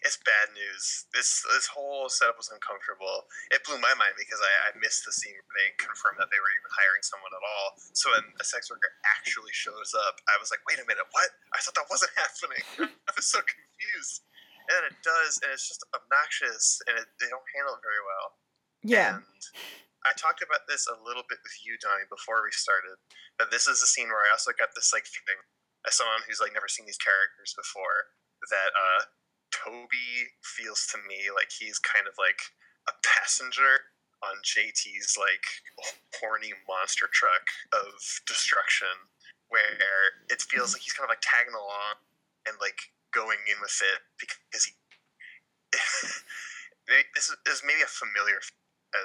[SPEAKER 3] it's bad news. This this whole setup was uncomfortable. It blew my mind because I, I missed the scene where they confirmed that they were even hiring someone at all. So when a sex worker actually shows up, I was like, wait a minute, what? I thought that wasn't happening. I was so confused. And then it does, and it's just obnoxious, and it, they don't handle it very well.
[SPEAKER 1] Yeah.
[SPEAKER 3] And I talked about this a little bit with you, Donnie, before we started. That this is a scene where I also got this like feeling, as someone who's like never seen these characters before, that uh, Toby feels to me like he's kind of like a passenger on JT's like horny monster truck of destruction, where it feels like he's kind of like tagging along and like going in with it because he. this, is, maybe a familiar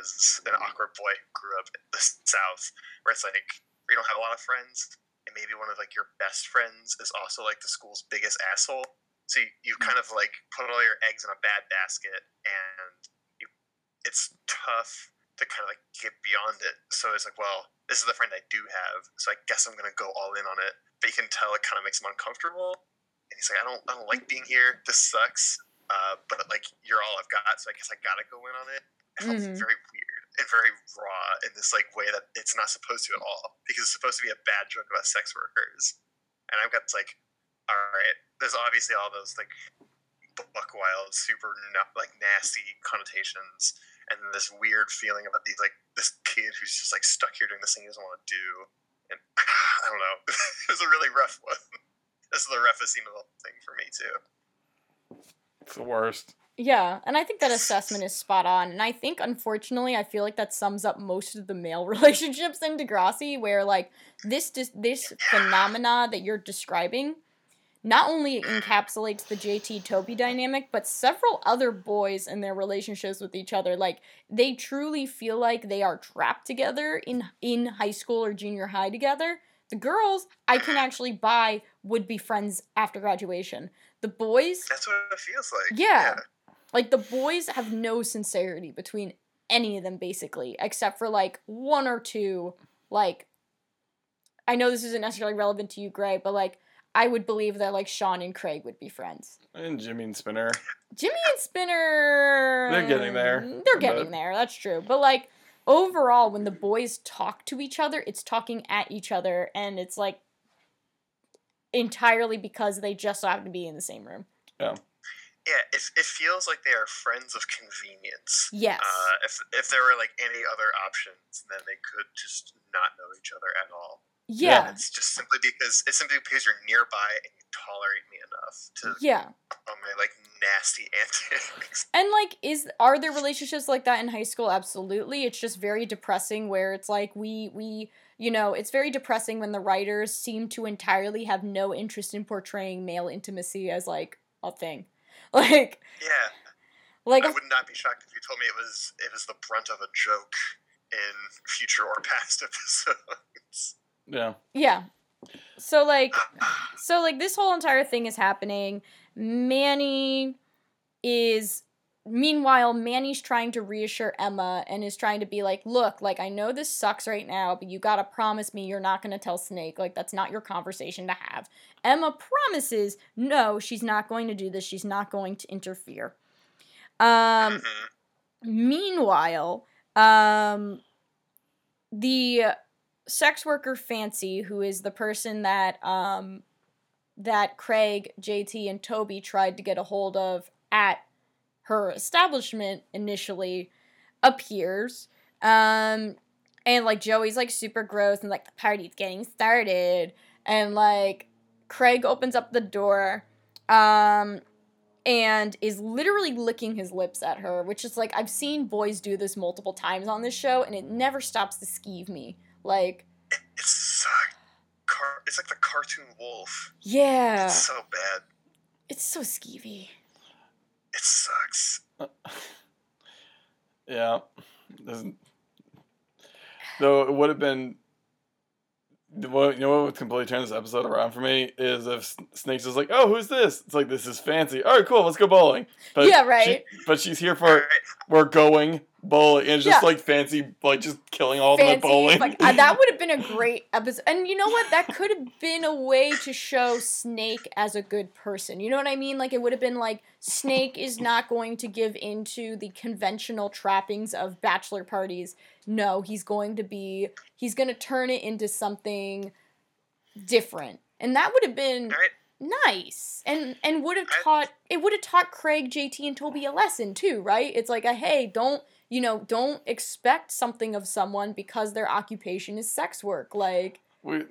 [SPEAKER 3] as an awkward boy who grew up in the South, where it's like where you don't have a lot of friends, and maybe one of like your best friends is also like the school's biggest asshole. So you, you kind of like put all your eggs in a bad basket, and you, it's tough to kind of like get beyond it. So it's like, well, this is the friend I do have, so I guess I'm gonna go all in on it. But you can tell it kind of makes him uncomfortable, and he's like, I don't, I don't like being here. This sucks. Uh, but like you're all I've got, so I guess I gotta go in on it. It felt
[SPEAKER 1] Mhm.
[SPEAKER 3] very weird and very raw in this like way that it's not supposed to at all because it's supposed to be a bad joke about sex workers. And I've got like, all right, there's obviously all those like buck wild, super na- like nasty connotations, and this weird feeling about these like this kid who's just like stuck here doing this thing he doesn't want to do. And I don't know, it was a really rough one. This is the roughest scene of the whole thing for me too.
[SPEAKER 2] It's the worst.
[SPEAKER 1] Yeah, and I think that assessment is spot on. And I think, unfortunately, I feel like that sums up most of the male relationships in Degrassi, where like this dis- this phenomena that you're describing not only encapsulates the JT Toby dynamic, but several other boys and their relationships with each other. Like they truly feel like they are trapped together in in high school or junior high together. The girls I can actually buy would be friends after graduation. The boys
[SPEAKER 3] That's what it feels like.
[SPEAKER 1] Yeah. like the boys have no sincerity between any of them basically except for like one or two like i know this isn't necessarily relevant to you gray but like i would believe that like sean and craig would be friends
[SPEAKER 2] And Jimmy and Spinner.
[SPEAKER 1] jimmy and spinner
[SPEAKER 2] They're getting there.
[SPEAKER 1] they're getting there that's true but like overall when the boys talk to each other it's talking at each other and it's like entirely because they just so happen to be in the same room
[SPEAKER 3] Yeah. Yeah, it, it feels like they are friends of convenience.
[SPEAKER 1] yes
[SPEAKER 3] Uh, if if there were like any other options, then they could just not know each other at all.
[SPEAKER 1] Yeah
[SPEAKER 3] It's just simply because it's simply because you're nearby and you tolerate me enough to
[SPEAKER 1] yeah
[SPEAKER 3] on my like nasty antics.
[SPEAKER 1] And like is are there relationships like that in high school? Absolutely. It's just very depressing where it's like we we you know, it's very depressing when the writers seem to entirely have no interest in portraying male intimacy as like a thing. Like
[SPEAKER 3] Yeah,
[SPEAKER 1] like
[SPEAKER 3] I would not be shocked if you told me it was it was the brunt of a joke in future or past episodes.
[SPEAKER 2] Yeah.
[SPEAKER 1] yeah. So like so like this whole entire thing is happening. Manny is meanwhile Manny's trying to reassure Emma and is trying to be like, "Look, like I know this sucks right now, but you got to promise me you're not going to tell Snake. Like that's not your conversation to have." Emma promises, "No, she's not going to do this. She's not going to interfere." Um
[SPEAKER 3] Mhm.
[SPEAKER 1] Meanwhile, um, the sex worker Fancy, who is the person that um that Craig, JT, and Toby tried to get a hold of at her establishment initially, appears. Um and like Joey's like super gross and like the party's getting started. And like Craig opens up the door. Um and is literally licking his lips at her, which is like I've seen boys do this multiple times on this show, and it never stops to skeeve me. Like,
[SPEAKER 3] It's so car- it's like the cartoon wolf.
[SPEAKER 1] yeah,
[SPEAKER 3] It's so bad.
[SPEAKER 1] it's so skeevy.
[SPEAKER 3] It sucks.
[SPEAKER 2] Yeah. Doesn't. Though it would have been. the- What, you know what would completely turn this episode around for me is if Snakes is like, oh, who's this? It's like, this is fancy. All right, cool, let's go bowling. But
[SPEAKER 1] Yeah,
[SPEAKER 2] she-
[SPEAKER 1] right.
[SPEAKER 2] but she's here for,
[SPEAKER 3] right.
[SPEAKER 2] we're going bowling. And it's just
[SPEAKER 1] Yeah.
[SPEAKER 2] like fancy, like just killing all of them at
[SPEAKER 1] Fancy,
[SPEAKER 2] bowling.
[SPEAKER 1] like uh, that would have been a great episode. And you know what? That could have been a way to show Snake as a good person. You know what I mean? Like it would have been like Snake is not going to give into the conventional trappings of bachelor parties. No, he's going to be he's going to turn it into something different. And that would have been nice and and would have taught it would have taught craig jt and toby a lesson too right it's like a hey don't you know don't expect something of someone because their occupation is sex work like
[SPEAKER 2] we,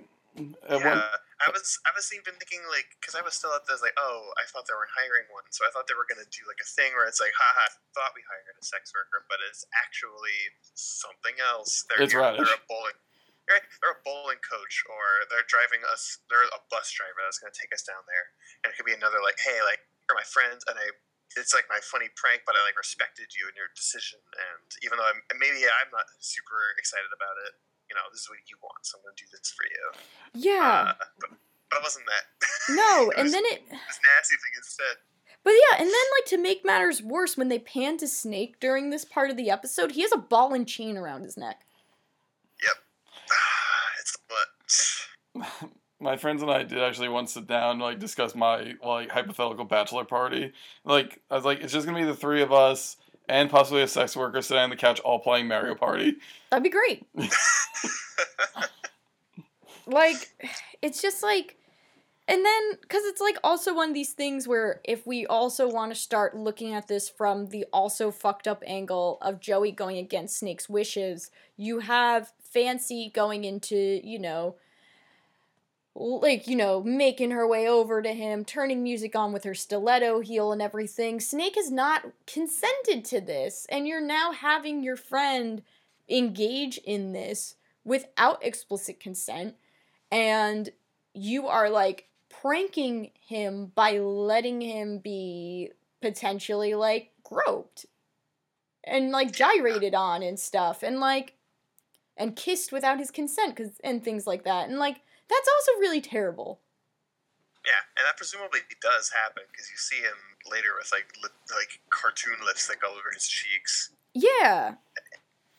[SPEAKER 2] at
[SPEAKER 3] yeah,
[SPEAKER 2] one,
[SPEAKER 3] I was I was even thinking like because I was still at this like oh I thought they were hiring one so I thought they were gonna do like a thing where it's like haha I thought we hired a sex worker but it's actually something else. They're
[SPEAKER 2] It's
[SPEAKER 3] here-
[SPEAKER 2] Raditch.
[SPEAKER 3] they're a bowling. Right, they're a bowling coach, or they're driving us. They're a bus driver that's going to take us down there, and it could be another like, hey, like you're my friends, and I, it's like my funny prank, but I like respected you and your decision, and even though I'm maybe I'm not super excited about it, you know, this is what you want, so I'm going to do this for you.
[SPEAKER 1] yeah
[SPEAKER 3] Uh, but, but it wasn't that.
[SPEAKER 1] no
[SPEAKER 3] It
[SPEAKER 1] and then it
[SPEAKER 3] this nasty thing instead.
[SPEAKER 1] but yeah and then like to make matters worse when they pan to snake during this part of the episode he has a ball and chain around his neck Yep.
[SPEAKER 3] it's what.
[SPEAKER 2] my friends and I did actually once sit down and like discuss my like hypothetical bachelor party. Like I was like, it's just gonna be the three of us and possibly a sex worker sitting on the couch all playing Mario Party.
[SPEAKER 1] that'd be great like it's just like and then because it's like also one of these things where if we also want to start looking at this from the also fucked up angle of joey going against snake's wishes you have fancy going into you know like you know making her way over to him turning music on with her stiletto heel and everything. Snake has not consented to this and you're now having your friend engage in this without explicit consent and you are like pranking him by letting him be potentially like groped and like gyrated on and stuff and like and kissed without his consent cuz and things like that. And like that's also really terrible
[SPEAKER 3] Yeah, and that presumably does happen because you see him later with like lip, like cartoon lipstick all over his cheeks.
[SPEAKER 1] yeah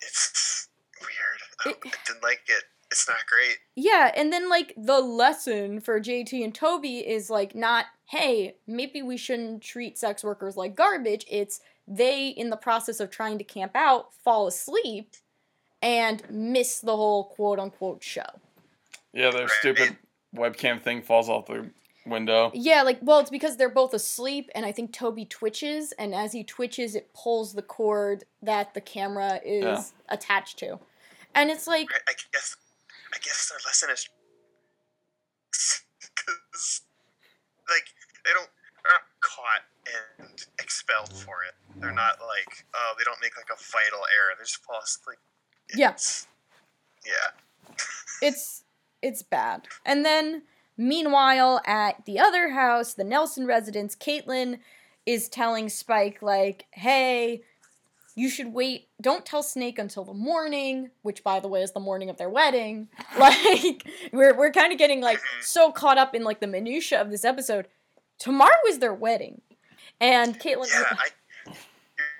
[SPEAKER 3] It's weird.
[SPEAKER 1] Oh, it-
[SPEAKER 3] I didn't like it. It's not great.
[SPEAKER 1] Yeah, and then like the lesson for JT and Toby is like not, hey, maybe we shouldn't treat sex workers like garbage. It's they, in the process of trying to camp out, fall asleep and miss the whole quote unquote show.
[SPEAKER 2] Yeah, their
[SPEAKER 3] Right.
[SPEAKER 2] stupid webcam thing falls off the window.
[SPEAKER 1] Yeah, like, well, it's because they're both asleep, and I think Toby twitches, and as he twitches, it pulls the cord that the camera is
[SPEAKER 2] Yeah.
[SPEAKER 1] attached to. And it's like,
[SPEAKER 3] I, I guess. I guess their lesson is because like they don't they're not caught and expelled for it. They're not like oh they don't make like a vital error. They just fall asleep.
[SPEAKER 1] Yeah.
[SPEAKER 3] Yeah.
[SPEAKER 1] it's it's bad. And then meanwhile at the other house, the Nelson residence, Caitlin is telling Spike like, "Hey, you should wait. Don't tell Snake until the morning, which by the way is the morning of their wedding." Like we're we're kind of getting like so caught up in like the minutia of this episode. Tomorrow is their wedding. And Caitlin
[SPEAKER 3] Yeah, I.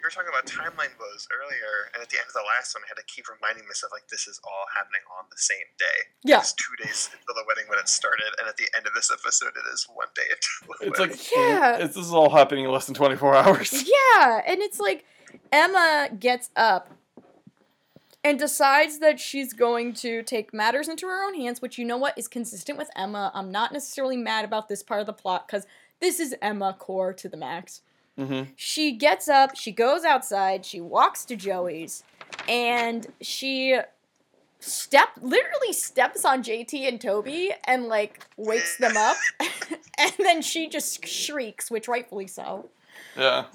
[SPEAKER 3] You were talking about timeline woes earlier, and at the end of the last one, I had to keep reminding myself like this is all happening on the same day.
[SPEAKER 1] Yeah.
[SPEAKER 3] It's two days until the wedding when it started, and at the end of this episode, it is one day until the
[SPEAKER 2] It's
[SPEAKER 3] wedding.
[SPEAKER 2] like
[SPEAKER 1] Yeah.
[SPEAKER 2] it's, this is all happening in less than twenty four hours.
[SPEAKER 1] Yeah, and it's like Emma gets up and decides that she's going to take matters into her own hands, which you know what is consistent with Emma. I'm not necessarily mad about this part of the plot because this is Emma core to the max.
[SPEAKER 2] Mm-hmm.
[SPEAKER 1] She gets up, she goes outside, she walks to Joey's, and she step literally steps on JT and Toby and like wakes them up, and then she just shrieks, which rightfully so.
[SPEAKER 2] Yeah.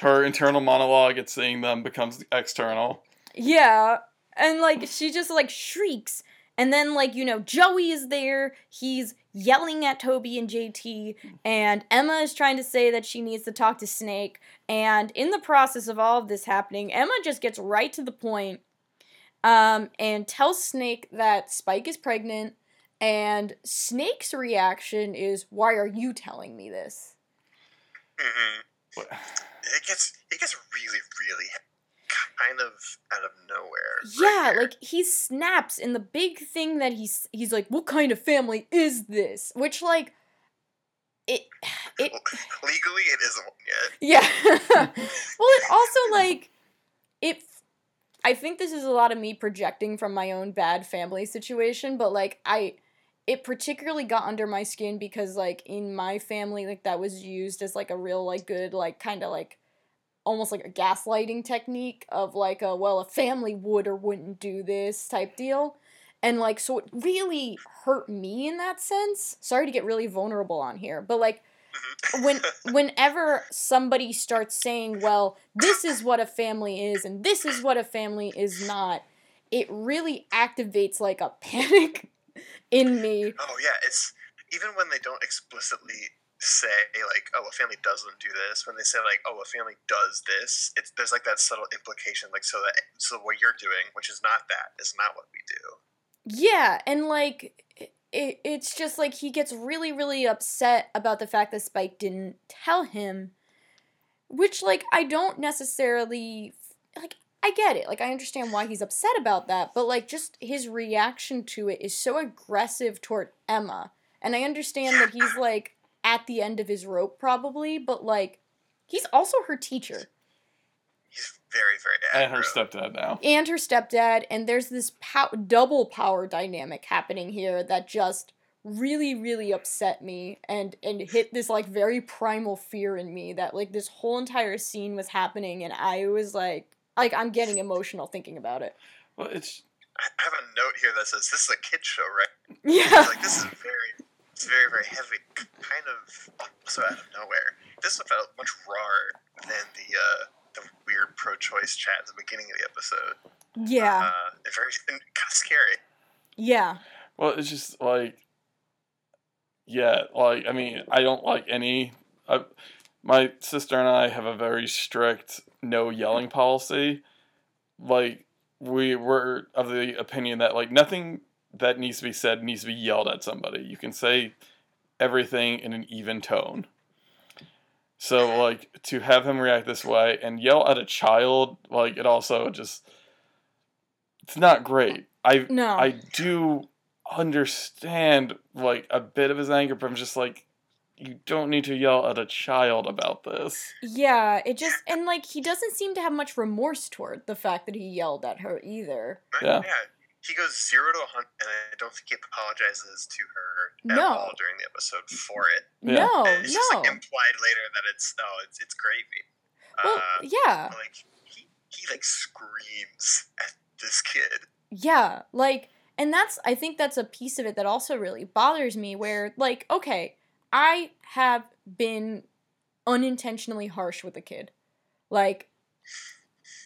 [SPEAKER 2] Her internal monologue at seeing them becomes external.
[SPEAKER 1] Yeah, and like she just like shrieks, and then like you know Joey is there. He's yelling at Toby and JT, and Emma is trying to say that she needs to talk to Snake. And in the process of all of this happening, Emma just gets right to the point, um, and tells Snake that Spike is pregnant. And Snake's reaction is, "Why are you telling me this?"
[SPEAKER 3] hmm It gets it gets really really kind of out of nowhere. right
[SPEAKER 1] Yeah,
[SPEAKER 3] here.
[SPEAKER 1] like he snaps, and the big thing that he's he's like, "What kind of family is this?" Which like, it it
[SPEAKER 3] legally it isn't yet.
[SPEAKER 1] yeah. well, it also like it. I think this is a lot of me projecting from my own bad family situation, but like I, it particularly got under my skin because like in my family, like that was used as like a real like good like kind of like almost like a gaslighting technique of like a well a family would or wouldn't do this type deal. And like so it really hurt me in that sense. Sorry to get really vulnerable on here but like mm-hmm. when whenever somebody starts saying well this is what a family is and this is what a family is not it really activates like a panic in me.
[SPEAKER 3] Oh yeah, it's even when they don't explicitly say like, "Oh, a family doesn't do this." When they say like, "Oh, a family does this," it's there's like that subtle implication, like so that so what you're doing, which is not that, is not what we do.
[SPEAKER 1] Yeah, and like it, it's just like he gets really really upset about the fact that Spike didn't tell him which like I don't necessarily like I get it. Like I understand why he's upset about that, but like just his reaction to it is so aggressive toward Emma. And I understand that he's like at the end of his rope probably, but like he's also her teacher.
[SPEAKER 3] He's very very
[SPEAKER 2] And her stepdad now.
[SPEAKER 1] and her stepdad and there's this pow- double power dynamic happening here that just really really upset me and and hit this like very primal fear in me that like this whole entire scene was happening and I was like like I'm getting emotional thinking about it.
[SPEAKER 2] Well, it's
[SPEAKER 3] I I have a note here that says this is a kid show, right?
[SPEAKER 1] Yeah.
[SPEAKER 3] like this is very it's very very heavy kind of also out of nowhere this one felt much rawer than the uh the weird pro-choice chat at the beginning of the episode
[SPEAKER 1] Yeah.
[SPEAKER 3] uh and very and kind of scary
[SPEAKER 1] Yeah.
[SPEAKER 2] well, it's just like, yeah, like I mean, I don't like any. I, my sister and I have a very strict no yelling policy. Like we were of the opinion that like nothing that needs to be said needs to be yelled at somebody. You can say everything in an even tone. So like to have him react this way and yell at a child, like it also just it's not great. I
[SPEAKER 1] No.
[SPEAKER 2] I do understand like a bit of his anger, but I'm just like, you don't need to yell at a child about this.
[SPEAKER 1] yeah, it just and like he doesn't seem to have much remorse toward the fact that he yelled at her either.
[SPEAKER 3] right?
[SPEAKER 2] Yeah.
[SPEAKER 3] He goes zero to a hundred and i don't think he apologizes to her at
[SPEAKER 1] No.
[SPEAKER 3] all during the episode for it
[SPEAKER 2] Yeah.
[SPEAKER 1] No,
[SPEAKER 3] it's just like implied later that it's no it's it's gravy
[SPEAKER 1] well,
[SPEAKER 3] uh,
[SPEAKER 1] yeah.
[SPEAKER 3] like he, he like screams at this kid
[SPEAKER 1] Yeah, like, and that's, I think that's a piece of it that also really bothers me where, like, okay, I have been unintentionally harsh with a kid. Like,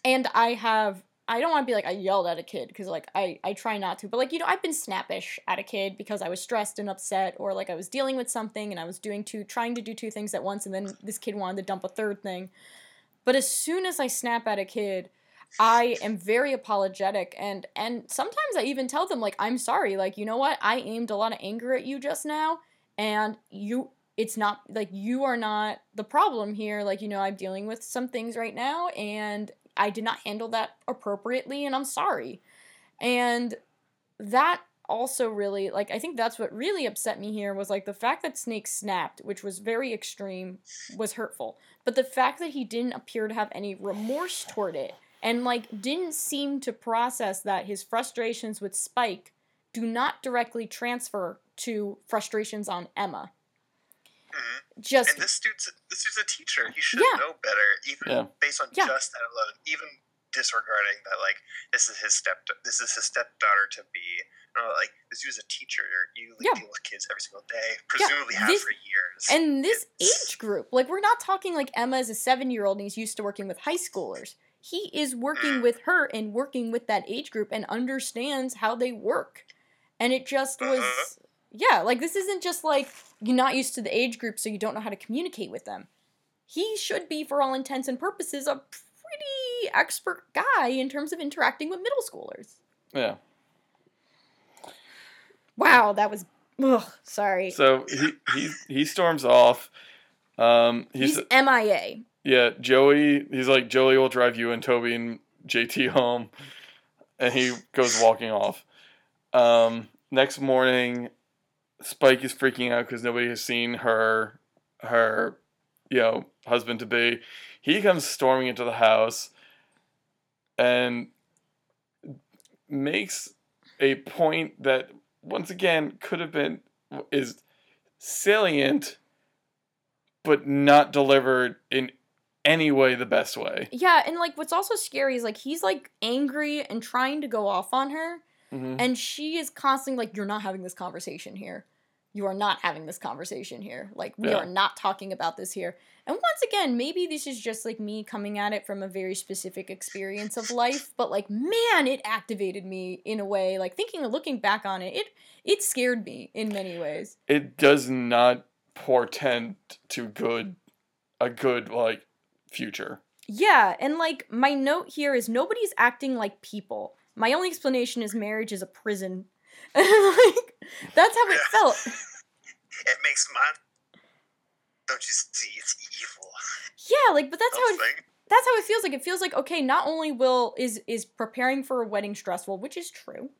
[SPEAKER 1] and I have, I don't want to be like, I yelled at a kid because, like, I, I try not to, but, like, you know, I've been snappish at a kid because I was stressed and upset or, like, I was dealing with something and I was doing two, trying to do two things at once and then this kid wanted to dump a third thing. But as soon as I snap at a kid, I am very apologetic and and sometimes I even tell them like I'm sorry like you know what I aimed a lot of anger at you just now and you it's not like you are not the problem here like you know I'm dealing with some things right now and I did not handle that appropriately and I'm sorry. And that also really like I think that's what really upset me here was like the fact that Snake snapped, which was very extreme, was hurtful. But the fact that he didn't appear to have any remorse toward it and like didn't seem to process that his frustrations with Spike do not directly transfer to frustrations on Emma.
[SPEAKER 3] Mhm.
[SPEAKER 1] Just
[SPEAKER 3] And this dude's this dude's a teacher. He should
[SPEAKER 1] Yeah.
[SPEAKER 3] know better, even
[SPEAKER 2] Yeah.
[SPEAKER 3] based on
[SPEAKER 1] Yeah.
[SPEAKER 3] just that alone. Even disregarding that, like this is his step, this is his stepdaughter to be. No, like this dude's a teacher. You like,
[SPEAKER 1] Yeah.
[SPEAKER 3] deal with kids every single day. Presumably have
[SPEAKER 1] this-
[SPEAKER 3] for years.
[SPEAKER 1] and this
[SPEAKER 3] It's-
[SPEAKER 1] age group, like we're not talking like Emma is a seven year old and he's used to working with high schoolers. He is working
[SPEAKER 3] Mm.
[SPEAKER 1] with her and working with that age group and understands how they work. And it just was
[SPEAKER 3] Uh-huh.
[SPEAKER 1] yeah, like this isn't just like you're not used to the age group so you don't know how to communicate with them. He should be for all intents and purposes a pretty expert guy in terms of interacting with middle schoolers.
[SPEAKER 2] Yeah.
[SPEAKER 1] Wow, that was ugh, sorry.
[SPEAKER 2] So he he he storms off. Um, he's,
[SPEAKER 1] He's MIA.
[SPEAKER 2] yeah. Joey. He's like Joey will drive you and Toby and JT home, and he goes walking off. Um, next morning, Spike is freaking out because nobody has seen her her you know husband to be. He comes storming into the house, and makes a point that once again could have been is salient but not delivered in any way the best way.
[SPEAKER 1] Yeah, and like what's also scary is like he's like angry and trying to go off on her,
[SPEAKER 2] Mhm.
[SPEAKER 1] and she is constantly like, "You're not having this conversation here. You are not having this conversation here. Like we
[SPEAKER 2] Yeah.
[SPEAKER 1] are not talking about this here." And once again, maybe this is just like me coming at it from a very specific experience of life, but like man, it activated me in a way. Like thinking and looking back on it, it it scared me in many ways.
[SPEAKER 2] It does not portend to good a good like future.
[SPEAKER 1] Yeah, and like my note here is nobody's acting like people. My only explanation is marriage is a prison. like that's how it felt.
[SPEAKER 3] it makes my. Don't you see? It's evil.
[SPEAKER 1] Yeah, like but that's how it that's how it feels like. It feels like okay, not only will is is preparing for a wedding stressful, which is true,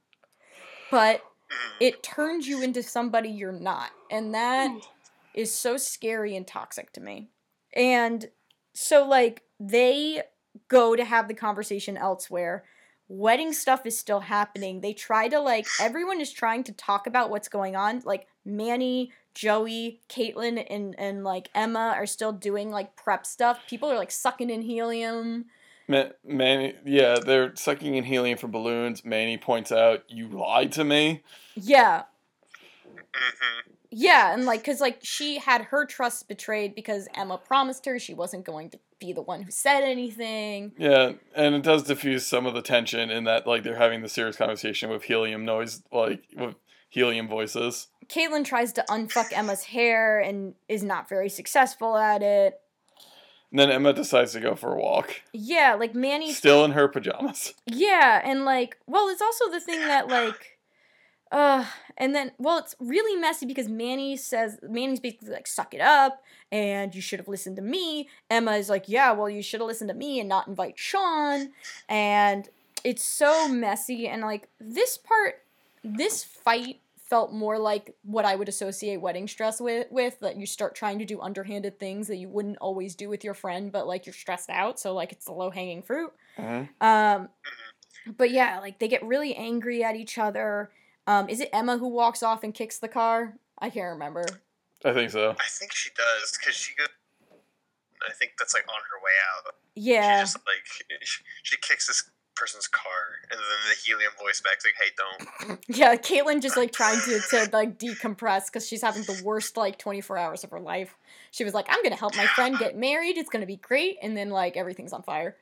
[SPEAKER 1] but
[SPEAKER 3] Mm.
[SPEAKER 1] it turns you into somebody you're not. And that is so scary and toxic to me. And so like they go to have the conversation elsewhere. Wedding stuff is still happening. They try to like everyone is trying to talk about what's going on. Like Manny, Joey, Caitlin, and and like Emma are still doing like prep stuff. People are like sucking in helium.
[SPEAKER 2] Ma- Manny, yeah, they're sucking in helium from balloons. Manny points out, "You lied to me."
[SPEAKER 1] Yeah,
[SPEAKER 3] Mhm.
[SPEAKER 1] Yeah, and like, cause like she had her trust betrayed because Emma promised her she wasn't going to be the one who said anything.
[SPEAKER 2] Yeah, and it does diffuse some of the tension in that like they're having the serious conversation with helium noise, like with helium voices.
[SPEAKER 1] Caitlin tries to unfuck Emma's hair and is not very successful at it.
[SPEAKER 2] And then Emma decides to go for a walk,
[SPEAKER 1] Yeah, like Manny.
[SPEAKER 2] still in her pajamas.
[SPEAKER 1] Yeah, and like, well, it's also the thing that like, uh, and then well, it's really messy because Manny says Manny's basically like, suck it up, and you should have listened to me. Emma is like, yeah, well, you should have listened to me and not invite Sean, and it's so messy and like this part, this fight felt more like what I would associate wedding stress with with that you start trying to do underhanded things that you wouldn't always do with your friend but like you're stressed out so like it's the low hanging fruit
[SPEAKER 2] Mhm.
[SPEAKER 1] um, but yeah, like they get really angry at each other. Um, is it Emma who walks off and kicks the car? I can't remember.
[SPEAKER 2] I think so.
[SPEAKER 3] I think she does because she goes. I think that's like on her way out.
[SPEAKER 1] Yeah,
[SPEAKER 3] She just like she, she kicks this person's car, and then the helium voice back's like, "Hey, don't."
[SPEAKER 1] yeah. Caitlin just like trying to to like decompress because she's having the worst like twenty four hours of her life. She was like, "I'm gonna help my friend get married. It's gonna be great," and then like everything's on fire.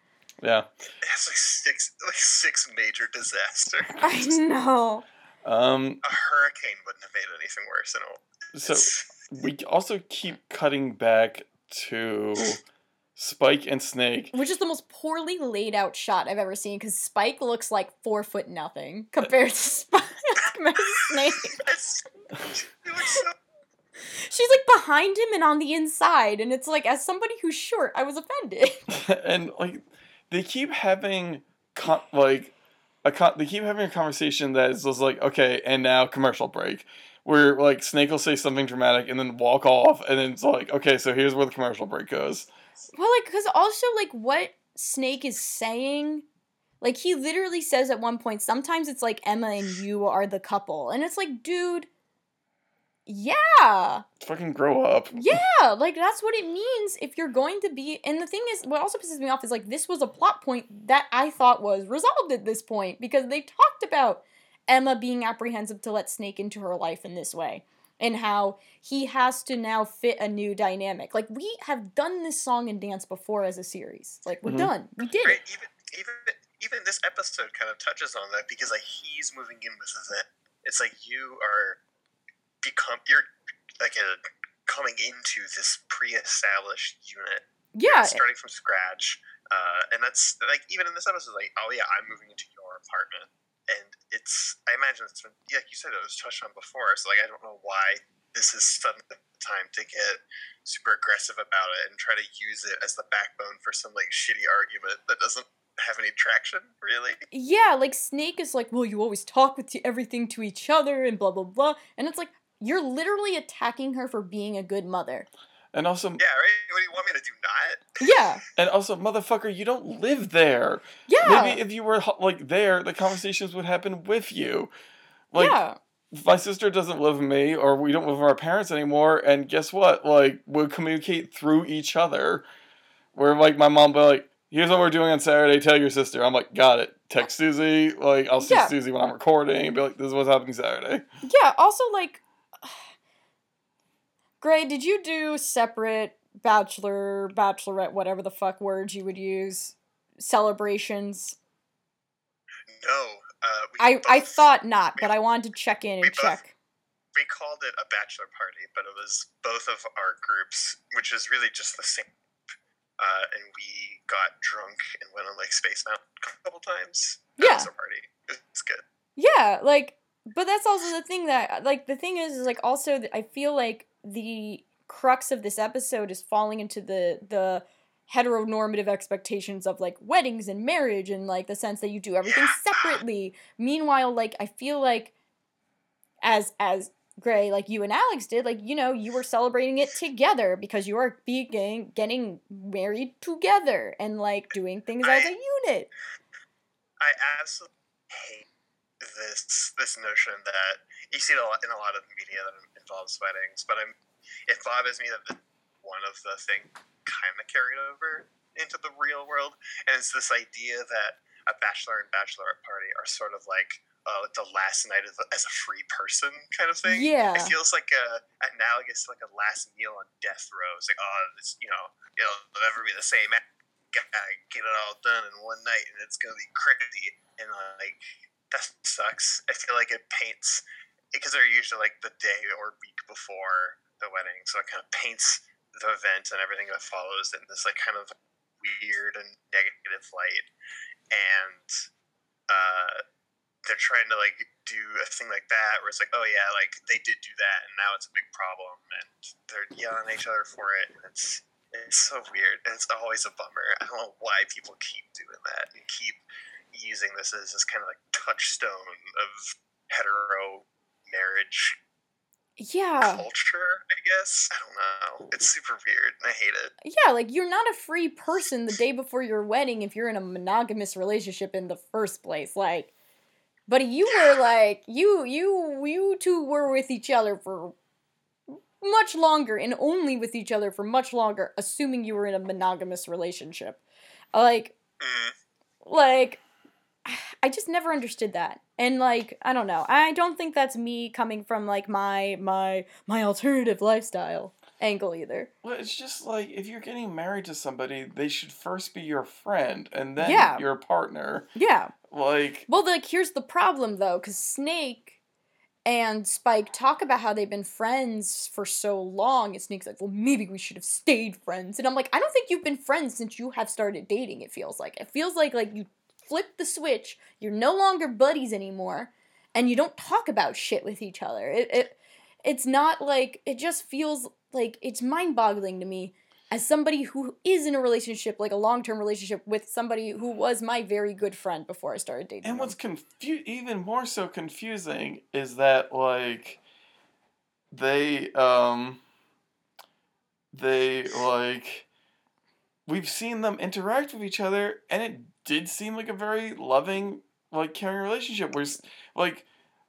[SPEAKER 2] Yeah.
[SPEAKER 3] It's like six like six major disasters.
[SPEAKER 1] I know.
[SPEAKER 2] Um.
[SPEAKER 3] A hurricane wouldn't have made anything worse. And all.
[SPEAKER 2] So we also keep cutting back to Spike and Snake.
[SPEAKER 1] Which is the most poorly laid out shot I've ever seen because Spike looks like four foot nothing compared to Spike. compared to Snake.
[SPEAKER 3] It's, it looks so
[SPEAKER 1] She's like behind him and on the inside, and it's like as somebody who's short, I was offended.
[SPEAKER 2] and like they keep having con- like a con- they keep having a conversation that is just like okay and now commercial break where like snake will say something dramatic and then walk off and then it's like okay so here's where the commercial break goes
[SPEAKER 1] well, like, cause also like what Snake is saying. Like he literally says at one point, sometimes it's like Emma and you are the couple. And it's like, dude, yeah.
[SPEAKER 2] Fucking grow up.
[SPEAKER 1] Yeah, like that's what it means if you're going to be. And the thing is, what also pisses me off is like this was a plot point that I thought was resolved at this point because they talked about Emma being apprehensive to let Snake into her life in this way and how he has to now fit a new dynamic. Like we have done this song and dance before as a series. Like we're
[SPEAKER 2] Mhm.
[SPEAKER 1] done. We did
[SPEAKER 3] Right?
[SPEAKER 1] it.
[SPEAKER 3] Even even even this episode kind of touches on that because like he's moving in with it. It's like you are become you're like a coming into this pre-established unit
[SPEAKER 1] Yeah.
[SPEAKER 3] starting from scratch. Uh, and that's like even in this episode, like, oh yeah, I'm moving into your apartment, and it's I imagine it's been yeah, like you said it was touched on before. So like I don't know why this is suddenly the time to get super aggressive about it and try to use it as the backbone for some like shitty argument that doesn't have any traction really.
[SPEAKER 1] Yeah, like Snake is like, well, you always talk with everything to each other and blah blah blah, and it's like you're literally attacking her for being a good mother.
[SPEAKER 2] And also,
[SPEAKER 3] Yeah, right. What do you want me to do? Not?
[SPEAKER 1] Yeah,
[SPEAKER 2] and also, motherfucker, you don't live there.
[SPEAKER 1] yeah,
[SPEAKER 2] Maybe if you were like there, the conversations would happen with you. Like,
[SPEAKER 1] yeah,
[SPEAKER 2] my sister doesn't live with me, or we don't live with our parents anymore. And guess what? Like, we'll communicate through each other. Where like my mom be like, "Here's what we're doing on Saturday. Tell your sister." I'm like, "Got it." Text Susie. Like, I'll see
[SPEAKER 1] Yeah.
[SPEAKER 2] Susie when I'm recording. Be like, "This is what's happening Saturday."
[SPEAKER 1] yeah. Also, like, Gray, did you do separate bachelor, bachelorette, whatever the fuck words you would use, celebrations?
[SPEAKER 3] No. Uh, we
[SPEAKER 1] I I thought not, but I wanted to check in and
[SPEAKER 3] both-
[SPEAKER 1] check.
[SPEAKER 3] we called it a bachelor party, but it was both of our groups, which is really just the same. Uh, and we got drunk and went on like Space Mountain a couple times. That
[SPEAKER 1] Yeah.
[SPEAKER 3] was a party. It's good.
[SPEAKER 1] Yeah, like, but that's also the thing that, like, the thing is, is like, also, I feel like the crux of this episode is falling into the the heteronormative expectations of like weddings and marriage and like the sense that you do everything separately. Meanwhile, like, I feel like as as Gray, like you and Alex did, like you know, you were celebrating it together because you are being getting married together and like doing things as a unit.
[SPEAKER 3] I absolutely hate this this notion that you see it a lot in a lot of media that involves weddings, but I'm it bothers me that the, one of the thing kind of carried over into the real world, and it's this idea that a bachelor and bachelorette party are sort of like uh, the last night of, as a free person kind of thing.
[SPEAKER 1] Yeah.
[SPEAKER 3] It feels like a analogous to like a last meal on death row. It's like, oh, it's you know, it'll never be the same. Gotta get it all done in one night, and it's gonna be crazy. And like that sucks. I feel like it paints because they're usually like the day or week before the wedding, so it kind of paints the event and everything that follows in this like kind of weird and negative light. And uh, they're trying to like do a thing like that where it's like, oh yeah, like they did do that, and now it's a big problem, and they're yelling at each other for it, and it's it's so weird, and it's always a bummer. I don't know why people keep doing that and keep using this as this kind of like touchstone of hetero marriage
[SPEAKER 1] Yeah.
[SPEAKER 3] culture. I guess I don't know. It's super weird, and I hate it.
[SPEAKER 1] Yeah, like you're not a free person the day before your wedding if you're in a monogamous relationship in the first place. Like, but you were like you you you two were with each other for much longer and only with each other for much longer, assuming you were in a monogamous relationship. Like,
[SPEAKER 3] Mm.
[SPEAKER 1] like I just never understood that. And like, I don't know. I don't think that's me coming from like my my my alternative lifestyle angle either.
[SPEAKER 2] Well, it's just like if you're getting married to somebody, they should first be your friend and then
[SPEAKER 1] Yeah.
[SPEAKER 2] your partner.
[SPEAKER 1] Yeah.
[SPEAKER 2] Like,
[SPEAKER 1] Well, like here's the problem though, because Snake and Spike talk about how they've been friends for so long, and Snake's like, "Well, maybe we should have stayed friends." And I'm like, "I don't think you've been friends since you have started dating." It feels like it feels like like you flipped the switch. You're no longer buddies anymore, and you don't talk about shit with each other. It it it's not like it just feels like it's mind-boggling to me as somebody who is in a relationship, like a long-term relationship with somebody who was my very good friend before I started dating.
[SPEAKER 2] and what's confu- even more so confusing is that like they um they like we've seen them interact with each other, and it did seem like a very loving, like caring relationship. Where like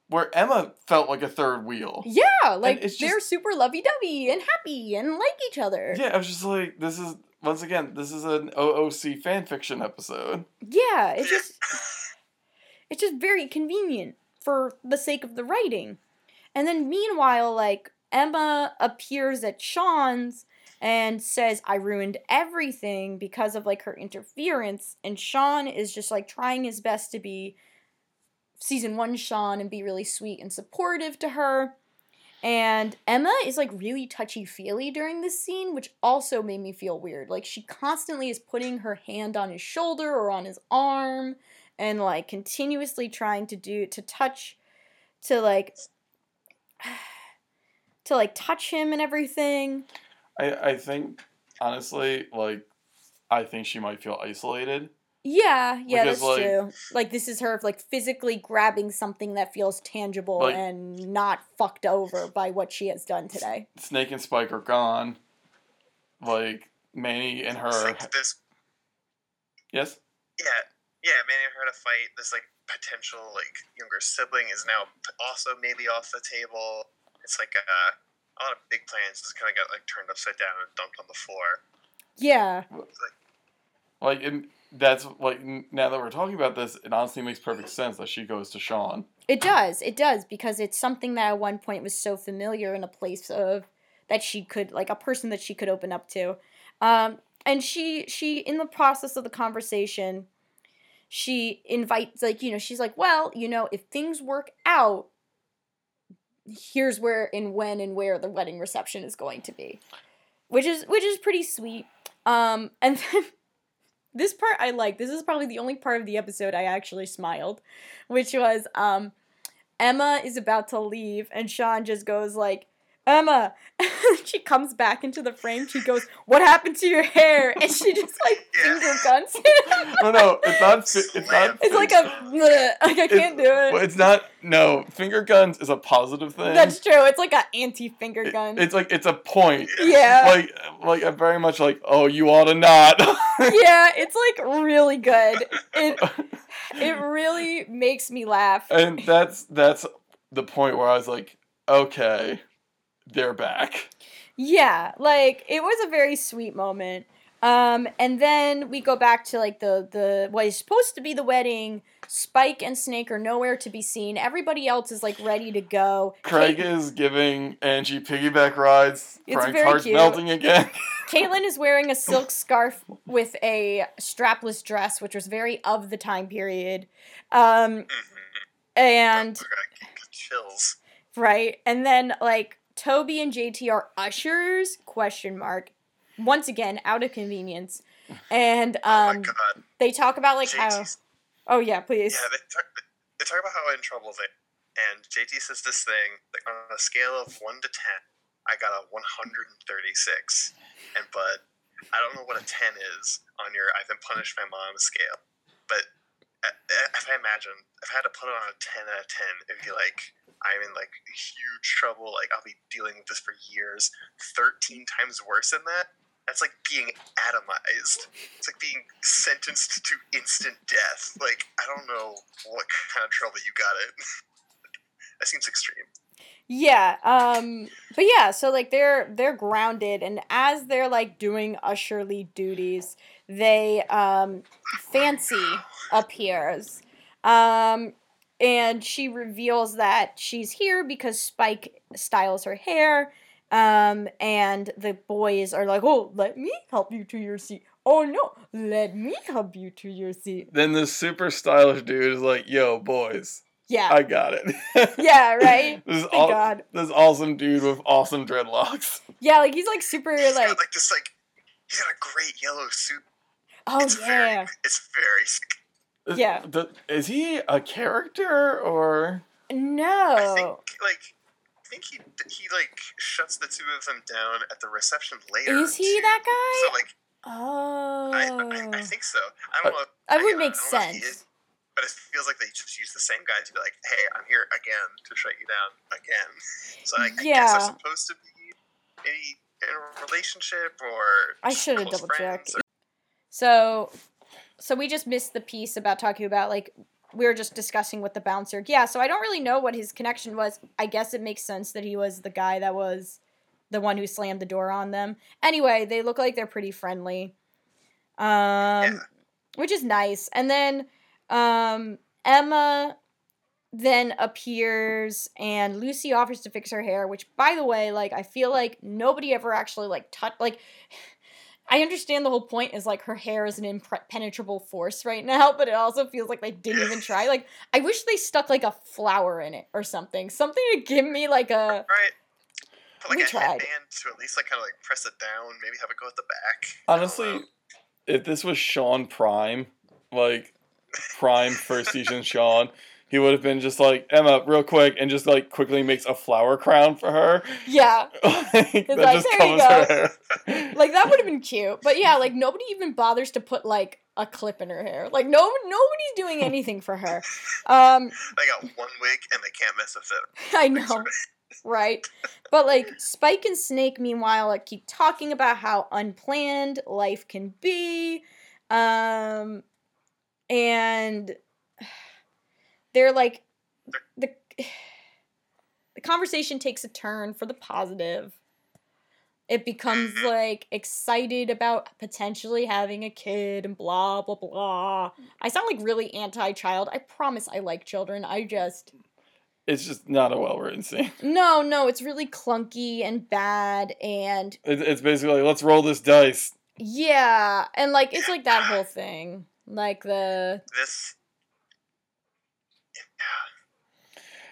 [SPEAKER 2] where Emma felt like a third wheel.
[SPEAKER 1] Yeah, like
[SPEAKER 2] it's
[SPEAKER 1] they're super lovey dovey and happy and like each other.
[SPEAKER 2] Yeah, I was just like, this is once again, this is an OOC fan fiction episode.
[SPEAKER 1] Yeah, it's just it's just very convenient for the sake of the writing. And then meanwhile, like Emma appears at Sean's and says, I ruined everything because of like her interference. And Sean is just like trying his best to be season one Sean and be really sweet and supportive to her. And Emma is like really touchy feely during this scene, which also made me feel weird. Like she constantly is putting her hand on his shoulder or on his arm and like continuously trying to do to touch to like to like touch him and everything.
[SPEAKER 2] I I think honestly, like, I think she might feel isolated.
[SPEAKER 1] Yeah, yeah,
[SPEAKER 2] Because,
[SPEAKER 1] that's
[SPEAKER 2] like-
[SPEAKER 1] true. Like this is her like physically grabbing something that feels tangible
[SPEAKER 2] Like-
[SPEAKER 1] and not fucked over by what she has done today.
[SPEAKER 2] Snake and Spike are gone. Like Manny and her.
[SPEAKER 3] this,
[SPEAKER 2] Yes.
[SPEAKER 3] yeah, yeah. Manny and her to fight. This like potential like younger sibling is now also maybe off the table. It's like uh, a lot of big plans just kind of got like turned upside down and dumped on the floor.
[SPEAKER 1] Yeah.
[SPEAKER 2] Like, and that's like now that we're talking about this, it honestly makes perfect sense that she goes to Sean.
[SPEAKER 1] It does. It does because it's something that at one point was so familiar in a place of that she could like a person that she could open up to. Um and she she in the process of the conversation she invites like you know she's like, "Well, you know, if things work out, here's where and when and where the wedding reception is going to be." Which is which is pretty sweet. Um and then this part I like. This is probably the only part of the episode I actually smiled, which was um Emma is about to leave and Sean just goes like, "Emma." she comes back into the frame. She goes, "What happened to your hair?" And she just like finger guns.
[SPEAKER 2] Oh no, it's not. It's not.
[SPEAKER 1] it's like a like I can't do
[SPEAKER 2] Well,
[SPEAKER 1] it.
[SPEAKER 2] it's not. No, finger guns is a positive thing.
[SPEAKER 1] That's true. It's like a anti finger
[SPEAKER 2] It-
[SPEAKER 1] gun.
[SPEAKER 2] it's like it's a point.
[SPEAKER 1] yeah.
[SPEAKER 2] Like like I'm very much like oh you ought to not.
[SPEAKER 1] yeah, it's like really good. It it really makes me laugh.
[SPEAKER 2] and that's that's the point where I was like okay, they're back.
[SPEAKER 1] Yeah, like it was a very sweet moment. Um, and then we go back to like the the what is supposed to be the wedding. Spike and Snake are nowhere to be seen. Everybody else is like ready to go.
[SPEAKER 2] Craig
[SPEAKER 1] Kate-
[SPEAKER 2] is giving Angie piggyback rides.
[SPEAKER 1] It's
[SPEAKER 2] Frank's
[SPEAKER 1] very
[SPEAKER 2] heart's
[SPEAKER 1] cute.
[SPEAKER 2] melting again.
[SPEAKER 1] Caitlin is wearing a silk scarf with a strapless dress, which was very of the time period. Um,
[SPEAKER 3] Mm-hmm.
[SPEAKER 1] and
[SPEAKER 3] chills.
[SPEAKER 1] right, and then like Toby and JT are ushers? Question mark. Once again, out of convenience. And
[SPEAKER 3] oh my
[SPEAKER 1] um,
[SPEAKER 3] god.
[SPEAKER 1] they talk about like how. Oh yeah, please.
[SPEAKER 3] Yeah, they talk, they talk about how in trouble they and JT says this thing like on a scale of one to ten, I got a one hundred and thirty six. And Bud, I don't know what a ten is on your I've been punished by mom scale, but uh, uh, if I imagine if I had to put it on a ten out of ten, it'd be like I'm in like huge trouble. Like I'll be dealing with this for years. Thirteen times worse than that. That's like being atomized. It's like being sentenced to instant death. Like I don't know what kind of trouble you got it. that seems extreme.
[SPEAKER 1] Yeah, um but yeah, so like they're they're grounded and as they're like doing usherly duties, they um Fancy appears. Um and she reveals that she's here because Spike styles her hair. Um and the boys are like, "Oh, let me help you to your seat." "Oh no, let me help you to your seat."
[SPEAKER 2] then this super stylish dude is like, "Yo, boys,
[SPEAKER 1] Yeah.
[SPEAKER 2] I got it."
[SPEAKER 1] yeah, right?
[SPEAKER 2] this
[SPEAKER 1] Thank
[SPEAKER 2] all,
[SPEAKER 1] God.
[SPEAKER 2] this awesome dude with awesome dreadlocks.
[SPEAKER 1] Yeah, like he's like super
[SPEAKER 3] He's
[SPEAKER 1] like
[SPEAKER 3] got like this like he's got a great yellow suit.
[SPEAKER 1] oh
[SPEAKER 3] it's
[SPEAKER 1] yeah.
[SPEAKER 3] very it's very sick.
[SPEAKER 2] Is-
[SPEAKER 1] Yeah.
[SPEAKER 2] the- is he a character or?
[SPEAKER 1] No.
[SPEAKER 3] I think like I think he he like shuts the two of them down at the reception later.
[SPEAKER 1] Is he
[SPEAKER 3] too.
[SPEAKER 1] that guy?
[SPEAKER 3] So like
[SPEAKER 1] oh.
[SPEAKER 3] I, I, I oh. think so. I don't uh, know. if-
[SPEAKER 1] That would
[SPEAKER 3] I
[SPEAKER 1] make
[SPEAKER 3] don't know if he
[SPEAKER 1] sense.
[SPEAKER 3] is, but it feels like they just use the same guy to be like, "Hey, I'm here again to shut you down again." So I, I guess
[SPEAKER 1] Yeah.
[SPEAKER 3] they're supposed to be maybe in a relationship or
[SPEAKER 1] I should have
[SPEAKER 3] close
[SPEAKER 1] double checked.
[SPEAKER 3] friends or-
[SPEAKER 1] So, so we just missed the piece about talking about like we were just discussing with the bouncer. Yeah, so I don't really know what his connection was. I guess it makes sense that he was the guy that was the one who slammed the door on them. Anyway, they look like they're pretty friendly. Um
[SPEAKER 3] Yeah.
[SPEAKER 1] which is nice. And then um Emma then appears and Lucy offers to fix her hair, which by the way, like I feel like nobody ever actually like touch like I understand the whole point is like her hair is an impenetrable force right now, but it also feels like they didn't even try. Like I wish they stuck like a flower in it or something. Something to give me like a
[SPEAKER 3] Right. Put like
[SPEAKER 1] We
[SPEAKER 3] a
[SPEAKER 1] tried.
[SPEAKER 3] headband to at least like kind of like press it down. Maybe have it go at the back.
[SPEAKER 2] Honestly, if this was Sean Prime, like Prime first season Sean, he would have been just like Emma, real quick, and just like quickly makes a flower crown for her.
[SPEAKER 1] yeah.
[SPEAKER 2] like, that
[SPEAKER 1] like,
[SPEAKER 2] just
[SPEAKER 1] "There you
[SPEAKER 2] covers her hair.
[SPEAKER 1] Like that would have been cute. But yeah, like nobody even bothers to put like a clip in her hair. Like no nobody's doing anything for her. Um
[SPEAKER 3] They got one wig and they can't mess with it.
[SPEAKER 1] I know. Right? But like Spike and Snake meanwhile like keep talking about how unplanned life can be. Um and they're like the the conversation takes a turn for the positive. It becomes mm-hmm. like excited about potentially having a kid and blah blah blah. I sound like really anti-child. I promise I like children. I just
[SPEAKER 2] It's just not a well written scene.
[SPEAKER 1] no, no, it's really clunky and bad and
[SPEAKER 2] it's basically like, let's roll this dice.
[SPEAKER 1] yeah, and like it's like that whole thing. Like the
[SPEAKER 3] This.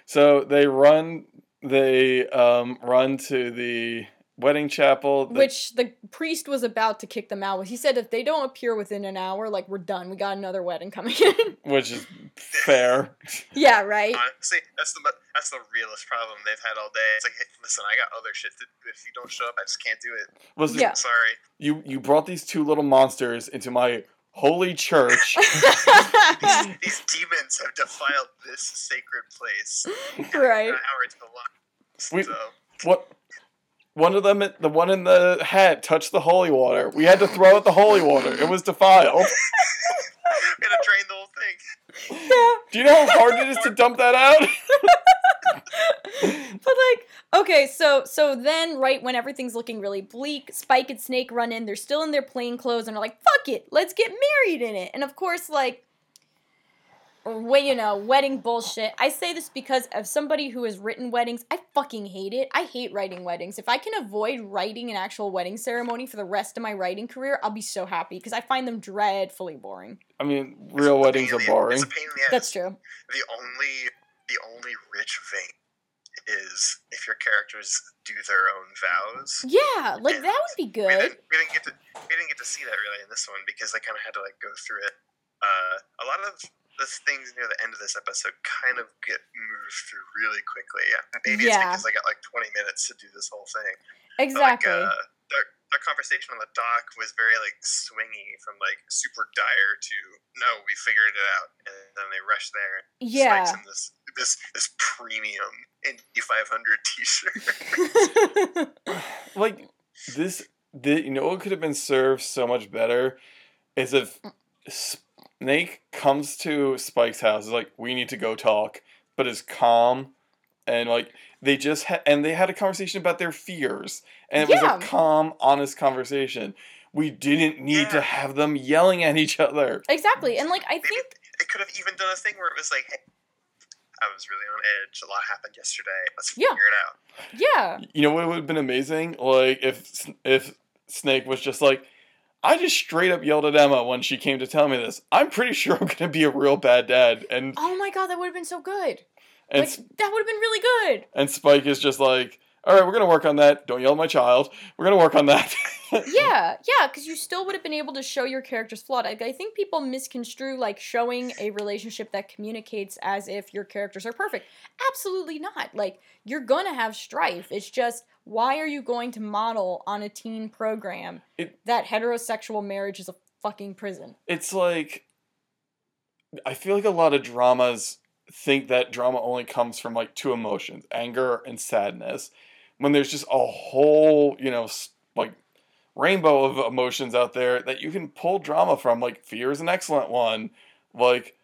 [SPEAKER 2] So they run, they um, run to the wedding chapel. the-
[SPEAKER 1] which the priest was about to kick them out. With he said if they don't appear within an hour, like we're done. We got another wedding coming in.
[SPEAKER 2] which is fair.
[SPEAKER 1] yeah, right.
[SPEAKER 3] Honestly, that's the that's the realest problem they've had all day. It's like, hey, listen, I got other shit. To, if you don't show up, I just can't do it.
[SPEAKER 2] Listen,
[SPEAKER 1] Yeah.
[SPEAKER 3] Sorry.
[SPEAKER 2] you you brought these two little monsters into my holy church.
[SPEAKER 3] These, these demons have defiled this sacred place.
[SPEAKER 1] right.
[SPEAKER 3] An hour to the lock.
[SPEAKER 2] We-
[SPEAKER 3] So
[SPEAKER 2] what? One of them, the one in the hat, touched the holy water. We had to throw out the holy water. It was defiled.
[SPEAKER 3] we had to drain the whole thing.
[SPEAKER 1] Yeah.
[SPEAKER 2] Do you know how hard it is to dump that out?
[SPEAKER 1] But like okay so so then right when everything's looking really bleak spike and snake run in they're still in their plain clothes and are like fuck it let's get married in it and of course like well, you know, wedding bullshit. I say this because of somebody who has written weddings. I fucking hate it. I hate writing weddings. If I can avoid writing an actual wedding ceremony for the rest of my writing career, I'll be so happy because I find them dreadfully boring.
[SPEAKER 2] I mean, real weddings are
[SPEAKER 3] Pain in the-
[SPEAKER 2] boring.
[SPEAKER 3] It's a pain in the ass.
[SPEAKER 1] That's true.
[SPEAKER 3] The only the only rich vein is if your characters do their own vows.
[SPEAKER 1] Yeah, like that would be
[SPEAKER 3] We
[SPEAKER 1] good.
[SPEAKER 3] didn't, we didn't get to we didn't get to see that really in this one because they kind of had to like go through it. Uh, a lot of the things near the end of this episode kind of get moved through really quickly. Yeah, maybe
[SPEAKER 1] Yeah.
[SPEAKER 3] it's because I got like 20 minutes to do this whole thing. But,
[SPEAKER 1] Exactly.
[SPEAKER 3] Like, uh, their, their conversation on the dock was very like swingy from like super dire to no, we figured it out, and then they rush there.
[SPEAKER 1] yeah.
[SPEAKER 3] Spikes in this this this premium Indy 500 T-shirt.
[SPEAKER 2] like this the you know what could have been served so much better is if snake comes to spike's house is like we need to go talk but is calm and like they just had and they had a conversation about their fears and it
[SPEAKER 1] Yeah.
[SPEAKER 2] was a calm honest conversation we didn't need to have them yelling at each other
[SPEAKER 1] exactly. And like I
[SPEAKER 3] Maybe
[SPEAKER 1] think
[SPEAKER 3] it could have even done a thing where it was like, hey, I was really on edge. A lot happened yesterday. Let's
[SPEAKER 1] Yeah.
[SPEAKER 3] figure it out.
[SPEAKER 1] yeah.
[SPEAKER 2] you know what would have been amazing like if if snake was just like I just straight up yelled at Emma when she came to tell me this. I'm pretty sure I'm gonna be a real bad dad, and
[SPEAKER 1] Oh my god, that would have been so good.
[SPEAKER 2] And
[SPEAKER 1] like that would have been really good.
[SPEAKER 2] and Spike is just like, all right, we're gonna work on that. Don't yell at my child. We're gonna work on that.
[SPEAKER 1] Yeah, yeah, because you still would have been able to show your character's flawed. I, I think people misconstrue like showing a relationship that communicates as if your characters are perfect. Absolutely not. Like you're gonna have strife. It's just why are you going to model on a teen program
[SPEAKER 2] It-
[SPEAKER 1] that heterosexual marriage is a fucking prison?
[SPEAKER 2] it's like I feel like a lot of dramas think that drama only comes from like two emotions, anger and sadness. When there's just a whole, you know, like rainbow of emotions out there that you can pull drama from. Like fear is an excellent one. Like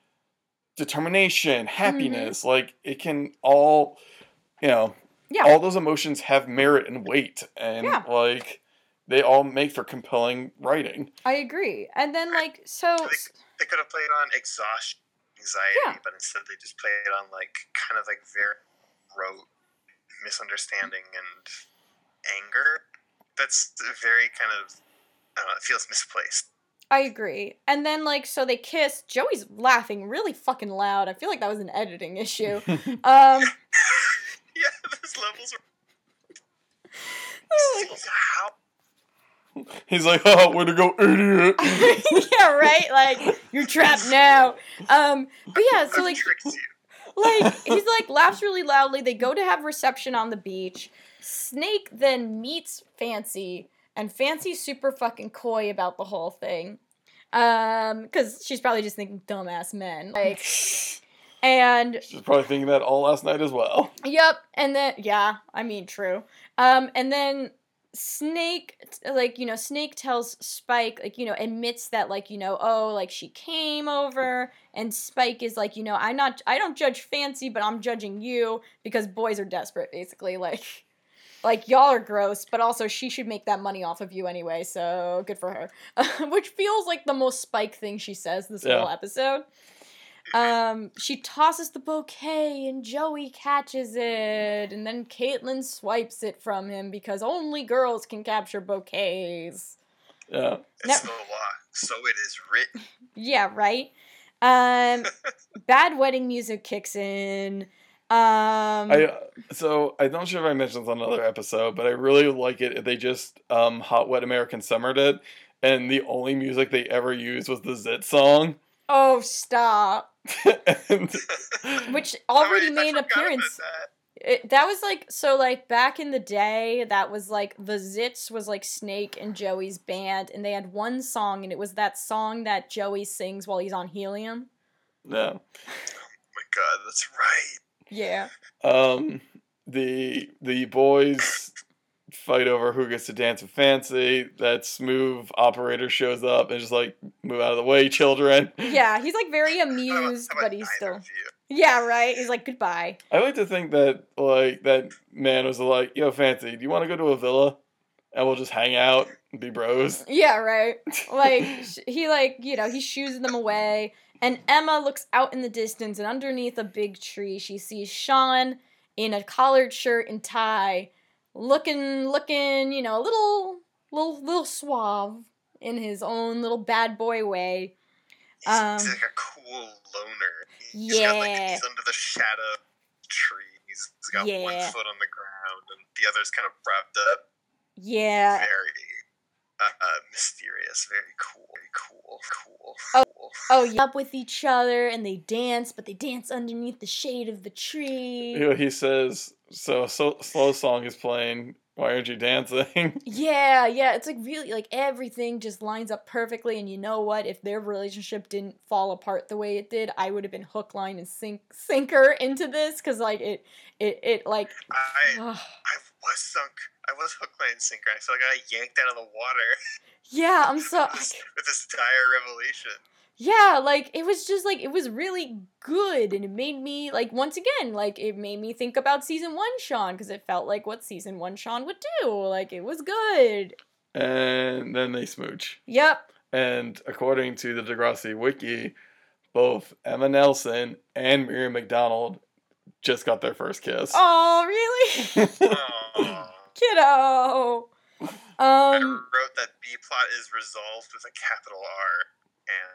[SPEAKER 2] determination,
[SPEAKER 1] Mm-hmm.
[SPEAKER 2] happiness. Like it can all, you know,
[SPEAKER 1] Yeah.
[SPEAKER 2] all those emotions have merit and weight, and
[SPEAKER 1] Yeah.
[SPEAKER 2] like they all make for compelling writing.
[SPEAKER 1] I agree. And then like so
[SPEAKER 3] They could have played on exhaustion, anxiety,
[SPEAKER 1] Yeah.
[SPEAKER 3] but instead they just play it on like kind of like very rote misunderstanding and anger. That's very kind of I don't know, it feels misplaced.
[SPEAKER 1] I agree. And then like so they kiss. Joey's laughing really fucking loud. I feel like that was an editing issue. Um
[SPEAKER 3] Yeah, those levels are
[SPEAKER 1] like-
[SPEAKER 3] how
[SPEAKER 2] He's like, "Oh, way to go, idiot!"
[SPEAKER 1] yeah, right? Like you're trapped now. Um but yeah, so like like he's like laughs really loudly. They go to have reception on the beach. Snake then meets Fancy, and Fancy's super fucking coy about the whole thing. Um, because she's probably just thinking dumbass men. Like and
[SPEAKER 2] She's probably thinking that all last night as well.
[SPEAKER 1] Yep, and then yeah, I mean true. Um, and then Snake, like you know, Snake tells Spike, like you know, admits that like you know, oh, like she came over, and Spike is like, you know, I'm not, I don't judge Fancy, but I'm judging you because boys are desperate, basically, like. Like y'all are gross, but also she should make that money off of you anyway, so good for her. Which feels like the most Spike thing she says this
[SPEAKER 2] Yeah.
[SPEAKER 1] whole episode. Um, she tosses the bouquet and Joey catches it, and then Caitlin swipes it from him because only girls can capture bouquets.
[SPEAKER 2] Yeah.
[SPEAKER 3] It's
[SPEAKER 1] Yep.
[SPEAKER 3] the law, so it is written.
[SPEAKER 1] Yeah, right. Um, bad wedding music kicks in. Um,
[SPEAKER 2] I so I'm not sure if I mentioned this on another episode, but I really like it they just um Hot Wet American Summered it, and the only music they ever used was the Zit song.
[SPEAKER 1] oh, stop!
[SPEAKER 2] and,
[SPEAKER 1] Which already
[SPEAKER 3] I
[SPEAKER 1] made an
[SPEAKER 3] forgot about
[SPEAKER 1] appearance.
[SPEAKER 3] that.
[SPEAKER 1] It, that was like so like back in the day that was like the Zits was like Snake and Joey's band and they had one song and it was that song that Joey sings while he's on helium.
[SPEAKER 2] yeah.
[SPEAKER 3] Oh my god, that's right.
[SPEAKER 1] Yeah.
[SPEAKER 2] Um the the boys fight over who gets to dance with Fancy. That smooth operator shows up and just like move out of the way, children.
[SPEAKER 1] Yeah, he's like very amused,
[SPEAKER 3] how
[SPEAKER 1] but he's still? Yeah, right. He's like goodbye.
[SPEAKER 2] I like to think that like that man was like, "Yo, Fancy, do you want to go to a villa and we'll just hang out and be bros?"
[SPEAKER 1] Yeah, right. Like he like, you know, he shoos them away and Emma looks out in the distance and underneath a big tree she sees Sean in a collared shirt and tie looking looking, you know, a little little little suave in his own little bad boy way.
[SPEAKER 3] He's,
[SPEAKER 1] Um,
[SPEAKER 3] he's like a cool loner. He's got like
[SPEAKER 1] Yeah.
[SPEAKER 3] he's under the shadow of tree. He's, he's got one foot on the ground and the other's kind of propped up.
[SPEAKER 1] Yeah.
[SPEAKER 3] Very uh, uh, mysterious. Very cool. Very cool. Cool.
[SPEAKER 1] Oh.
[SPEAKER 3] Cool.
[SPEAKER 1] Oh, yeah. Up with each other and they dance, but they dance underneath the shade of the tree.
[SPEAKER 2] You know, he says, "So, so slow song is playing. Why aren't you dancing?"
[SPEAKER 1] Yeah, yeah, it's like really like everything just lines up perfectly and you know what? If their relationship didn't fall apart the way it did, I would have been hook line and sink sinker into this cuz like it it it like
[SPEAKER 3] I
[SPEAKER 1] ugh.
[SPEAKER 3] I was sunk. I was hook, line, and sinker. I feel like I got yanked out of the water
[SPEAKER 1] Yeah, I'm so
[SPEAKER 3] with, this, with this dire revelation.
[SPEAKER 1] Yeah, like it was just like it was really good and it made me like once again like it made me think about season 1 Sean cuz it felt like what season 1 Sean would do. Like it was good.
[SPEAKER 2] and then they smooch.
[SPEAKER 1] Yep.
[SPEAKER 2] And according to the Degrassi wiki, both Emma Nelson and Miriam McDonald just got their first kiss.
[SPEAKER 1] Oh, really?
[SPEAKER 3] Aw.
[SPEAKER 1] Kiddo.
[SPEAKER 3] I
[SPEAKER 1] Um
[SPEAKER 3] wrote that B plot is resolved with a capital R,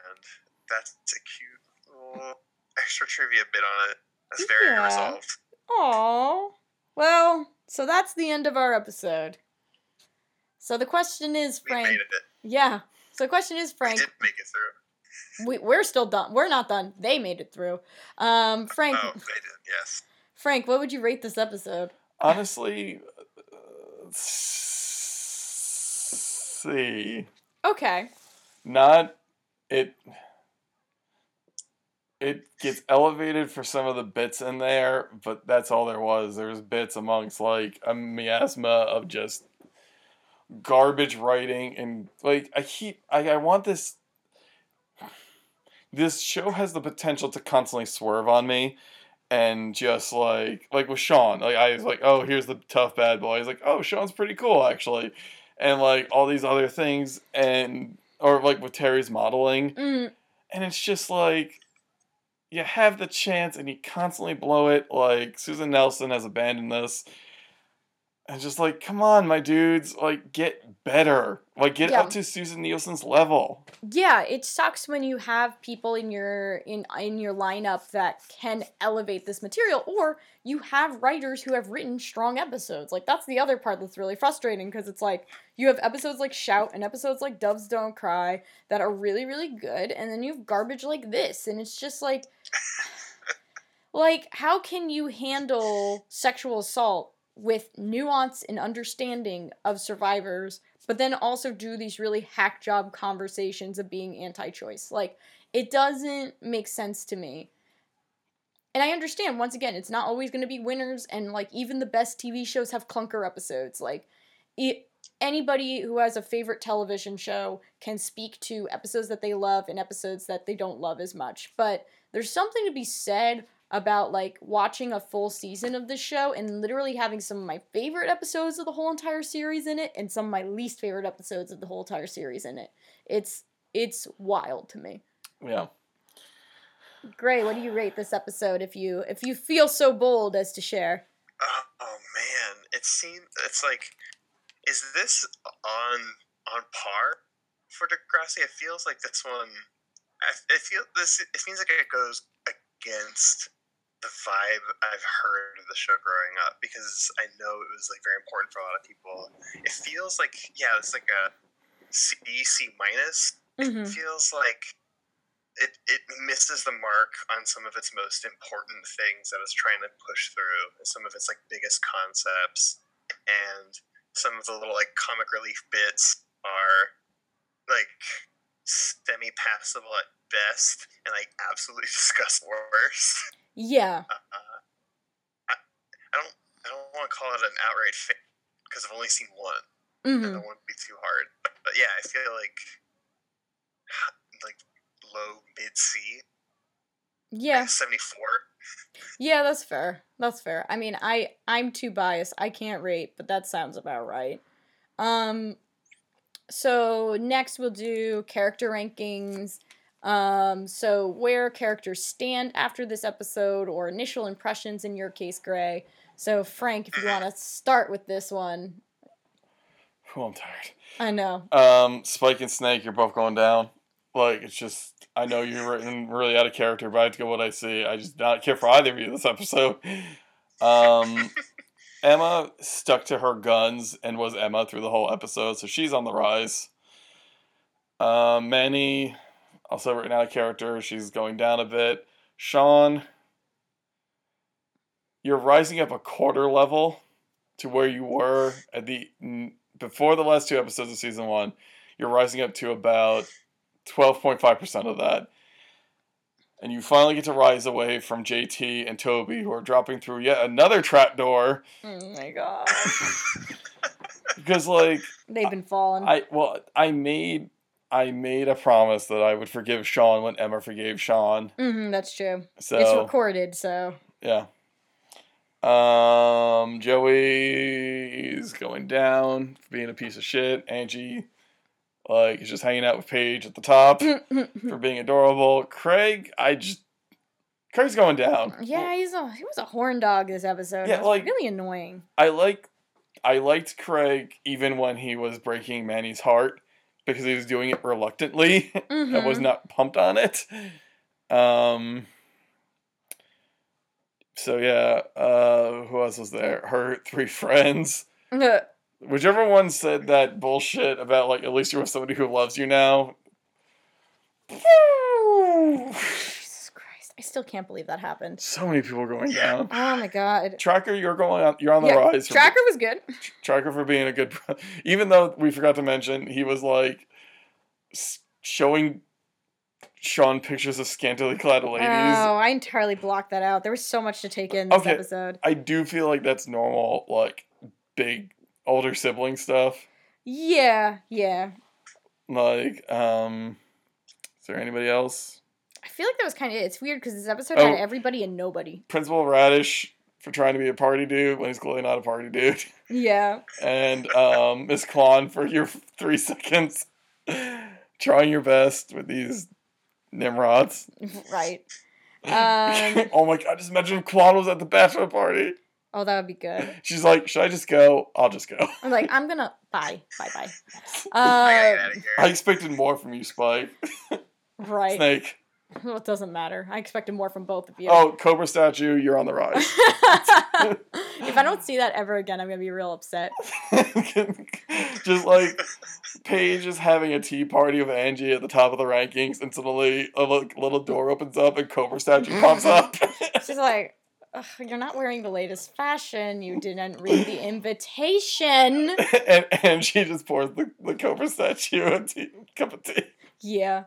[SPEAKER 3] and that's a cute little extra trivia bit on it. That's very
[SPEAKER 1] Yeah.
[SPEAKER 3] resolved.
[SPEAKER 1] Aw. Well, so that's the end of our episode. So the question is,
[SPEAKER 3] We
[SPEAKER 1] Frank.
[SPEAKER 3] made it.
[SPEAKER 1] Yeah. So the question is,
[SPEAKER 3] We
[SPEAKER 1] Frank.
[SPEAKER 3] did make it through.
[SPEAKER 1] We, we're still done. We're not done. They made it through. Um, Frank.
[SPEAKER 3] Oh, they did. Yes.
[SPEAKER 1] Frank, what would you rate this episode?
[SPEAKER 2] Honestly, uh, see,
[SPEAKER 1] Okay.
[SPEAKER 2] not it. It gets elevated for some of the bits in there, but that's all there was. There was bits amongst like a miasma of just garbage writing and like I keep I, I want this this show has the potential to constantly swerve on me and just like like with Sean like I was like oh here's the tough bad boy he's like oh Sean's pretty cool actually and like all these other things and or like with Terri's modeling.
[SPEAKER 1] Mm,
[SPEAKER 2] and it's just like you have the chance and you constantly blow it. Like Susan Nielsen has abandoned this and just like come on my dudes like get better like get
[SPEAKER 1] Yeah.
[SPEAKER 2] up to Susan Nielsen's level
[SPEAKER 1] yeah, it sucks when you have people in your in in your lineup that can elevate this material, or you have writers who have written strong episodes. Like that's the other part that's really frustrating because it's like you have episodes like Shout and episodes like Doves Don't Cry that are really really good, and then you have garbage like this, and it's just like. Like, how can you handle sexual assault with nuance and understanding of survivors, but then also do these really hack job conversations of being anti choice? Like, it doesn't make sense to me. And I understand, once again, it's not always going to be winners, and like, even the best TV shows have clunker episodes. Like, it, anybody who has a favorite television show can speak to episodes that they love and episodes that they don't love as much. But there's something to be said about like watching a full season of this show and literally having some of my favorite episodes of the whole entire series in it and some of my least favorite episodes of the whole entire series in it. It's it's wild to me.
[SPEAKER 2] yeah
[SPEAKER 1] Gray, what do you rate this episode if you if you feel so bold as to share?
[SPEAKER 3] Oh, oh man, it seems it's like, is this on on par for Degrassi? It feels like this one. I, I feel this. It seems like it goes against the vibe I've heard of the show growing up because I know it was like very important for a lot of people. It feels like yeah, it's like a C C minus.
[SPEAKER 1] Mm-hmm.
[SPEAKER 3] It feels like it, it misses the mark on some of its most important things that it's trying to push through, and some of its like biggest concepts, and some of the little like comic relief bits are like semi passable at best, and like absolutely disgust worst.
[SPEAKER 1] Yeah.
[SPEAKER 3] Uh, I, I don't I don't want to call it an outright fit because I've only seen one and
[SPEAKER 1] Mm-hmm.
[SPEAKER 3] that wouldn't be too hard. But, but yeah, I feel like like low mid C,
[SPEAKER 1] Yeah.
[SPEAKER 3] seventy four.
[SPEAKER 1] Yeah, that's fair. That's fair. I mean, I I'm too biased. I can't rate, but that sounds about right. Um so next we'll do character rankings. Um so where characters stand after this episode or initial impressions in your case, Gray. So Frank, if you want to start with this one.
[SPEAKER 2] oh I'm tired
[SPEAKER 1] I know.
[SPEAKER 2] um Spike and Snake you're both going down like it's just I know you're written really out of character but I have to go what I see I just not care for either of you this episode um Emma stuck to her guns and was Emma through the whole episode, so she's on the rise. Um, Manny, also written out of character, she's going down a bit. Sean, you're rising up a quarter level to where you were at the before the last two episodes of season one. You're rising up to about twelve point five percent of that. And you finally get to rise away from JT and Toby, who are dropping through yet another trap door.
[SPEAKER 1] Oh my god.
[SPEAKER 2] Because like
[SPEAKER 1] They've been falling.
[SPEAKER 2] I well, I made I made a promise that I would forgive Sean when Emma forgave Sean.
[SPEAKER 1] Mm-hmm, that's true.
[SPEAKER 2] So
[SPEAKER 1] It's recorded, so
[SPEAKER 2] yeah. Um, Joey's going down for being a piece of shit. Angie, like, is just hanging out with Paige at the top for being adorable. Craig, I just Craig's going down.
[SPEAKER 1] Yeah, he's a he was a horn dog this episode.
[SPEAKER 2] Yeah, like-
[SPEAKER 1] really annoying.
[SPEAKER 2] I like I liked Craig even when he was breaking Manny's heart because he was doing it reluctantly. I was
[SPEAKER 1] Mhm.
[SPEAKER 2] not pumped on it. Um so yeah, uh who else was there? Her three friends. Whichever one said that bullshit about like at least you're with somebody who loves you now.
[SPEAKER 1] I still can't believe that happened.
[SPEAKER 2] So many people going down.
[SPEAKER 1] Oh my god.
[SPEAKER 2] Tracker, you're going on. You're on the
[SPEAKER 1] Yeah,
[SPEAKER 2] rise.
[SPEAKER 1] Tracker was good.
[SPEAKER 2] Tracker for being a good, brother. even though we forgot to mention he was like showing Sean pictures of scantily clad ladies.
[SPEAKER 1] Oh, I entirely blocked that out. There was so much to take in this
[SPEAKER 2] Okay.
[SPEAKER 1] episode.
[SPEAKER 2] I do feel like that's normal, like big older sibling stuff.
[SPEAKER 1] Yeah, yeah.
[SPEAKER 2] Like, um, is there anybody else?
[SPEAKER 1] I feel like that was kind of it. It's weird because this episode
[SPEAKER 2] Oh.
[SPEAKER 1] had everybody and nobody.
[SPEAKER 2] Principal Raditch for trying to be a party dude when he's clearly not a party dude,
[SPEAKER 1] Yeah.
[SPEAKER 2] and um, Miss Kwan for your three seconds trying your best with these Nimrods.
[SPEAKER 1] Right. Um,
[SPEAKER 2] oh my god! Just imagine if Kwan was at the bachelor party.
[SPEAKER 1] oh, that would be good.
[SPEAKER 2] She's like, "Should I just go? I'll just go."
[SPEAKER 1] I'm like, I'm gonna bye, bye, bye.
[SPEAKER 3] I
[SPEAKER 1] Uh,
[SPEAKER 3] out of here.
[SPEAKER 2] I expected more from you, Spike.
[SPEAKER 1] right.
[SPEAKER 2] Snake.
[SPEAKER 1] Well, it doesn't matter. I expected more from both of you.
[SPEAKER 2] Oh, Cobra statue, you're on the rise.
[SPEAKER 1] if I don't see that ever again, I'm gonna be real upset.
[SPEAKER 2] just like Paige is having a tea party with Angie at the top of the rankings, and suddenly a little door opens up and Cobra statue pops up.
[SPEAKER 1] She's like, "You're not wearing the latest fashion. You didn't read the invitation."
[SPEAKER 2] and Angie just pours the, the Cobra statue a tea, cup of tea.
[SPEAKER 1] Yeah.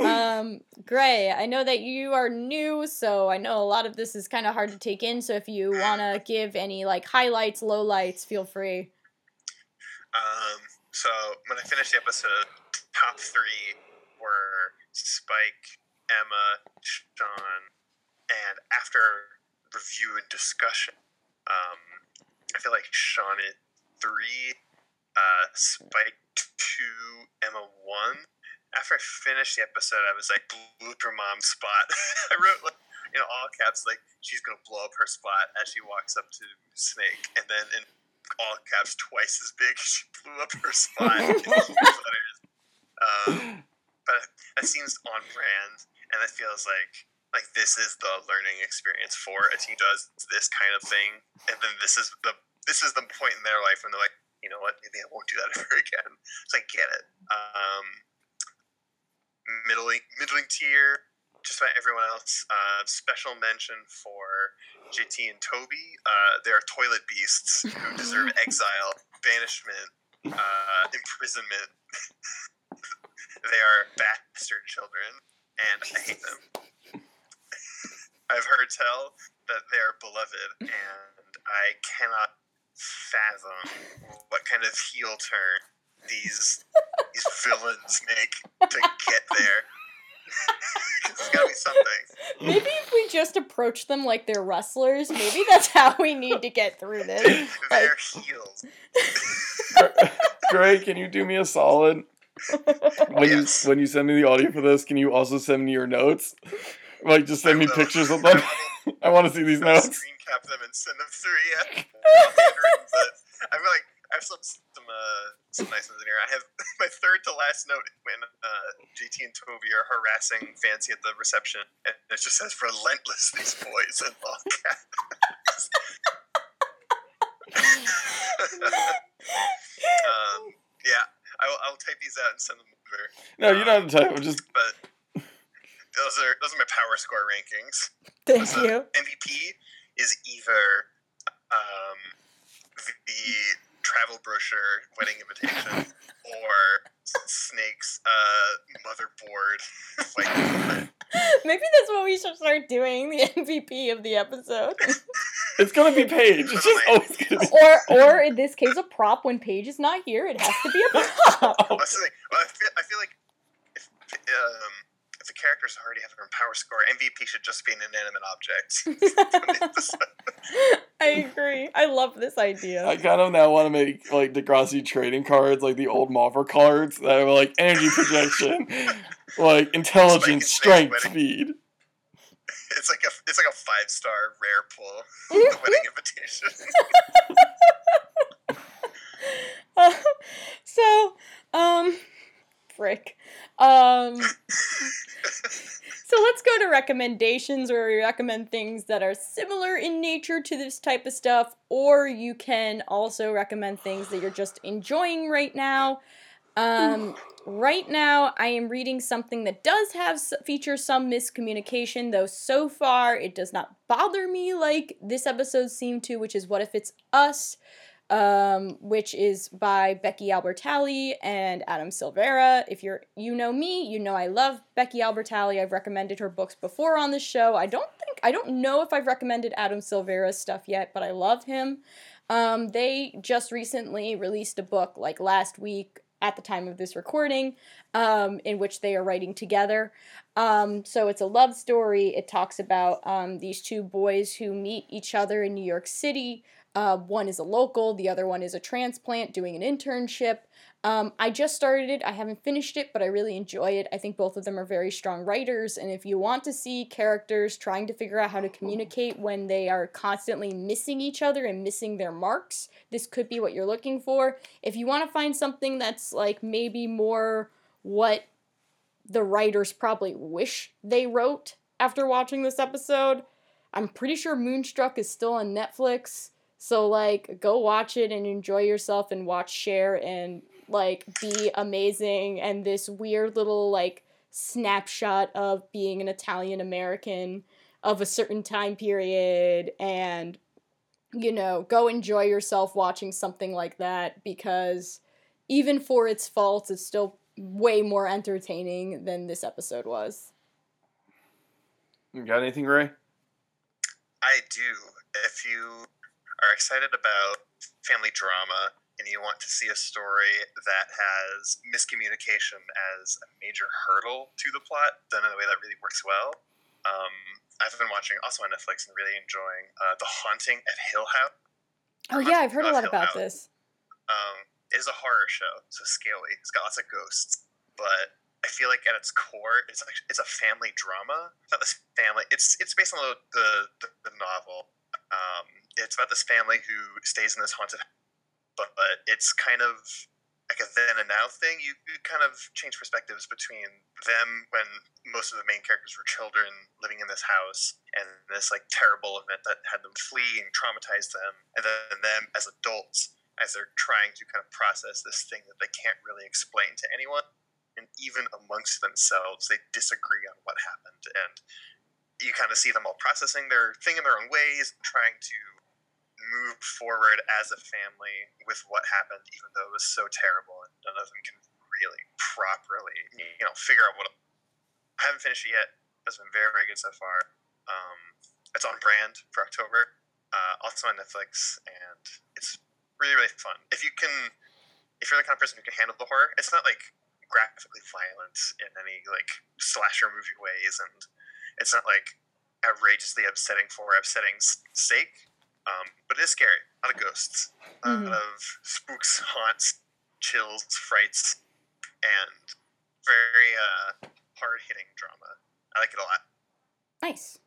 [SPEAKER 1] Um, Gray, I know that you are new, so I know a lot of this is kind of hard to take in. So if you want to give any like highlights, lowlights, feel free.
[SPEAKER 3] Um, so when I finished the episode, top three were Spike, Emma, Sean, and after review and discussion, um, I feel like Sean at three, uh, Spike two, Emma one. After I finished the episode, I was like, blew up her mom's spot. I wrote like in all caps like she's gonna blow up her spot as she walks up to Snake, and then in all caps twice as big. She blew up her spot in huge letters. Um, but that seems on brand, and it feels like like this is the learning experience for a team does this kind of thing, and then this is the this is the point in their life when they're like, you know what, maybe I won't do that ever again. So I get it. Um, middling middling tier, just about everyone else. Uh, special mention for JT and Toby. Uh, they are toilet beasts who deserve exile, banishment, uh, imprisonment. they are bastard children, and I hate them. I've heard tell that they are beloved, and I cannot fathom what kind of heel turn these these villains make to get there. 'Cause There's gotta be something.
[SPEAKER 1] Maybe if we just approach them like they're wrestlers, maybe that's how we need to get through this.
[SPEAKER 3] They're heels.
[SPEAKER 2] Greg, can you do me a solid? When
[SPEAKER 3] Yes.
[SPEAKER 2] you when you send me the audio for this, can you also send me your notes? Like, just send me pictures of them. I want to see these notes.
[SPEAKER 3] screen cap them and send them through. Yeah, but I feel like I have some some uh, some nice ones in here. I have my third to last note when uh, JT and Toby are harassing Fancy at the reception, and it just says "relentless." These boys in all caps. um, yeah, I will, I will type these out and send them over.
[SPEAKER 2] No, you don't have to type. I'm just
[SPEAKER 3] But those are those are my power score rankings.
[SPEAKER 1] Thank
[SPEAKER 3] So,
[SPEAKER 1] you.
[SPEAKER 3] MVP is either um, the travel brochure wedding invitation or Snake's uh, motherboard. like,
[SPEAKER 1] Maybe that's what we should start doing. The MVP of the episode,
[SPEAKER 2] it's gonna be Paige. It's just always gonna be.
[SPEAKER 1] or or in this case, a prop. When Paige is not here, it has to be a prop.
[SPEAKER 3] that's. Well, I feel, I feel like if um, if the characters already have their own power score, MVP should just be an inanimate object.
[SPEAKER 1] I agree. I love this idea.
[SPEAKER 2] I kind of now want to make like Degrassi trading cards, like the old Marvel cards that are like energy projection, like intelligence,
[SPEAKER 3] Spike
[SPEAKER 2] strength,
[SPEAKER 3] Snake's
[SPEAKER 2] speed.
[SPEAKER 3] it's like a it's like a five star rare pull. the wedding invitation.
[SPEAKER 1] so, um, frick. Um, so let's go to recommendations where we recommend things that are similar in nature to this type of stuff, or you can also recommend things that you're just enjoying right now. Um, right now, I am reading something that does have feature some miscommunication, though so far it does not bother me like this episode seemed to, which is What If It's Us, um, which is by Becky Albertalli and Adam Silvera. If you're you know me, you know I love Becky Albertalli. I've recommended her books before on the show. I don't think I don't know if I've recommended Adam Silvera's stuff yet, but I love him. Um, they just recently released a book, like last week at the time of this recording, um, in which they are writing together. Um, so it's a love story. It talks about um, these two boys who meet each other in New York City. Uh, one is a local, the other one is a transplant doing an internship. Um, I just started it. I haven't finished it, but I really enjoy it. I think both of them are very strong writers. And if you want to see characters trying to figure out how to communicate when they are constantly missing each other and missing their marks, this could be what you're looking for. If you want to find something that's like maybe more what the writers probably wish they wrote after watching this episode, I'm pretty sure Moonstruck is still on Netflix. So like go watch it and enjoy yourself and watch Cher and like be amazing and this weird little like snapshot of being an Italian American of a certain time period and you know, go enjoy yourself watching something like that because even for its faults it's still way more entertaining than this episode was.
[SPEAKER 2] You got anything, Ray?
[SPEAKER 3] I do. If you are excited about family drama and you want to see a story that has miscommunication as a major hurdle to the plot done in a way that really works well, um, I've been watching also on Netflix and really enjoying uh, The Haunting at Hill House.
[SPEAKER 1] Oh yeah, I've heard a lot
[SPEAKER 3] Hill
[SPEAKER 1] about
[SPEAKER 3] House.
[SPEAKER 1] this.
[SPEAKER 3] Um, it is a horror show, so scaly. It's got lots of ghosts, but I feel like at its core, it's it's a family drama about this family. It's it's based on the the, the, the novel. Um, it's about this family who stays in this haunted, but, but it's kind of like a then and now thing. You, you kind of change perspectives between them when most of the main characters were children living in this house, and this like terrible event that had them flee and traumatized them, and then them as adults as they're trying to kind of process this thing that they can't really explain to anyone. And even amongst themselves, they disagree on what happened. And you kind of see them all processing their thing in their own ways, trying to move forward as a family with what happened, even though it was so terrible and none of them can really properly, you know, figure out what. I haven't finished it yet. It's been very, very good so far. Um, it's on brand for October. Uh, also on Netflix, and it's really, really fun. If you can, if you're the kind of person who can handle the horror, it's not like graphically violent in any like slasher movie ways, and it's not like outrageously upsetting for upsetting's sake. Um, but it is scary. A lot of ghosts, a lot of spooks, haunts, chills, frights, and very uh, hard hitting drama. I like it a lot.
[SPEAKER 1] Nice.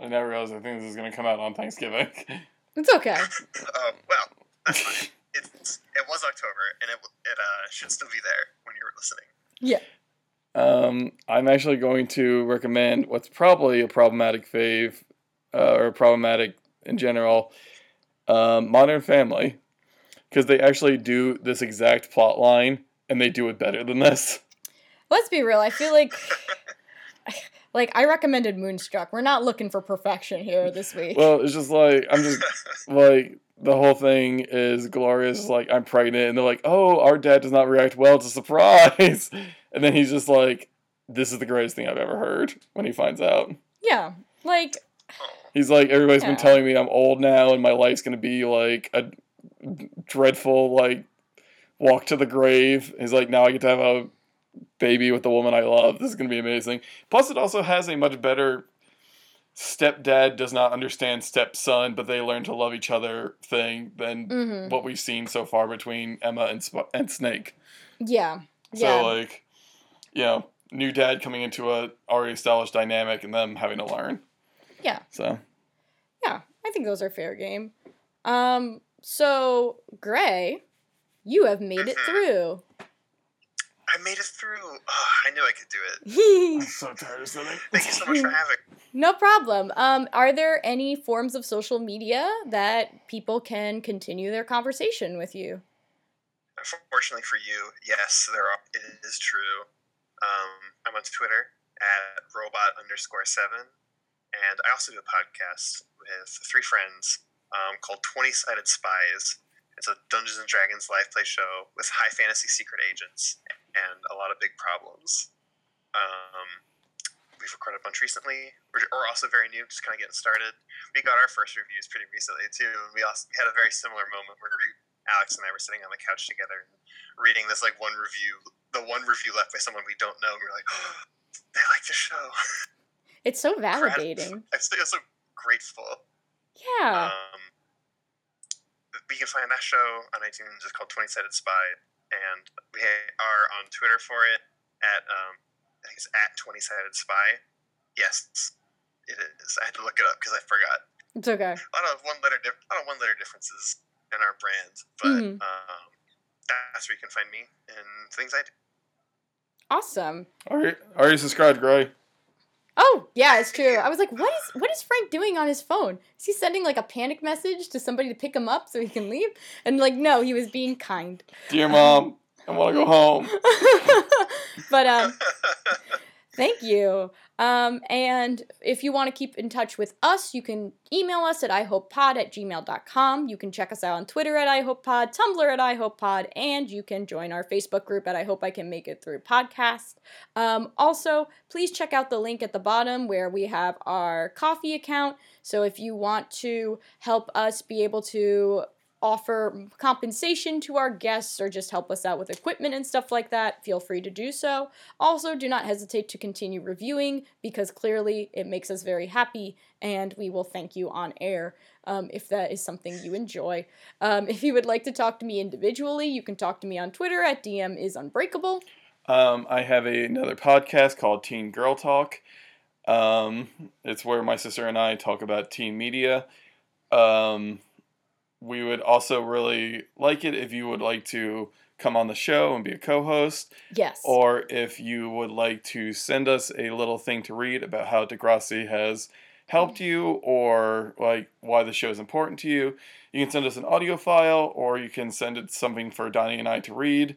[SPEAKER 2] I never realized I think this is going to come out on Thanksgiving.
[SPEAKER 1] It's okay.
[SPEAKER 3] Uh, well, that's fine. It's, it was October, and it, it uh, should still be there when you're listening.
[SPEAKER 1] Yeah.
[SPEAKER 2] Um, I'm actually going to recommend what's probably a problematic fave, uh, or problematic in general, um, Modern Family, because they actually do this exact plot line and they do it better than this.
[SPEAKER 1] Let's be real. I feel like like I recommended Moonstruck. We're not looking for perfection here this week.
[SPEAKER 2] Well, it's just like I'm just like the whole thing is glorious. like I'm pregnant, and they're like, oh, our dad does not react well to surprise, and then he's just like, this is the greatest thing I've ever heard when he finds out.
[SPEAKER 1] yeah. Like
[SPEAKER 3] Oh,
[SPEAKER 2] He's like, everybody's been telling me I'm old now and my life's gonna be like a dreadful like walk to the grave. He's like, now I get to have a baby with the woman I love. This is gonna be amazing. Plus, it also has a much better stepdad does not understand stepson, but they learn to love each other thing than
[SPEAKER 1] mhm.
[SPEAKER 2] what we've seen so far between Emma and Sp- and Snake.
[SPEAKER 1] Yeah.
[SPEAKER 2] So
[SPEAKER 1] Yeah.
[SPEAKER 2] like, you know, new dad coming into a already established dynamic and them having to learn.
[SPEAKER 1] Yeah.
[SPEAKER 2] So
[SPEAKER 1] Yeah, I think those are fair game. Um, so Gray, you have made it
[SPEAKER 3] Mhm.
[SPEAKER 1] through.
[SPEAKER 3] I made it through. Oh, I knew I could do it.
[SPEAKER 1] no
[SPEAKER 2] so tired of sitting.
[SPEAKER 3] Thank you so much for having me.
[SPEAKER 1] problem. Um, are there any forms of social media that people can continue their conversation with you?
[SPEAKER 3] Unfortunately for you, yes, there are, it is true. Um, I'm on Twitter at robot underscore seven, and I also do a podcast with three friends um, called Twenty Sided Spies. It's a Dungeons and Dragons live play show with high fantasy secret agents and a lot of big problems. Um, we've recorded a bunch recently, We're also very new, just kind of getting started. We got our first reviews pretty recently too, and we also had a very similar moment where we, Alex and I were sitting on the couch together, reading this like one review, the one review left by someone we don't know, and we are like, oh, they like the show.
[SPEAKER 1] It's so validating.
[SPEAKER 3] I feel so grateful.
[SPEAKER 1] Yeah.
[SPEAKER 3] Um, we can find that show on iTunes. It's called Twenty Sided Spy, and we are on Twitter for it at um, I think it's at Twenty Sided Spy. Yes, it is. I had to look it up because I forgot.
[SPEAKER 1] It's okay.
[SPEAKER 3] A lot of one letter, dif- a lot of one letter differences in our brand, but
[SPEAKER 1] Mhm.
[SPEAKER 3] um, that's where you can find me and things I do.
[SPEAKER 1] Awesome.
[SPEAKER 2] Are you, are you subscribed, Gray?
[SPEAKER 1] Oh, yeah, it's true. I was like, what is what is Frank doing on his phone? Is he sending like a panic message to somebody to pick him up so he can leave? And like, no, he was being kind.
[SPEAKER 2] Dear mom, I want to go home.
[SPEAKER 1] but um Thank you. Um, and if you want to keep in touch with us, you can email us at ihopepod at gmail.com. You can check us out on Twitter at ihopepod, Tumblr at ihopepod, and you can join our Facebook group at I Hope I Can Make It Through Podcast. Um, also, please check out the link at the bottom where we have our Ko-fi account. So if you want to help us be able to offer compensation to our guests or just help us out with equipment and stuff like that, feel free to do so. Also, do not hesitate to continue reviewing because clearly it makes us very happy and we will thank you on air um, if that is something you enjoy. Um, if you would like to talk to me individually, you can talk to me on Twitter at DM is unbreakable.
[SPEAKER 2] Um, I have a, another podcast called Teen Girl Talk. Um, it's where my sister and I talk about teen media. We would also really like it if you would like to come on the show and be a co-host,
[SPEAKER 1] Yes.
[SPEAKER 2] or if you would like to send us a little thing to read about how Degrassi has helped you or like why the show is important to you. You can send us an audio file or you can send it something for Donnie and I to read.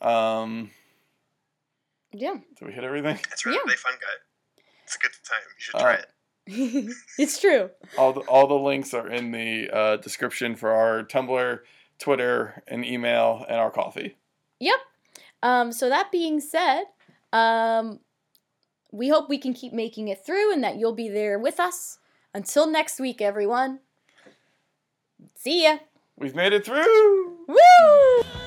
[SPEAKER 2] Um,
[SPEAKER 1] yeah.
[SPEAKER 2] did we hit everything?
[SPEAKER 3] It's really,
[SPEAKER 1] Yeah.
[SPEAKER 3] really fun, guy. It's a good time. You should
[SPEAKER 2] Uh,
[SPEAKER 3] try it.
[SPEAKER 1] it's true.
[SPEAKER 2] All the all the links are in the uh, description for our Tumblr, Twitter, and email, and our Ko-fi.
[SPEAKER 1] Yep. Um, so that being said, um, we hope we can keep making it through and that you'll be there with us. Until next week, everyone. See ya.
[SPEAKER 2] We've made it through.
[SPEAKER 1] Woo!